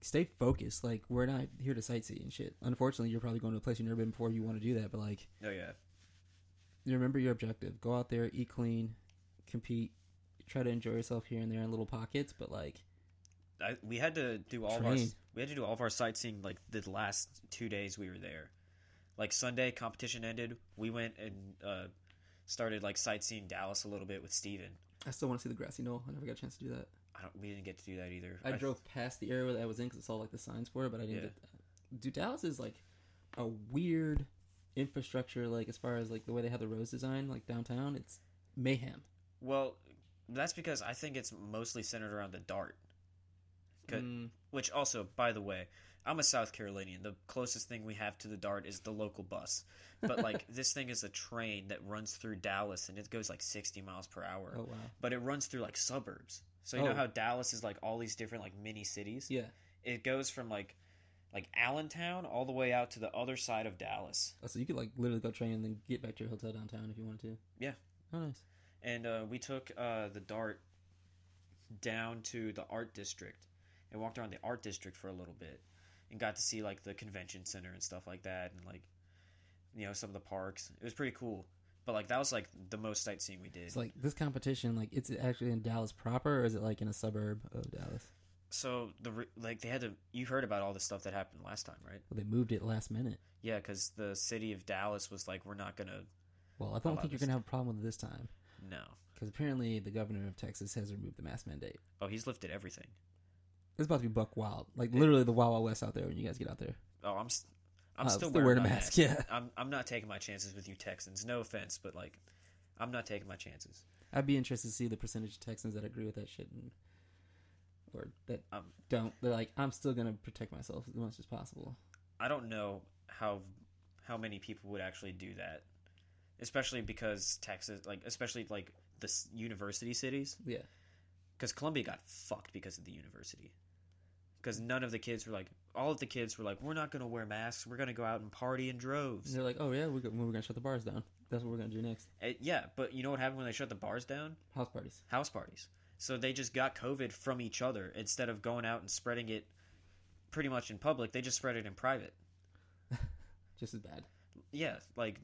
Speaker 1: stay focused. Like, we're not here to sightsee and shit. Unfortunately, you're probably going to a place you've never been before. You want to do that, but like,
Speaker 2: oh yeah
Speaker 1: remember your objective. Go out there, eat clean, compete, try to enjoy yourself here and there in little pockets. But like,
Speaker 2: I, we had to do all of our we had to do all of our sightseeing like the last two days we were there. Like Sunday, competition ended. We went and uh, started like sightseeing Dallas a little bit with Steven.
Speaker 1: I still want to see the grassy knoll. I never got a chance to do that.
Speaker 2: I don't. We didn't get to do that either.
Speaker 1: I drove past the area that I was in because I saw like the signs for it, but I didn't
Speaker 2: Yeah.
Speaker 1: get that. Dude, Dallas is like a weird infrastructure, like as far as like the way they have the roads designed, like downtown. It's mayhem.
Speaker 2: Well, that's because I think it's mostly centered around the DART.
Speaker 1: Mm,
Speaker 2: Which also, by the way, I'm a South Carolinian. The closest thing we have to the DART is the local bus. But like this thing is a train that runs through Dallas and it goes like 60 miles per hour.
Speaker 1: oh wow.
Speaker 2: But it runs through like suburbs. So you know
Speaker 1: Oh.
Speaker 2: how Dallas is like all these different like mini cities?
Speaker 1: Yeah.
Speaker 2: It goes from like like Allentown all the way out to the other side of Dallas.
Speaker 1: Oh, so you could like literally go train and then get back to your hotel downtown if you wanted to.
Speaker 2: Yeah.
Speaker 1: Oh, nice.
Speaker 2: and uh, we took uh, the DART down to the art district and walked around the art district for a little bit and got to see like the convention center and stuff like that and like you know some of the parks it was pretty cool but like that was like the most sightseeing we did
Speaker 1: It's like this competition, like it's actually in Dallas proper, or is it like in a suburb of Dallas?
Speaker 2: so the re- like they had to you heard about all the stuff that happened last time right
Speaker 1: Well, they moved it last minute.
Speaker 2: yeah because the city of dallas was like we're not gonna
Speaker 1: Well, I don't think you're gonna have a problem with it this time
Speaker 2: no
Speaker 1: because apparently the governor of Texas has removed the mask mandate.
Speaker 2: oh he's lifted everything
Speaker 1: It's about to be buck wild, like literally the Wild Wild West out there when you guys get out there.
Speaker 2: oh i'm i'm
Speaker 1: Uh,
Speaker 2: still,
Speaker 1: still
Speaker 2: wearing,
Speaker 1: a
Speaker 2: my
Speaker 1: mask, yeah.
Speaker 2: I'm, I'm not taking my chances with you texans no offense but like i'm not taking my chances
Speaker 1: I'd be interested to see the percentage of Texans that agree with that shit and or that
Speaker 2: Um,
Speaker 1: don't. They're like, I'm still gonna protect myself as much as possible.
Speaker 2: I don't know how how many people would actually do that, especially because Texas, like especially like the s- university cities,
Speaker 1: Yeah,
Speaker 2: because Columbia got fucked because of the university. Because none of the kids were like, all of the kids were like, we're not going to wear masks. We're going to go out and party in
Speaker 1: and
Speaker 2: droves.
Speaker 1: they're like, oh yeah, we're, we're gonna shut the bars down. That's what we're gonna do next.
Speaker 2: Uh, yeah, but you know what happened when they shut the bars down?
Speaker 1: House parties.
Speaker 2: House parties. So they just got COVID from each other instead of going out and spreading it pretty much in public. They just spread it in private.
Speaker 1: Just as bad.
Speaker 2: yeah, like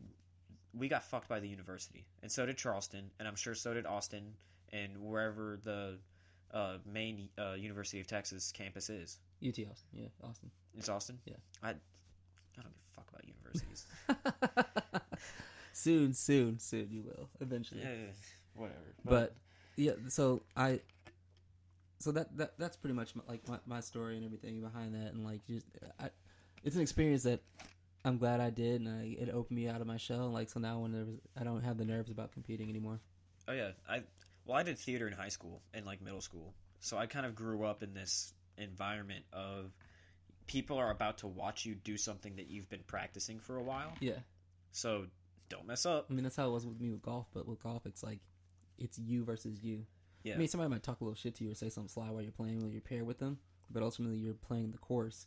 Speaker 2: we got fucked by the university, and so did Charleston, and I'm sure so did Austin, and wherever the uh, main uh, University of Texas campus is.
Speaker 1: UT Austin. Yeah, Austin.
Speaker 2: It's Austin.
Speaker 1: Yeah.
Speaker 2: I I don't give a fuck about universities.
Speaker 1: soon, soon, soon you will eventually.
Speaker 2: yeah, whatever.
Speaker 1: But yeah, so I, so that that that's pretty much my, like my, my story and everything behind that, and like just I, it's an experience that I'm glad I did, and I, it opened me out of my shell. Like so now when there was, I don't have the nerves about competing anymore.
Speaker 2: oh yeah, I well I did theater in high school and like middle school, so I kind of grew up in this environment of people are about to watch you do something that you've been practicing for a while.
Speaker 1: Yeah,
Speaker 2: So don't mess up.
Speaker 1: I mean that's how it was with me with golf, but with golf it's like it's you versus you.
Speaker 2: Yeah.
Speaker 1: I mean somebody might talk a little shit to you or say something sly while you're playing while you're paired with them, but ultimately you're playing the course,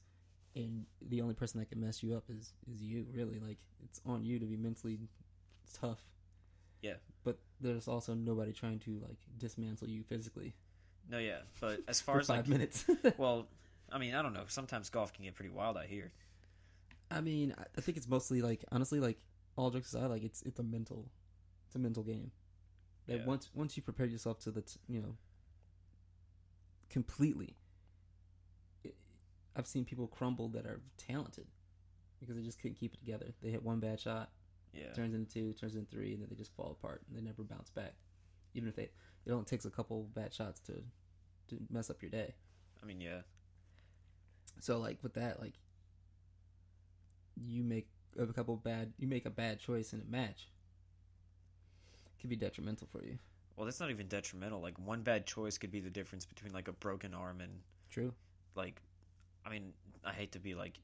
Speaker 1: and the only person that can mess you up is is you. Really, like it's on you to be mentally tough.
Speaker 2: Yeah.
Speaker 1: But there's also nobody trying to like dismantle you physically
Speaker 2: No, yeah, but as far as
Speaker 1: five
Speaker 2: like,
Speaker 1: minutes.
Speaker 2: well, I mean, I don't know. Sometimes golf can get pretty wild out here.
Speaker 1: I mean, I- I think it's mostly like honestly, like all jokes aside, like it's it's a mental, it's a mental game. That
Speaker 2: Yeah.
Speaker 1: once once you prepare yourself to the t- you know completely, it, I've seen people crumble that are talented because they just couldn't keep it together. They hit one bad shot,
Speaker 2: Yeah,
Speaker 1: turns into two, turns into three, and then they just fall apart and they never bounce back. Even if they, it only takes a couple bad shots to to mess up your day.
Speaker 2: I mean, yeah,
Speaker 1: So like with that, like you make a couple bad, you make a bad choice in a match, it could be detrimental for you.
Speaker 2: well, that's not even detrimental. Like one bad choice could be the difference between like a broken arm and
Speaker 1: True.
Speaker 2: like, I mean, I hate to be like,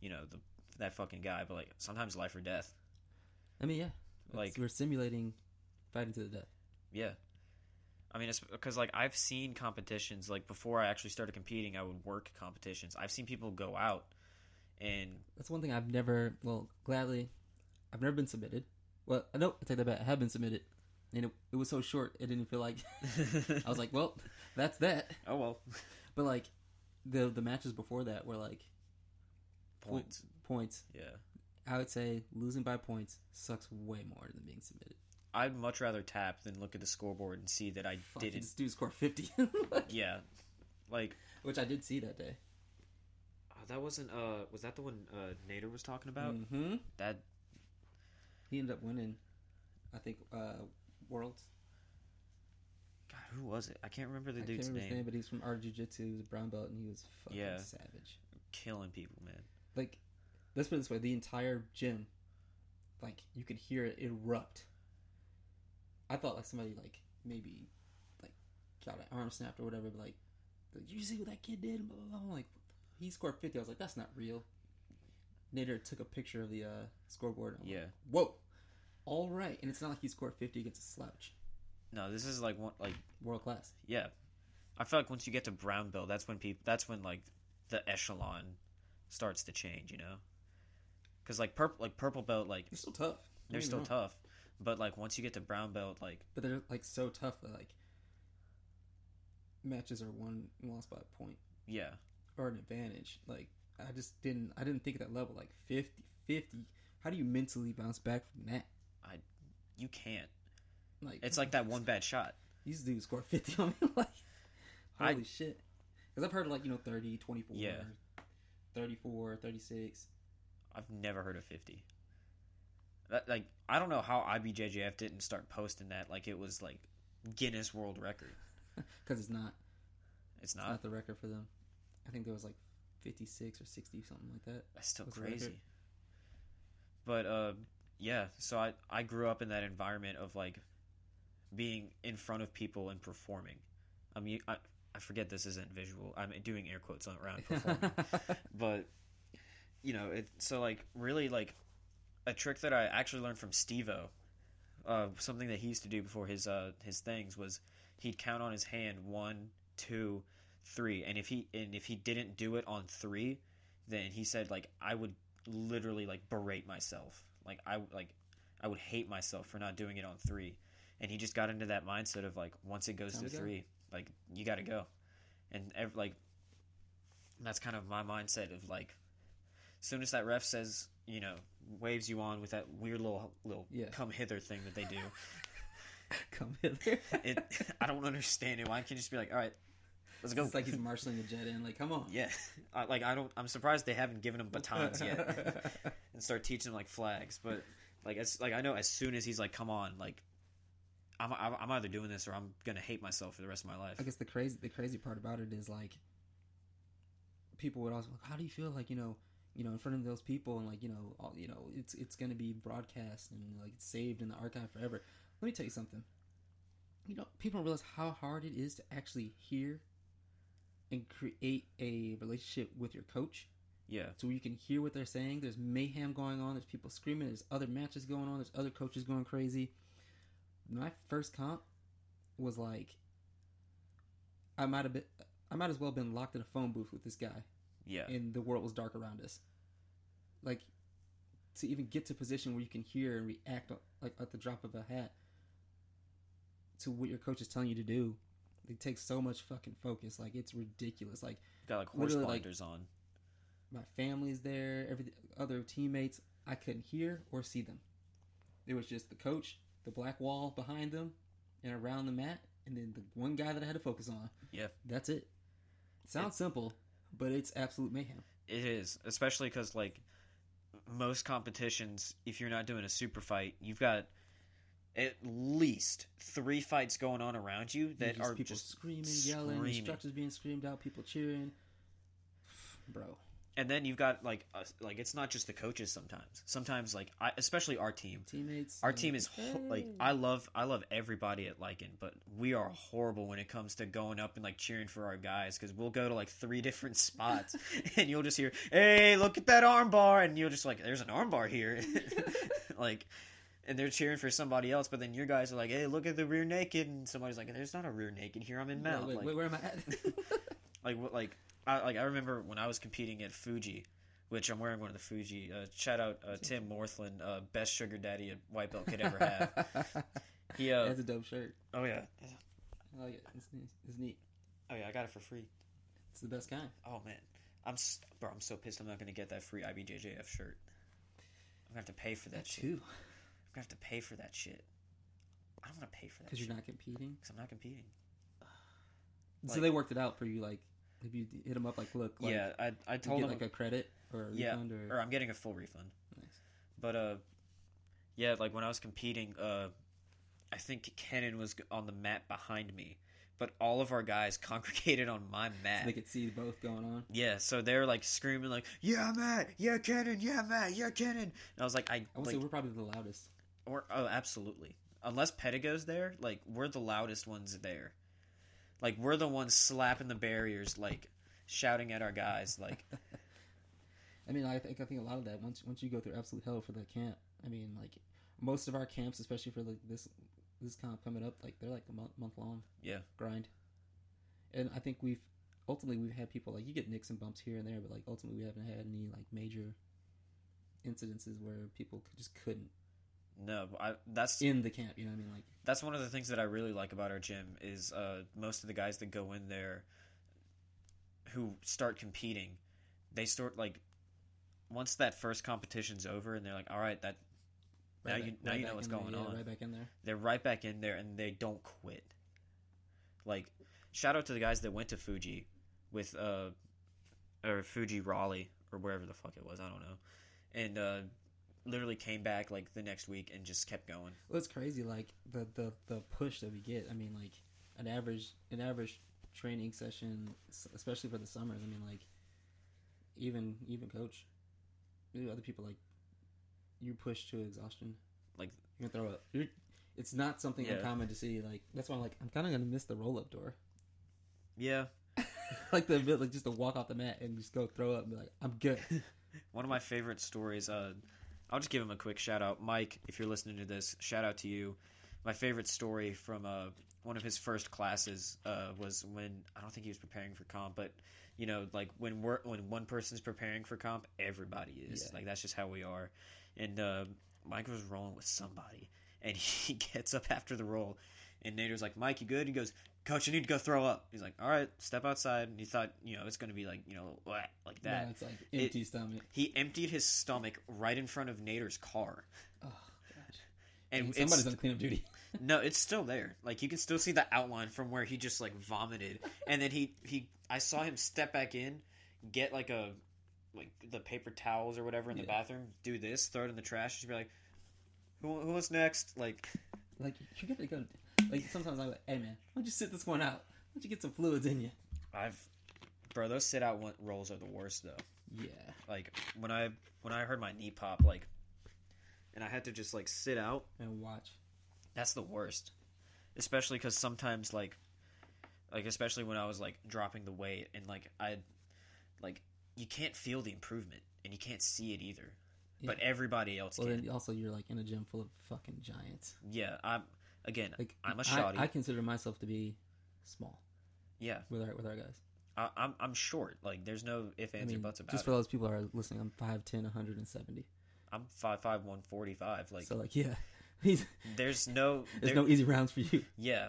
Speaker 2: you know, the that fucking guy, but like sometimes life or death.
Speaker 1: I mean, yeah,
Speaker 2: Like-
Speaker 1: like we're simulating fighting to the death.
Speaker 2: Yeah. I mean, it's because like I've seen competitions like before I actually started competing, I would work competitions. I've seen people go out and
Speaker 1: That's one thing I've never. Well, gladly, I've never been submitted. Well, I know I take that back. I have been submitted, and it, it was so short. It didn't feel like I was like, well, that's that.
Speaker 2: oh well,
Speaker 1: But like the the matches before that were like
Speaker 2: points.
Speaker 1: points.
Speaker 2: Yeah.
Speaker 1: I would say losing by points sucks way more than being submitted.
Speaker 2: I'd much rather tap than look at the scoreboard and see that I
Speaker 1: Fuck, you
Speaker 2: didn't.
Speaker 1: This dude scored fifty,
Speaker 2: Yeah, like
Speaker 1: which I did see that day.
Speaker 2: oh, that wasn't. Uh, was that the one uh, Nader was talking about?
Speaker 1: Mm-hmm.
Speaker 2: That
Speaker 1: He ended up winning, I think, uh, worlds.
Speaker 2: God, who was it? I can't remember the
Speaker 1: I
Speaker 2: dude's
Speaker 1: can't remember
Speaker 2: name.
Speaker 1: his name, but he's from Art Jiu Jitsu. He was a brown belt, and he was fucking
Speaker 2: Yeah.
Speaker 1: savage.
Speaker 2: Killing people, man.
Speaker 1: Like, let's put it this way: the entire gym, like, you could hear it erupt. I thought like somebody like maybe like got an arm snapped or whatever, but like, like, you see what that kid did? Blah, blah, blah. I'm like, he scored fifty. I was like, that's not real. Nader took a picture of the uh, scoreboard. I'm like,
Speaker 2: Yeah.
Speaker 1: Whoa. All right, and it's not like he scored fifty against a slouch.
Speaker 2: No, this is like one like
Speaker 1: World class.
Speaker 2: yeah. I feel like once you get to brown belt, that's when people. That's when like the echelon starts to change. You know, because like purple like purple belt like
Speaker 1: They're still tough.
Speaker 2: They're still tough, but like once you get to brown belt, like
Speaker 1: but they're like so tough that like matches are won and lost by a point
Speaker 2: yeah,
Speaker 1: or an advantage. Like I just didn't I didn't think at that level like 50 50. How do you mentally bounce back from that?
Speaker 2: I you can't.
Speaker 1: Like
Speaker 2: It's like that one bad shot.
Speaker 1: these dudes score 50 on me like
Speaker 2: I-
Speaker 1: holy shit. Cuz I've heard of like, you know, 30, 24,
Speaker 2: Yeah.
Speaker 1: 34, 36.
Speaker 2: I've never heard of fifty. That, like I don't know how IBJJF didn't start posting that like it was like Guinness World Record.
Speaker 1: Cuz it's not
Speaker 2: It's
Speaker 1: it's
Speaker 2: not.
Speaker 1: not the record for them. I think there was like 56 or 60 something like that.
Speaker 2: That's still crazy. But uh, yeah, so I I grew up in that environment of like being in front of people and performing. I mean, I, I forget this isn't visual. I'm doing air quotes on around performing, but you know, it. So like really like a trick that I actually learned from Stevo, uh, something that he used to do before his uh his things was he'd count on his hand one, two, three, and if he and if he didn't do it on three, then he said like I would literally like berate myself, like I like I would hate myself for not doing it on three, and he just got into that mindset of like once it goes
Speaker 1: Time
Speaker 2: to
Speaker 1: to go.
Speaker 2: three, like you got to go, and ev- like that's kind of my mindset of like as soon as that ref says you know waves you on with that weird little little
Speaker 1: Yeah.
Speaker 2: come hither thing that they do
Speaker 1: Come hither.
Speaker 2: it i don't understand it why can't you just be like all right let's go
Speaker 1: It's like he's marshaling a jet in. Like, come on.
Speaker 2: yeah I, like i don't i'm surprised they haven't given him batons yet and start teaching them like flags but like it's like i know as soon as he's like come on like i'm i'm I'm either doing this or i'm gonna hate myself for the rest of my life
Speaker 1: I guess the crazy the crazy part about it is like people would also like, how do you feel like you know you know in front of those people and like you know all, you know it's it's gonna be broadcast and like it's saved in the archive forever. Let me tell you something. You know, people don't realize how hard it is to actually hear and create a relationship with your coach.
Speaker 2: yeah
Speaker 1: so you can hear what they're saying. There's mayhem going on. There's people screaming. There's other matches going on. There's other coaches going crazy. My first comp was like, I might have been, I might as well have been locked in a phone booth with this guy,
Speaker 2: yeah
Speaker 1: and the world was dark around us. Like, to even get to a position where you can hear and react like at the drop of a hat to what your coach is telling you to do, it takes so much fucking focus. Like it's ridiculous. Like
Speaker 2: got like horse
Speaker 1: literally, like-
Speaker 2: blinders on
Speaker 1: my family's there, every other teammates. I couldn't hear or see them. It was just the coach, the black wall behind them, and around the mat, and then the one guy that I had to focus on.
Speaker 2: Yeah.
Speaker 1: that's it. Sounds simple, but it's absolute mayhem.
Speaker 2: It is, especially because like most competitions, if you're not doing a super fight, you've got at least three fights going on around you that
Speaker 1: Just
Speaker 2: are
Speaker 1: people
Speaker 2: just
Speaker 1: screaming, yelling,
Speaker 2: screaming.
Speaker 1: instructions being screamed out, people cheering. Bro,
Speaker 2: and then you've got like uh, like it's not just the coaches. Sometimes, sometimes like I, especially our team.
Speaker 1: teammates.
Speaker 2: Our team is ho- like I love I love everybody at Lycan, but we are horrible when it comes to going up and like cheering for our guys because we'll go to like three different spots and you'll just hear, "Hey, look at that armbar," and you'll just like, "There's an armbar here," like, and they're cheering for somebody else, but then your guys are like, "Hey, look at the rear naked," and somebody's like, "There's not a rear naked here. I'm in mount."
Speaker 1: wait,
Speaker 2: like,
Speaker 1: wait, where am I at?
Speaker 2: like what like I like I remember when I was competing at Fuji, which I'm wearing one of the Fuji. Uh, shout out uh, Tim Morthland, uh, best sugar daddy a white belt could ever have. He uh,
Speaker 1: That's a dope shirt.
Speaker 2: oh yeah,
Speaker 1: I like it. It's, neat. it's neat.
Speaker 2: oh yeah, I got it for free.
Speaker 1: It's the best kind.
Speaker 2: Oh man, I'm s- bro, I'm so pissed. I'm not gonna get that free IBJJF shirt. I'm gonna have to pay for that
Speaker 1: That
Speaker 2: shit.
Speaker 1: too,
Speaker 2: I'm gonna have to pay for that shit. I don't want to pay for that
Speaker 1: because you're not competing.
Speaker 2: because I'm not competing.
Speaker 1: so they worked it out for you. Like, if you hit them up, like, look, like,
Speaker 2: yeah, I I
Speaker 1: you
Speaker 2: told
Speaker 1: get
Speaker 2: him
Speaker 1: like a credit or a
Speaker 2: Yeah,
Speaker 1: refund or,
Speaker 2: or I'm getting a full refund.
Speaker 1: Nice.
Speaker 2: But uh, yeah, like when I was competing, uh, I think Kenan was on the mat behind me, but all of our guys congregated on my
Speaker 1: so
Speaker 2: mat.
Speaker 1: they could see both going on.
Speaker 2: yeah, so they're like screaming like, "Yeah, Matt! Yeah, Kenan! Yeah, Matt! Yeah, Kenan!" And I was like, "I
Speaker 1: I would
Speaker 2: like,
Speaker 1: say we're probably the loudest.
Speaker 2: or oh, absolutely. Unless Pedigo's there, like we're the loudest ones there. Like we're the ones slapping the barriers, like shouting at our guys, like."
Speaker 1: I mean, I think I think a lot of that once once you go through absolute hell for the camp. I mean, like most of our camps, especially for like this this comp coming up, like they're like a month month long.
Speaker 2: Yeah.
Speaker 1: grind. And I think we've ultimately we've had people like you get nicks and bumps here and there, but like ultimately we haven't had any like major incidences where people just couldn't
Speaker 2: No, I, that's
Speaker 1: in the camp. You know what I mean? Like
Speaker 2: that's one of the things that I really like about our gym is uh, most of the guys that go in there who start competing, they start like once that first competition's over and they're like, all right, that Now
Speaker 1: right
Speaker 2: you- now
Speaker 1: right
Speaker 2: you know what's
Speaker 1: in there,
Speaker 2: going
Speaker 1: yeah,
Speaker 2: on.
Speaker 1: Right back in there.
Speaker 2: they're right back in there and they don't quit. Like shout out to the guys that went to Fuji with uh or Fuji Raleigh or wherever the fuck it was, I don't know. And uh literally came back like the next week and just kept going.
Speaker 1: Well, it's crazy. Like the the the push that we get. I mean, like an average an average training session, especially for the summers. I mean, like even even coach, maybe other people like you push to exhaustion.
Speaker 2: Like-
Speaker 1: you're gonna throw up. You're, it's not something
Speaker 2: Yeah.
Speaker 1: uncommon to see. Like that's why I'm like I'm kind of gonna miss the roll up door.
Speaker 2: Yeah,
Speaker 1: like the like just to walk off the mat and just go throw up and be like, I'm good.
Speaker 2: one of my favorite stories. Uh, I'll just give him a quick shout out, Mike. If you're listening to this, shout out to you. My favorite story from uh, one of his first classes uh, was when I don't think he was preparing for comp, but you know, like when we're when one person's preparing for comp, everybody is.
Speaker 1: Yeah.
Speaker 2: Like that's just how we are. And uh, Mike was rolling with somebody, and he gets up after the roll, and Nader's like, "Mike, you good?" He goes, "Coach, I need to go throw up." He's like, "All right, step outside." And he thought, you know, it's going to be like, you know, like that.
Speaker 1: Yeah, it's like empty stomach.
Speaker 2: He emptied his stomach right in front of Nader's car,
Speaker 1: Oh gosh.
Speaker 2: and
Speaker 1: And somebody's on cleanup duty.
Speaker 2: no, it's still there. Like you can still see the outline from where he just like vomited, and then he he I saw him step back in, get like a like the paper towels or whatever in the bathroom, do this, throw it in the trash, just be like, who who was next? Like
Speaker 1: Like you're gonna go. Like sometimes I'm like, hey man, why don't you sit this one out? Why don't you get some fluids in you?
Speaker 2: I've, bro, those sit out one- rolls are the worst though.
Speaker 1: Yeah.
Speaker 2: Like when I when I heard my knee pop, like, and I had to just like sit out.
Speaker 1: And watch.
Speaker 2: That's the worst, especially because sometimes like, like especially when I was like dropping the weight and like I, like you can't feel the improvement and you can't see it either, but everybody else
Speaker 1: Well,
Speaker 2: can.
Speaker 1: then also you're like in a gym full of fucking giants.
Speaker 2: Yeah, I'm again.
Speaker 1: Like
Speaker 2: I'm a
Speaker 1: I-
Speaker 2: shoddy.
Speaker 1: I, consider myself to be small
Speaker 2: yeah,
Speaker 1: with our with our guys.
Speaker 2: I, I'm I'm short. Like there's no if
Speaker 1: I
Speaker 2: ands
Speaker 1: mean,
Speaker 2: or buts about it.
Speaker 1: just
Speaker 2: it.
Speaker 1: for those people who are listening, I'm 5'10", 170.
Speaker 2: I'm five five one forty five. Like
Speaker 1: so like yeah, he's,
Speaker 2: there's no
Speaker 1: there's
Speaker 2: there-
Speaker 1: no easy rounds for you.
Speaker 2: Yeah.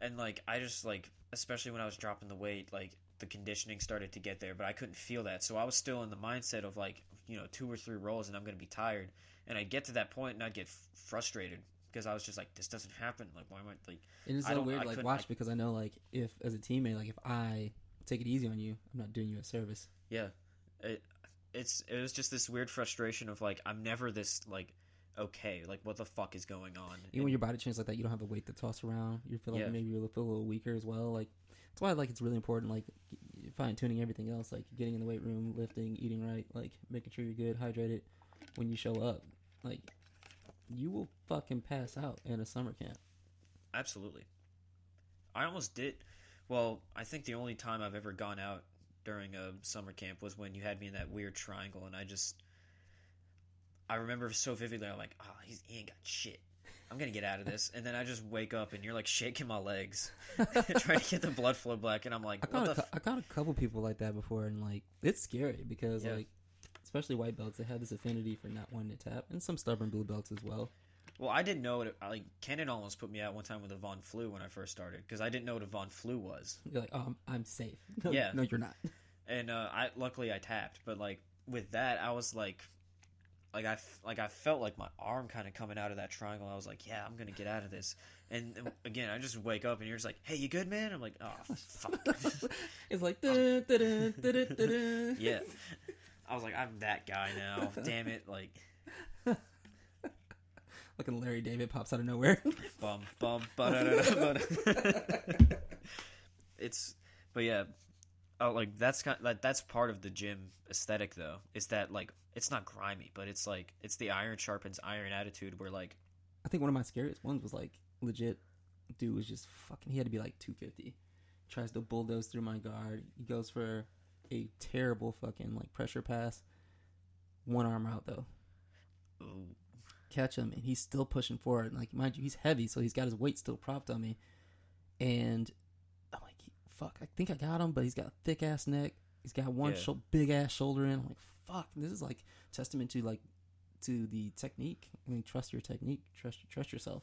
Speaker 2: And like I just like especially when I was dropping the weight, like the conditioning started to get there, but I couldn't feel that. So I was still in the mindset of like, you know, two or three rolls and I'm going to be tired. And I'd get to that point and I'd get f- frustrated because I was just like this doesn't happen. Like why am I like
Speaker 1: And it's so weird,
Speaker 2: I
Speaker 1: like watch
Speaker 2: I-
Speaker 1: because I know like if as a teammate, like if I take it easy on you, I'm not doing you a service.
Speaker 2: yeah. It it's it was just this weird frustration of like I'm never this like okay, like what the fuck is going on?
Speaker 1: Even
Speaker 2: And-
Speaker 1: when your body changes like that, you don't have the weight to toss around. You feel like
Speaker 2: Yeah.
Speaker 1: maybe you feel a little weaker as well. Like that's why like it's really important. Like fine tuning everything else, like getting in the weight room, lifting, eating right, like making sure you're good, hydrated when you show up. Like you will fucking pass out in a summer camp.
Speaker 2: Absolutely. I almost did. Well, I think the only time I've ever gone out during a summer camp was when you had me in that weird triangle, and I just. I remember so vividly, I'm like, oh, he's, he ain't got shit. I'm gonna get out of this, and then I just wake up, and you're like shaking my legs, trying to get the blood flow back, and I'm like,
Speaker 1: I
Speaker 2: what
Speaker 1: caught,
Speaker 2: the?
Speaker 1: a, cou-
Speaker 2: F-?
Speaker 1: I caught a couple people like that before, and like it's scary because
Speaker 2: Yeah.
Speaker 1: like especially white belts, they have this affinity for not wanting to tap, and some stubborn blue belts as well.
Speaker 2: Well, I didn't know it. Like Kenan almost put me out one time with a Von Flue when I first started because I didn't know what a Von Flue was.
Speaker 1: You're like, oh, I'm, I'm safe. No,
Speaker 2: Yeah.
Speaker 1: no, you're not.
Speaker 2: and uh, I luckily I tapped, but like with that, I was like, like I like I felt like my arm kind of coming out of that triangle. I was like, yeah, I'm gonna get out of this. And uh, again, I just wake up and you're just like, hey, you good, man? I'm like, oh fuck,
Speaker 1: it's like dun, dun, dun.
Speaker 2: yeah. I was like, I'm that guy now. Damn it, like
Speaker 1: Fucking Larry David pops out of nowhere.
Speaker 2: bum bum It's but yeah, oh like that's kind like that's part of the gym aesthetic though. Is that like it's not grimy, but it's like it's the iron sharpens iron attitude where like
Speaker 1: I think one of my scariest ones was like legit. Dude was just fucking. He had to be like 250. Tries to bulldoze through my guard. He goes for a terrible fucking like pressure pass. One arm out though. Catch him and he's still pushing forward. Like mind you, he's heavy, so he's got his weight still propped on me. And I'm like, fuck. I think I got him, but he's got a thick ass neck. He's got one
Speaker 2: Yeah.
Speaker 1: shou- big ass shoulder in. I'm like, fuck. This is like testament to like to the technique. I mean, trust your technique. Trust trust yourself.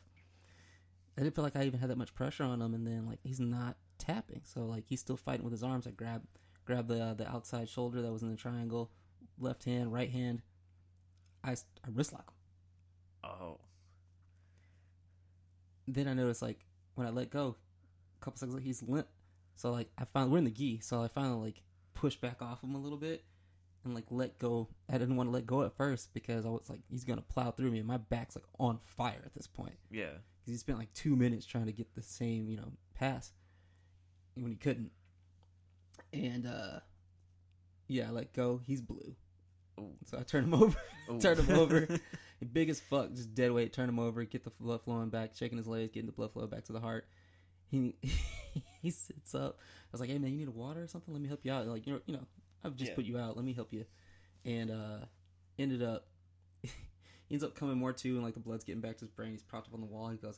Speaker 1: I didn't feel like I even had that much pressure on him, and then like he's not tapping, so like he's still fighting with his arms. I grab grab the uh, the outside shoulder that was in the triangle, left hand, right hand. I, I wrist lock him.
Speaker 2: oh
Speaker 1: Then I noticed like when I let go, a couple seconds later he's limp. So like I finally we're in the gi, so I finally like push back off him a little bit and like let go. I didn't want to let go at first because I was like he's gonna plow through me, and my back's like on fire at this point.
Speaker 2: yeah
Speaker 1: because he spent like two minutes trying to get the same you know pass when he couldn't and uh yeah i let go he's blue
Speaker 2: Ooh.
Speaker 1: so i turn him over turn him over big as fuck just dead weight turn him over get the blood flowing back checking his legs getting the blood flow back to the heart he he sits up. I was like, "Hey man, you need a water or something? Let me help you out." Like you know, you know, I've just
Speaker 2: Yeah.
Speaker 1: put you out. Let me help you. And uh ended up he ends up coming more too, and like the blood's getting back to his brain. He's propped up on the wall. He goes,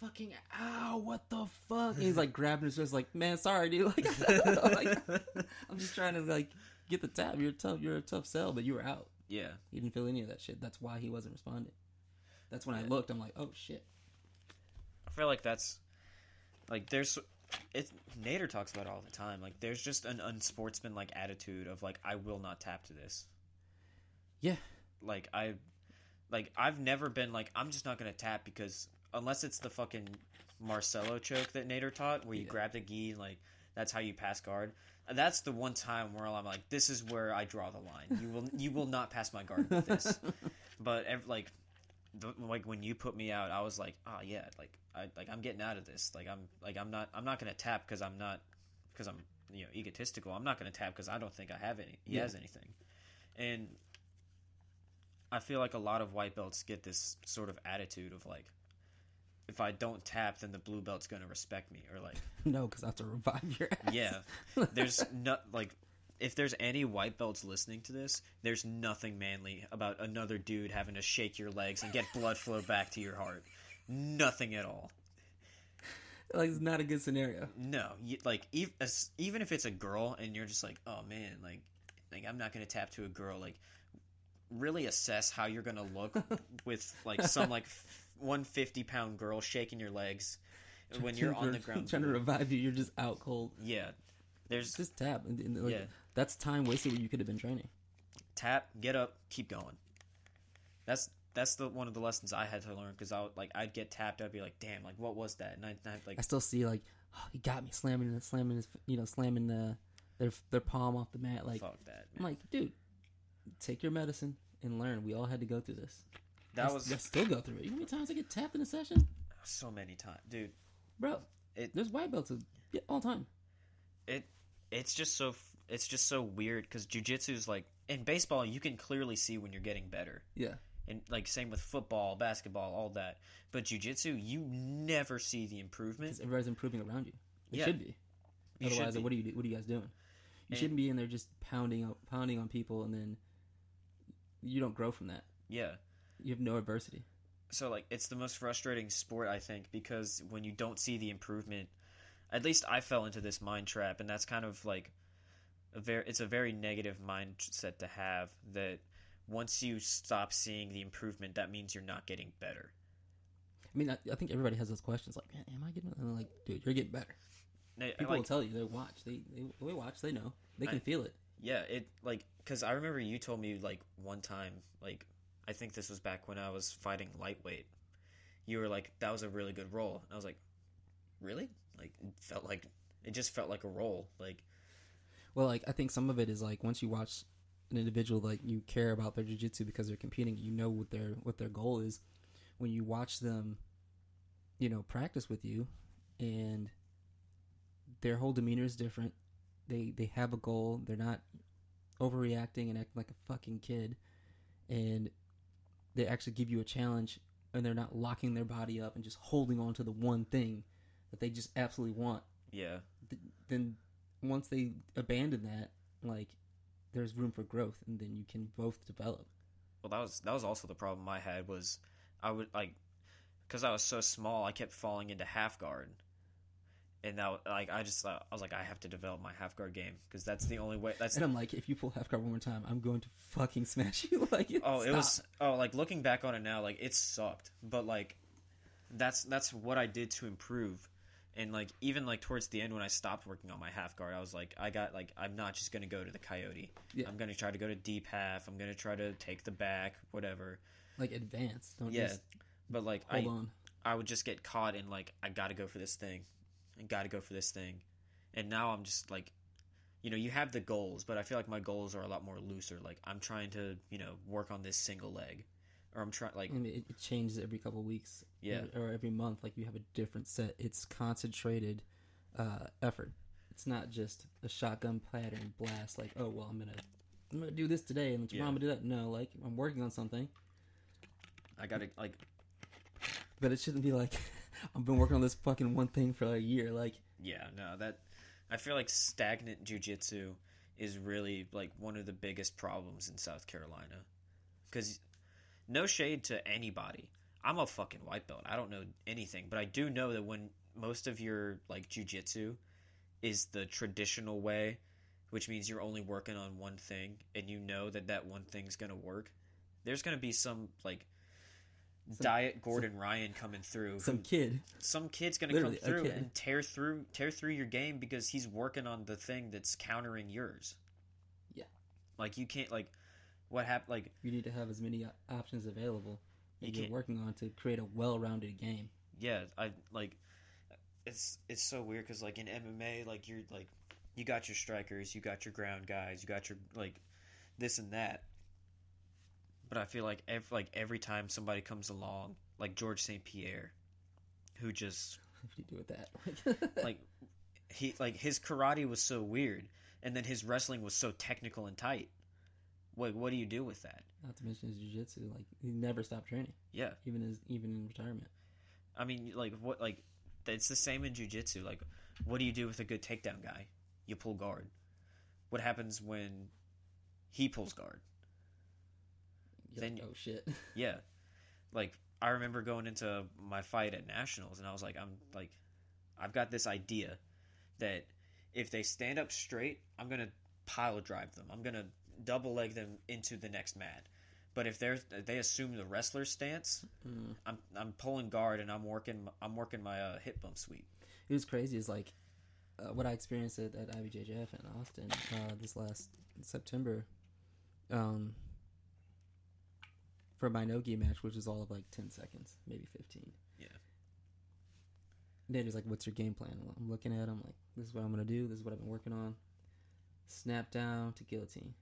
Speaker 1: "Fucking ow! What the fuck?" And he's like grabbing his wrist, like, "Man, sorry, dude. Like, like, I'm just trying to like get the tap. You're a tough. You're a tough sell, but you were out.
Speaker 2: yeah.
Speaker 1: He didn't feel any of that shit. That's why he wasn't responding. That's when I looked. I'm like, oh shit.
Speaker 2: I feel like that's like there's it. Nader talks about it all the time. Like there's just an unsportsmanlike attitude of like I will not tap to this.
Speaker 1: Yeah.
Speaker 2: Like I, like I've never been like I'm just not gonna tap because unless it's the fucking Marcelo choke that Nader taught where you
Speaker 1: Yeah.
Speaker 2: grab the gi like that's how you pass guard. That's the one time where I'm like, this is where I draw the line. You will you will not pass my guard with this. but ev- like the, like when you put me out i was like oh yeah like i like i'm getting out of this like i'm like i'm not i'm not gonna tap because i'm not because i'm you know egotistical i'm not gonna tap because i don't think i have any he
Speaker 1: Yeah.
Speaker 2: has anything and i feel like a lot of white belts get this sort of attitude of like if i don't tap then the blue belt's gonna respect me or like
Speaker 1: no, because I have to revive your ass.
Speaker 2: yeah there's not like if there's any white belts listening to this there's nothing manly about another dude having to shake your legs and get blood flow back to your heart nothing at all
Speaker 1: like it's not a good scenario.
Speaker 2: no you, like ev- as, even if it's a girl and you're just like oh man like like i'm not gonna tap to a girl like really assess how you're gonna look with like some like 150 pound girl shaking your legs when you're on the ground
Speaker 1: trying to revive you, you're just out cold.
Speaker 2: yeah there's
Speaker 1: Just tap. Like,
Speaker 2: Yeah.
Speaker 1: That's time wasted. When you could have been training.
Speaker 2: tap, get up, keep going. That's that's the one of the lessons I had to learn because I would, like I'd get tapped, I'd be like, damn, like what was that? And I would like
Speaker 1: I still see like oh, he got me slamming, and slamming his, you know, slamming the their their palm off the mat. Like
Speaker 2: fuck that.
Speaker 1: I'm like, dude, take your medicine and learn. We all had to go through this.
Speaker 2: That
Speaker 1: I,
Speaker 2: was
Speaker 1: I still go through it. You know how many times I get tapped in a session,
Speaker 2: so many times, dude.
Speaker 1: bro?
Speaker 2: It-
Speaker 1: There's white belts yeah, all the time.
Speaker 2: It it's just so it's just so weird because jujitsu is like in baseball you can clearly see when you're getting better.
Speaker 1: Yeah.
Speaker 2: And like same with football, basketball, all that. But jujitsu, you never see the improvement.
Speaker 1: Everybody's improving around you. It
Speaker 2: Yeah.
Speaker 1: should be.
Speaker 2: You should
Speaker 1: Otherwise,
Speaker 2: be.
Speaker 1: what are you what are you guys doing? You
Speaker 2: And-
Speaker 1: shouldn't be in there just pounding pounding on people, and then you don't grow from that.
Speaker 2: Yeah.
Speaker 1: You have no adversity.
Speaker 2: so like it's the most frustrating sport I think because when you don't see the improvement, at least I fell into this mind trap, and that's kind of like a very it's a very negative mindset to have that once you stop seeing the improvement, that means you're not getting better.
Speaker 1: I mean, I, I think everybody has those questions. Like, man, am I getting? And like, dude, you're getting better. People will tell you. They watch. They they, they watch. They know. They can
Speaker 2: I-
Speaker 1: feel it.
Speaker 2: yeah, it like because I remember you told me like one time like I think this was back when I was fighting lightweight. You were like that was a really good roll. And I was like, really? Like it felt like it just felt like a roll. Like
Speaker 1: Well, like I think some of it is like once you watch an individual, like you care about their jujitsu because they're competing. You know what their what their goal is. When you watch them, you know, practice with you, and their whole demeanor is different. They they have a goal. They're not overreacting and acting like a fucking kid, and they actually give you a challenge, and they're not locking their body up and just holding on to the one thing that they just absolutely want
Speaker 2: yeah.
Speaker 1: th- then once they abandon that, like there's room for growth, and then you can both develop.
Speaker 2: Well, that was that was also the problem I had was I would like because I was so small, I kept falling into half guard, and now like I just thought I was like I have to develop my half guard game because that's the only way. That's
Speaker 1: And I'm like, if you pull half guard one more time, I'm going to fucking smash you. like,
Speaker 2: oh, it was oh like looking back on it now, like it sucked, but like that's that's what I did to improve. And like even like towards the end when I stopped working on my half guard, I was like, I got like I'm not just gonna go to the coyote.
Speaker 1: Yeah.
Speaker 2: I'm gonna try to go to deep half. I'm gonna try to take the back, whatever.
Speaker 1: like advance, Don't
Speaker 2: Yeah,
Speaker 1: just
Speaker 2: But like
Speaker 1: hold
Speaker 2: I,
Speaker 1: on.
Speaker 2: I would just get caught in like I got to go for this thing, I got to go for this thing, and now I'm just like, you know, you have the goals, but I feel like my goals are a lot more looser. Like I'm trying to, you know, work on this single leg, or I'm trying like
Speaker 1: I mean, it, changes every couple weeks.
Speaker 2: Yeah.
Speaker 1: Or every month. Like you have a different set. It's concentrated uh, effort. It's not just a shotgun pattern blast. Like, oh well, I'm gonna I'm gonna do this today, and tomorrow
Speaker 2: Yeah.
Speaker 1: I'm gonna do that. No, like I'm working on something.
Speaker 2: I got to like
Speaker 1: But it shouldn't be like I've been working on this fucking one thing for a year. Like,
Speaker 2: Yeah, no, that I feel like stagnant jujitsu is really like one of the biggest problems in South Carolina. Because no shade to anybody, I'm a fucking white belt. I don't know anything, but I do know that when most of your like jujitsu is the traditional way, which means you're only working on one thing, and you know that that one thing's gonna work. There's gonna be some like.
Speaker 1: Some-
Speaker 2: Diet Gordon Ryan coming through.
Speaker 1: some
Speaker 2: who-
Speaker 1: kid.
Speaker 2: some kid's gonna come through and tear through tear through your game because he's working on the thing that's countering yours.
Speaker 1: Yeah.
Speaker 2: Like you can't like what happened like
Speaker 1: You need to have as many uh, options available
Speaker 2: You
Speaker 1: that you're working on to create a well-rounded game.
Speaker 2: yeah, I like it's it's so weird cuz like in MMA like you're like you got your strikers, you got your ground guys, you got your like this and that. But I feel like every, like every time somebody comes along, like George St. Pierre, who just
Speaker 1: What do you do with that?
Speaker 2: like he like his karate was so weird and then his wrestling was so technical and tight what what do you do with that
Speaker 1: not to mention his jiu-jitsu. Like, he never stopped training,
Speaker 2: yeah
Speaker 1: even his even in retirement.
Speaker 2: i mean like what like it's the same in jiu-jitsu like what do you do with a good takedown guy you pull guard what happens when he pulls guard
Speaker 1: You're
Speaker 2: Then
Speaker 1: like, oh shit.
Speaker 2: yeah like i remember going into my fight at nationals and i was like i'm like i've got this idea that if they stand up straight i'm gonna pile drive them i'm gonna double leg them into the next mat but if they're they assume the wrestler stance
Speaker 1: Mm.
Speaker 2: i'm i'm pulling guard and i'm working i'm working my uh, hip bump sweep
Speaker 1: It was crazy. Is like uh, what I experienced at, at IBJJF in Austin uh, this last September. Um, for my no match, which was all of like ten seconds, maybe fifteen.
Speaker 2: Yeah.
Speaker 1: They're just like, "What's your game plan?" I'm looking at him like, "This is what I'm gonna do. This is what I've been working on." Snap down to guillotine.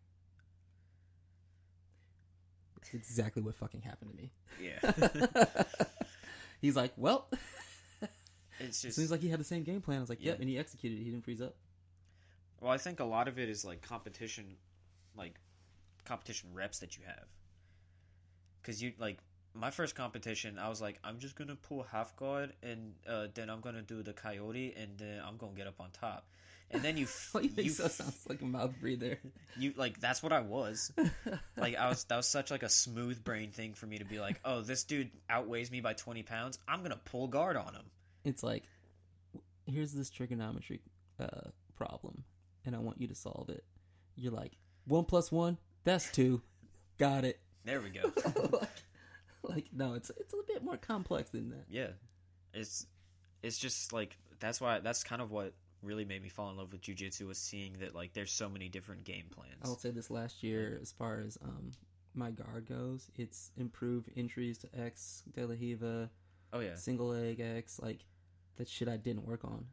Speaker 1: It's exactly what fucking happened to me.
Speaker 2: yeah
Speaker 1: He's like, "Well."
Speaker 2: it's
Speaker 1: It
Speaker 2: just
Speaker 1: seems like he had the same game plan. I was like, "Yep,"
Speaker 2: Yeah.
Speaker 1: and he executed. it. He didn't freeze up.
Speaker 2: Well, I think a lot of it is like competition, like competition reps that you have. Because you like my first competition, I was like, I'm just gonna pull half guard, and uh, then I'm gonna do the coyote, and then I'm gonna get up on top. And then you, f-
Speaker 1: you
Speaker 2: you,
Speaker 1: so
Speaker 2: f-
Speaker 1: sounds like a mouth breather.
Speaker 2: you like that's what I was. Like I was, that was such like a smooth brain thing for me to be like, oh, this dude outweighs me by 20 pounds. I'm gonna pull guard on him.
Speaker 1: it's like, here's this trigonometry uh, problem, and I want you to solve it. You're like, one plus one, that's two. Got it.
Speaker 2: There we go.
Speaker 1: like, like, no, it's it's a bit more complex than that.
Speaker 2: yeah it's it's just like that's why that's kind of what really made me fall in love with jujitsu was seeing that like there's so many different game plans
Speaker 1: I will say this last year, as far as um, my guard goes, it's improved entries to X, De La Riva,
Speaker 2: oh yeah
Speaker 1: single leg X, like that shit I didn't work on.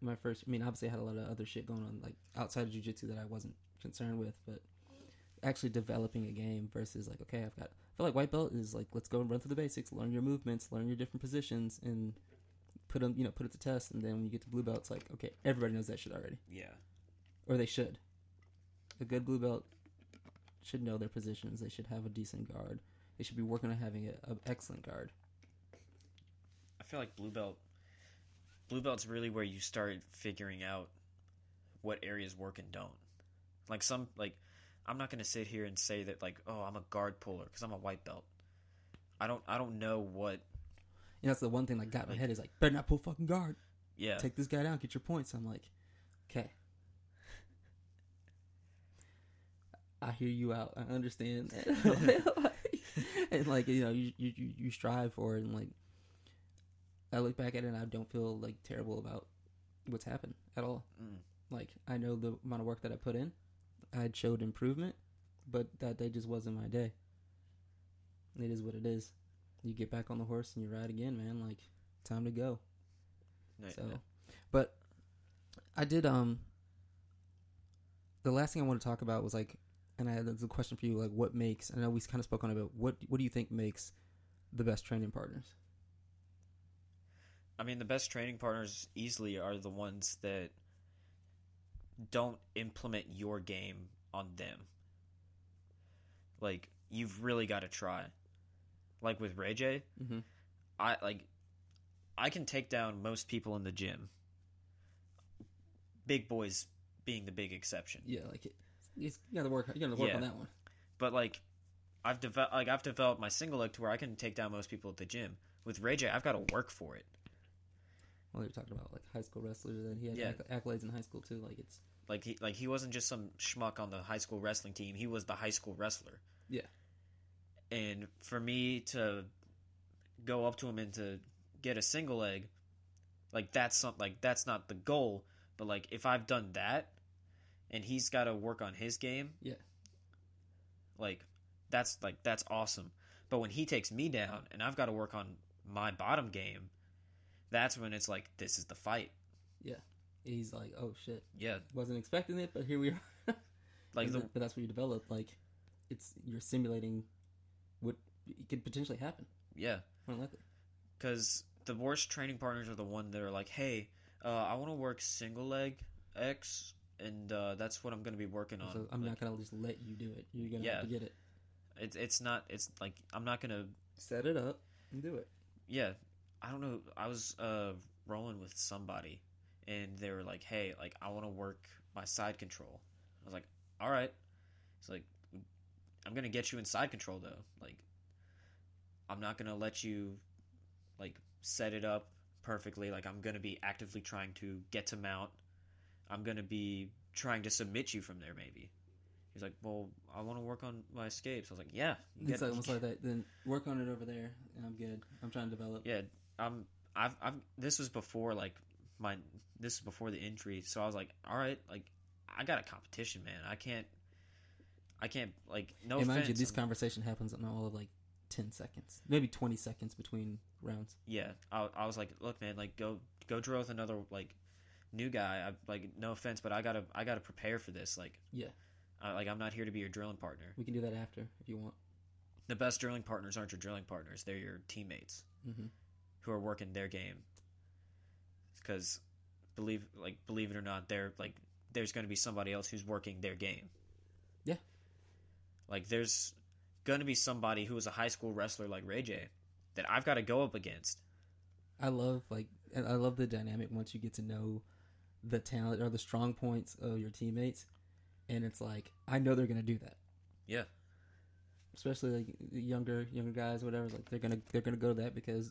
Speaker 1: My first, I mean, obviously I had a lot of other shit going on, like outside of jujitsu that I wasn't concerned with, but actually developing a game versus like, okay, I've got, I feel like white belt is like, let's go and run through the basics, learn your movements, learn your different positions, and put them, you know, put it to test. And then when you get to blue belt, it's like, okay, everybody knows that shit already,
Speaker 2: yeah
Speaker 1: or they should. A good blue belt should know their positions. They should have a decent guard. They should be working on having an excellent guard.
Speaker 2: i feel like blue belt blue belt's really where you start figuring out what areas work and don't like some like i'm not gonna sit here and say that like oh i'm a guard puller because i'm a white belt i don't i don't know what
Speaker 1: And that's the one thing that got in my head is like, better not pull fucking guard.
Speaker 2: yeah
Speaker 1: Take this guy down, get your points. I'm like, okay. I hear you out. I understand. and like you know, you, you you you strive for it, and like I look back at it, and I don't feel like terrible about what's happened at all.
Speaker 2: Mm.
Speaker 1: Like I know the amount of work that I put in. I had showed improvement, but that day just wasn't my day. It is what it is. You get back on the horse and you ride again, man. Like time to go.
Speaker 2: No-
Speaker 1: So,
Speaker 2: no.
Speaker 1: but I did. Um, the last thing I want to talk about was like, and I had a question for you, like, what makes? And I know we kind of spoke on it, but what what do you think makes the best training partners?
Speaker 2: I mean, the best training partners easily are the ones that don't implement your game on them. Like you've really got to try. Like with Ray J,
Speaker 1: Mhm.
Speaker 2: I like I can take down most people in the gym. Big boys being the big exception.
Speaker 1: Yeah, like it, you got to work. You got to work
Speaker 2: Yeah.
Speaker 1: on that one.
Speaker 2: But like, I've developed like I've developed my single leg to where I can take down most people at the gym. With Ray J, I've got to work for it.
Speaker 1: Well, you're talking about like high school wrestlers, and he had
Speaker 2: Yeah.
Speaker 1: acc- accolades in high school too. Like it's
Speaker 2: Like he like he wasn't just some schmuck on the high school wrestling team. He was the high school wrestler.
Speaker 1: Yeah.
Speaker 2: And for me to go up to him and to get a single leg, like that's some like that's not the goal. But like if I've done that, and he's got to work on his game.
Speaker 1: Yeah.
Speaker 2: Like that's like that's awesome. But when he takes me down and I've got to work on my bottom game, that's when it's like this is the fight.
Speaker 1: He's like, oh shit,
Speaker 2: Yeah.
Speaker 1: wasn't expecting it, but here we are.
Speaker 2: Like the
Speaker 1: but that's what you develop. Like it's you're simulating what could potentially happen.
Speaker 2: yeah.
Speaker 1: More than likely.
Speaker 2: because the worst training partners are the one that are like, "Hey, uh, I want to work single leg X, and uh, that's what I'm going to be working on."
Speaker 1: So I'm
Speaker 2: Like,
Speaker 1: not gonna just let you do it. You're gonna
Speaker 2: Yeah.
Speaker 1: have to get it.
Speaker 2: It's it's not. It's like I'm not going to.
Speaker 1: Set it up and do it.
Speaker 2: Yeah, I don't know. I was uh, rolling with somebody, and they were like, "Hey, like I want to work my side control." I was like, "All right." It's like I'm gonna get you in side control though. Like I'm not gonna let you like set it up perfectly. Like I'm gonna be actively trying to get to mount. I'm gonna be trying to submit you from there. Maybe. He's like, "Well, I want to work on my escapes." I was like, "Yeah, you
Speaker 1: It's
Speaker 2: get-
Speaker 1: almost like that. Then work on it over there, and I'm good. I'm trying to develop.
Speaker 2: yeah, I'm. I've. I've. This was before like my. This is before the injury, so I was like, all right, like I got a competition, man. I can't. I can't like no offense.
Speaker 1: you, this
Speaker 2: I'm-
Speaker 1: conversation happens in all of like ten seconds, maybe twenty seconds between rounds.
Speaker 2: yeah, I, I was like, look, man, like go go drill with another like new guy. I like no offense, but I gotta I gotta prepare for this. Like
Speaker 1: Yeah.
Speaker 2: I, like I'm not here to be your drilling partner.
Speaker 1: We can do that after if you want.
Speaker 2: The best drilling partners aren't your drilling partners; they're your teammates.
Speaker 1: hmm
Speaker 2: who are working their game because believe like believe it or not they're like there's going to be somebody else who's working their game
Speaker 1: Yeah.
Speaker 2: like there's going to be somebody who is a high school wrestler like ray j that i've got to go up against
Speaker 1: I love like and I love the dynamic once you get to know the talent or the strong points of your teammates, and it's like I know they're gonna do that.
Speaker 2: Yeah.
Speaker 1: Especially like younger younger guys, whatever. Like they're gonna they're gonna go to that because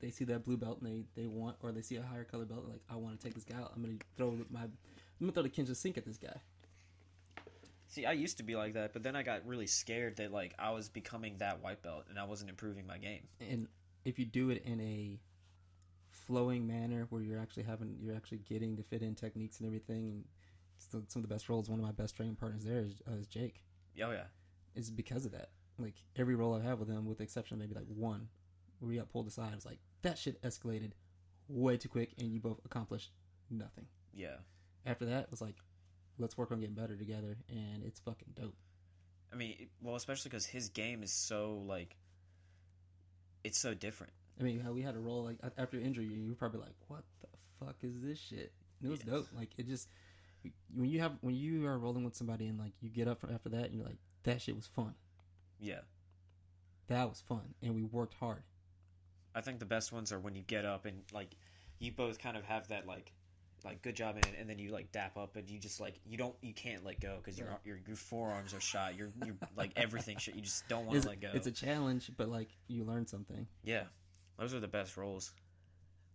Speaker 1: they see that blue belt and they they want or they see a higher color belt. Like I want to take this guy out. I'm gonna throw my I'm gonna throw the Kinja sink at this guy.
Speaker 2: see i used to be like that but then i got really scared that like i was becoming that white belt and i wasn't improving my game
Speaker 1: and if you do it in a flowing manner where you're actually having you're actually getting to fit in techniques and everything and some, some of the best rolls one of my best training partners there is, uh, is jake
Speaker 2: oh yeah
Speaker 1: is because of that like every roll i have with him with the exception of maybe like one we got pulled aside I was like that shit escalated way too quick and you both accomplished nothing
Speaker 2: yeah
Speaker 1: after that it was like let's work on getting better together and it's fucking dope
Speaker 2: i mean well especially because his game is so like it's so different
Speaker 1: I mean, how we had a roll like after injury, you were probably like, "What the fuck is this shit?" And it was
Speaker 2: Yeah.
Speaker 1: dope. Like it just when you have when you are rolling with somebody and like you get up from after that and you're like, "That shit was fun.
Speaker 2: yeah
Speaker 1: That was fun, and we worked hard."
Speaker 2: I think the best ones are when you get up and like you both kind of have that like like good job in it, and then you like dap up and you just like you don't you can't let go because your, your your forearms are shot. You're you're like everything shit. You just don't want to let go.
Speaker 1: it's a challenge, but like you learn something.
Speaker 2: yeah, those are the best rolls.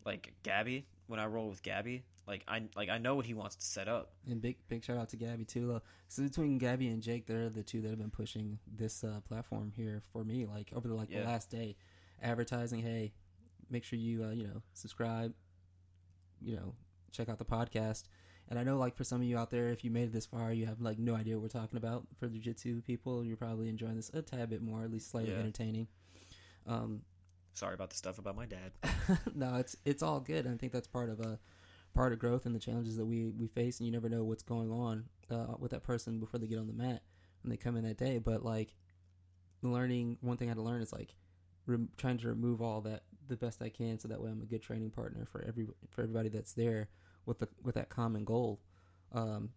Speaker 2: Like Gabby, when I roll with Gabby, like I like I know what he wants to set up.
Speaker 1: And big big shout out to Gabby too. Uh, so between Gabby and Jake, they're the two that have been pushing this uh, platform here for me. Like over the like
Speaker 2: Yeah.
Speaker 1: the last day, advertising. Hey, make sure you uh, you know subscribe. You know, check out the podcast. And I know like for some of you out there, if you made it this far, you have like no idea what we're talking about. For the jiu-jitsu people, you're probably enjoying this a tad bit more, at least slightly
Speaker 2: Yeah.
Speaker 1: entertaining. Um,
Speaker 2: Sorry about the stuff about my dad.
Speaker 1: no, it's it's all good. I think that's part of a part of growth and the challenges that we we face, and you never know what's going on uh, with that person before they get on the mat and they come in that day. But like learning, one thing I had to learn is like rem- trying to remove all that the best I can, so that way I'm a good training partner for every for everybody that's there with the with that common goal. Um,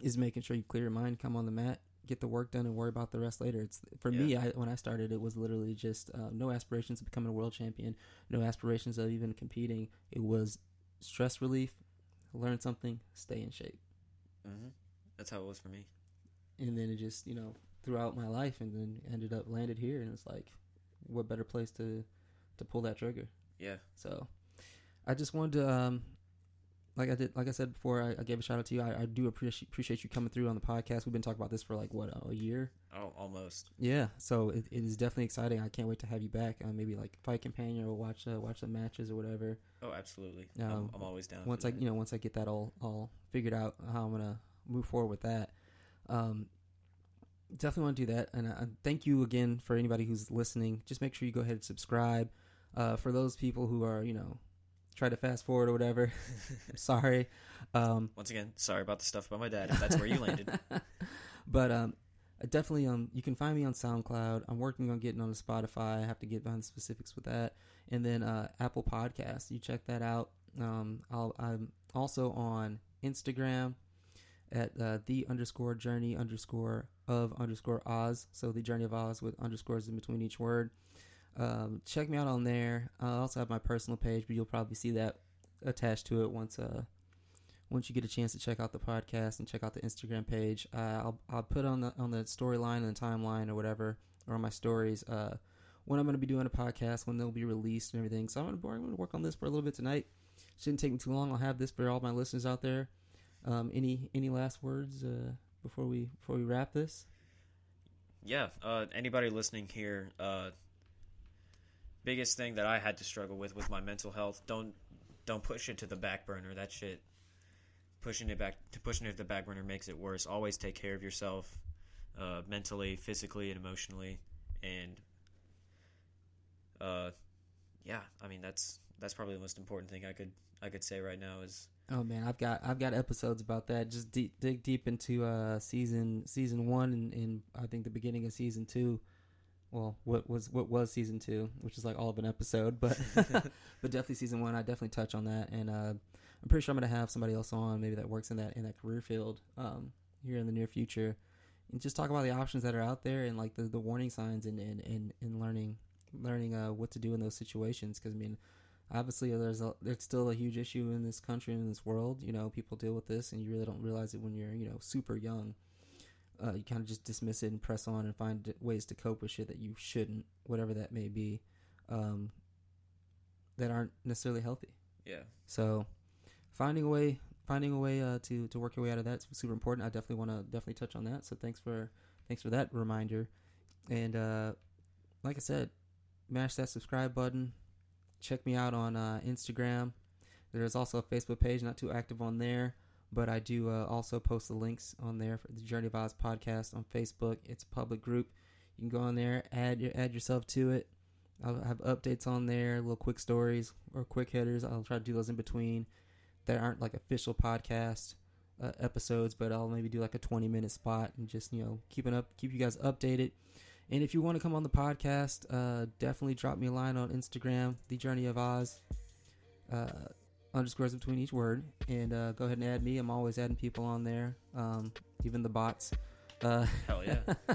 Speaker 1: is making sure you clear your mind, come on the mat, get the work done and worry about the rest later. It's for me. I, when I started, it was literally just uh, no aspirations of becoming a world champion, no aspirations of even competing. It was stress relief, learn something, stay in shape,
Speaker 2: hmm That's how it was for me.
Speaker 1: and then it just you know throughout my life, and then ended up landed here, and it's like, what better place to to pull that trigger?
Speaker 2: Yeah.
Speaker 1: So, I just wanted to, um, like I did, like I said before, I, I gave a shout out to you. I, I do appreciate appreciate you coming through on the podcast. We've been talking about this for like what a year.
Speaker 2: Oh, almost.
Speaker 1: Yeah, so it, it is definitely exciting. I can't wait to have you back. Uh, maybe like fight companion or watch uh, watch the matches or whatever.
Speaker 2: Oh, absolutely.
Speaker 1: Um,
Speaker 2: I'm, I'm always down.
Speaker 1: Once I
Speaker 2: that.
Speaker 1: you know once I get that all all figured out how I'm gonna move forward with that. Um, definitely want to do that. And uh, thank you again for anybody who's listening. Just make sure you go ahead and subscribe. Uh, for those people who are you know try to fast forward or whatever, sorry. Um,
Speaker 2: Once again, sorry about the stuff about my dad. If that's where you landed.
Speaker 1: but um, definitely um, you can find me on SoundCloud. I'm working on getting on the Spotify. I have to get behind the specifics with that, and then uh, Apple Podcasts. You check that out. Um, I'll, I'm also on Instagram at uh, the underscore journey underscore of underscore Oz. So the journey of Oz with underscores in between each word. Um, check me out on there. I also have my personal page, but you'll probably see that attached to it once uh once you get a chance to check out the podcast and check out the Instagram page. Uh, I'll I'll put on the on the storyline and the timeline or whatever or on my stories uh when I'm going to be doing a podcast, when they'll be released and everything. So I'm going to I'm going to work on this for a little bit tonight. Shouldn't take me too long. I'll have this for all my listeners out there. Um, any any last words uh, before we before we wrap this?
Speaker 2: yeah. Uh, anybody listening here, uh, biggest thing that I had to struggle with with my mental health. Don't don't push it to the back burner. That shit. Pushing it back to pushing it to the back burner makes it worse. Always take care of yourself, uh, mentally, physically, and emotionally, and uh, yeah. I mean that's that's probably the most important thing I could I could say right now is
Speaker 1: Oh man, I've got I've got episodes about that. Just dig deep into uh season season one and, and I think the beginning of season two. Well, what was what was season two, which is like all of an episode, but but definitely season one. I definitely touch on that, and uh, I'm pretty sure I'm gonna have somebody else on, maybe that works in that in that career field, um, here in the near future, and just talk about the options that are out there and like the, the warning signs and and, and, and learning learning uh what to do in those situations. Because I mean, obviously there's a there's still a huge issue in this country and in this world. You know, people deal with this, and you really don't realize it when you're you know super young. Uh, you kind of just dismiss it and press on and find ways to cope with shit that you shouldn't, whatever that may be, um, that aren't necessarily healthy.
Speaker 2: yeah.
Speaker 1: So, finding a way, finding a way uh, to to work your way out of that's super important. I definitely want to definitely touch on that. So thanks for thanks for that reminder. And uh, like I said, mash that subscribe button. Check me out on uh, Instagram. There's also a Facebook page, not too active on there, but I do uh, also post the links on there for the Journey of Oz podcast on Facebook. It's a public group. You can go on there, add your, add yourself to it. I'll have updates on there, little quick stories or quick hitters. I'll try to do those in between. That aren't like official podcast uh, episodes, but I'll maybe do like a 20 minute spot and just you know keeping up, keep you guys updated. And if you want to come on the podcast, uh, definitely drop me a line on Instagram, The Journey of Oz, uh, underscores between each word, and uh, go ahead and add me. I'm always adding people on there, um, even the bots. Uh,
Speaker 2: Hell yeah.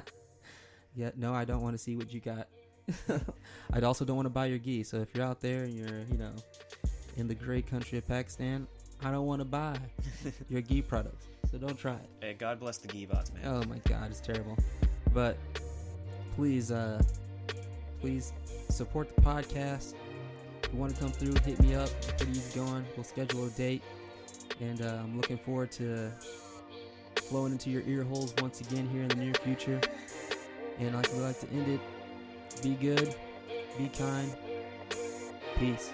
Speaker 1: yeah, no, I don't want to see what you got. I also don't want to buy your ghee. So if you're out there and you're, you know, in the great country of Pakistan, I don't want to buy your ghee products. So don't try it.
Speaker 2: hey, God bless the Geebots, man.
Speaker 1: Oh my god, it's terrible. But please, uh, please support the podcast. If you want to come through, hit me up. Get you going. We'll schedule a date, and uh, I'm looking forward to flowing into your ear holes once again here in the near future. And like we like to end it, be good, be kind, peace.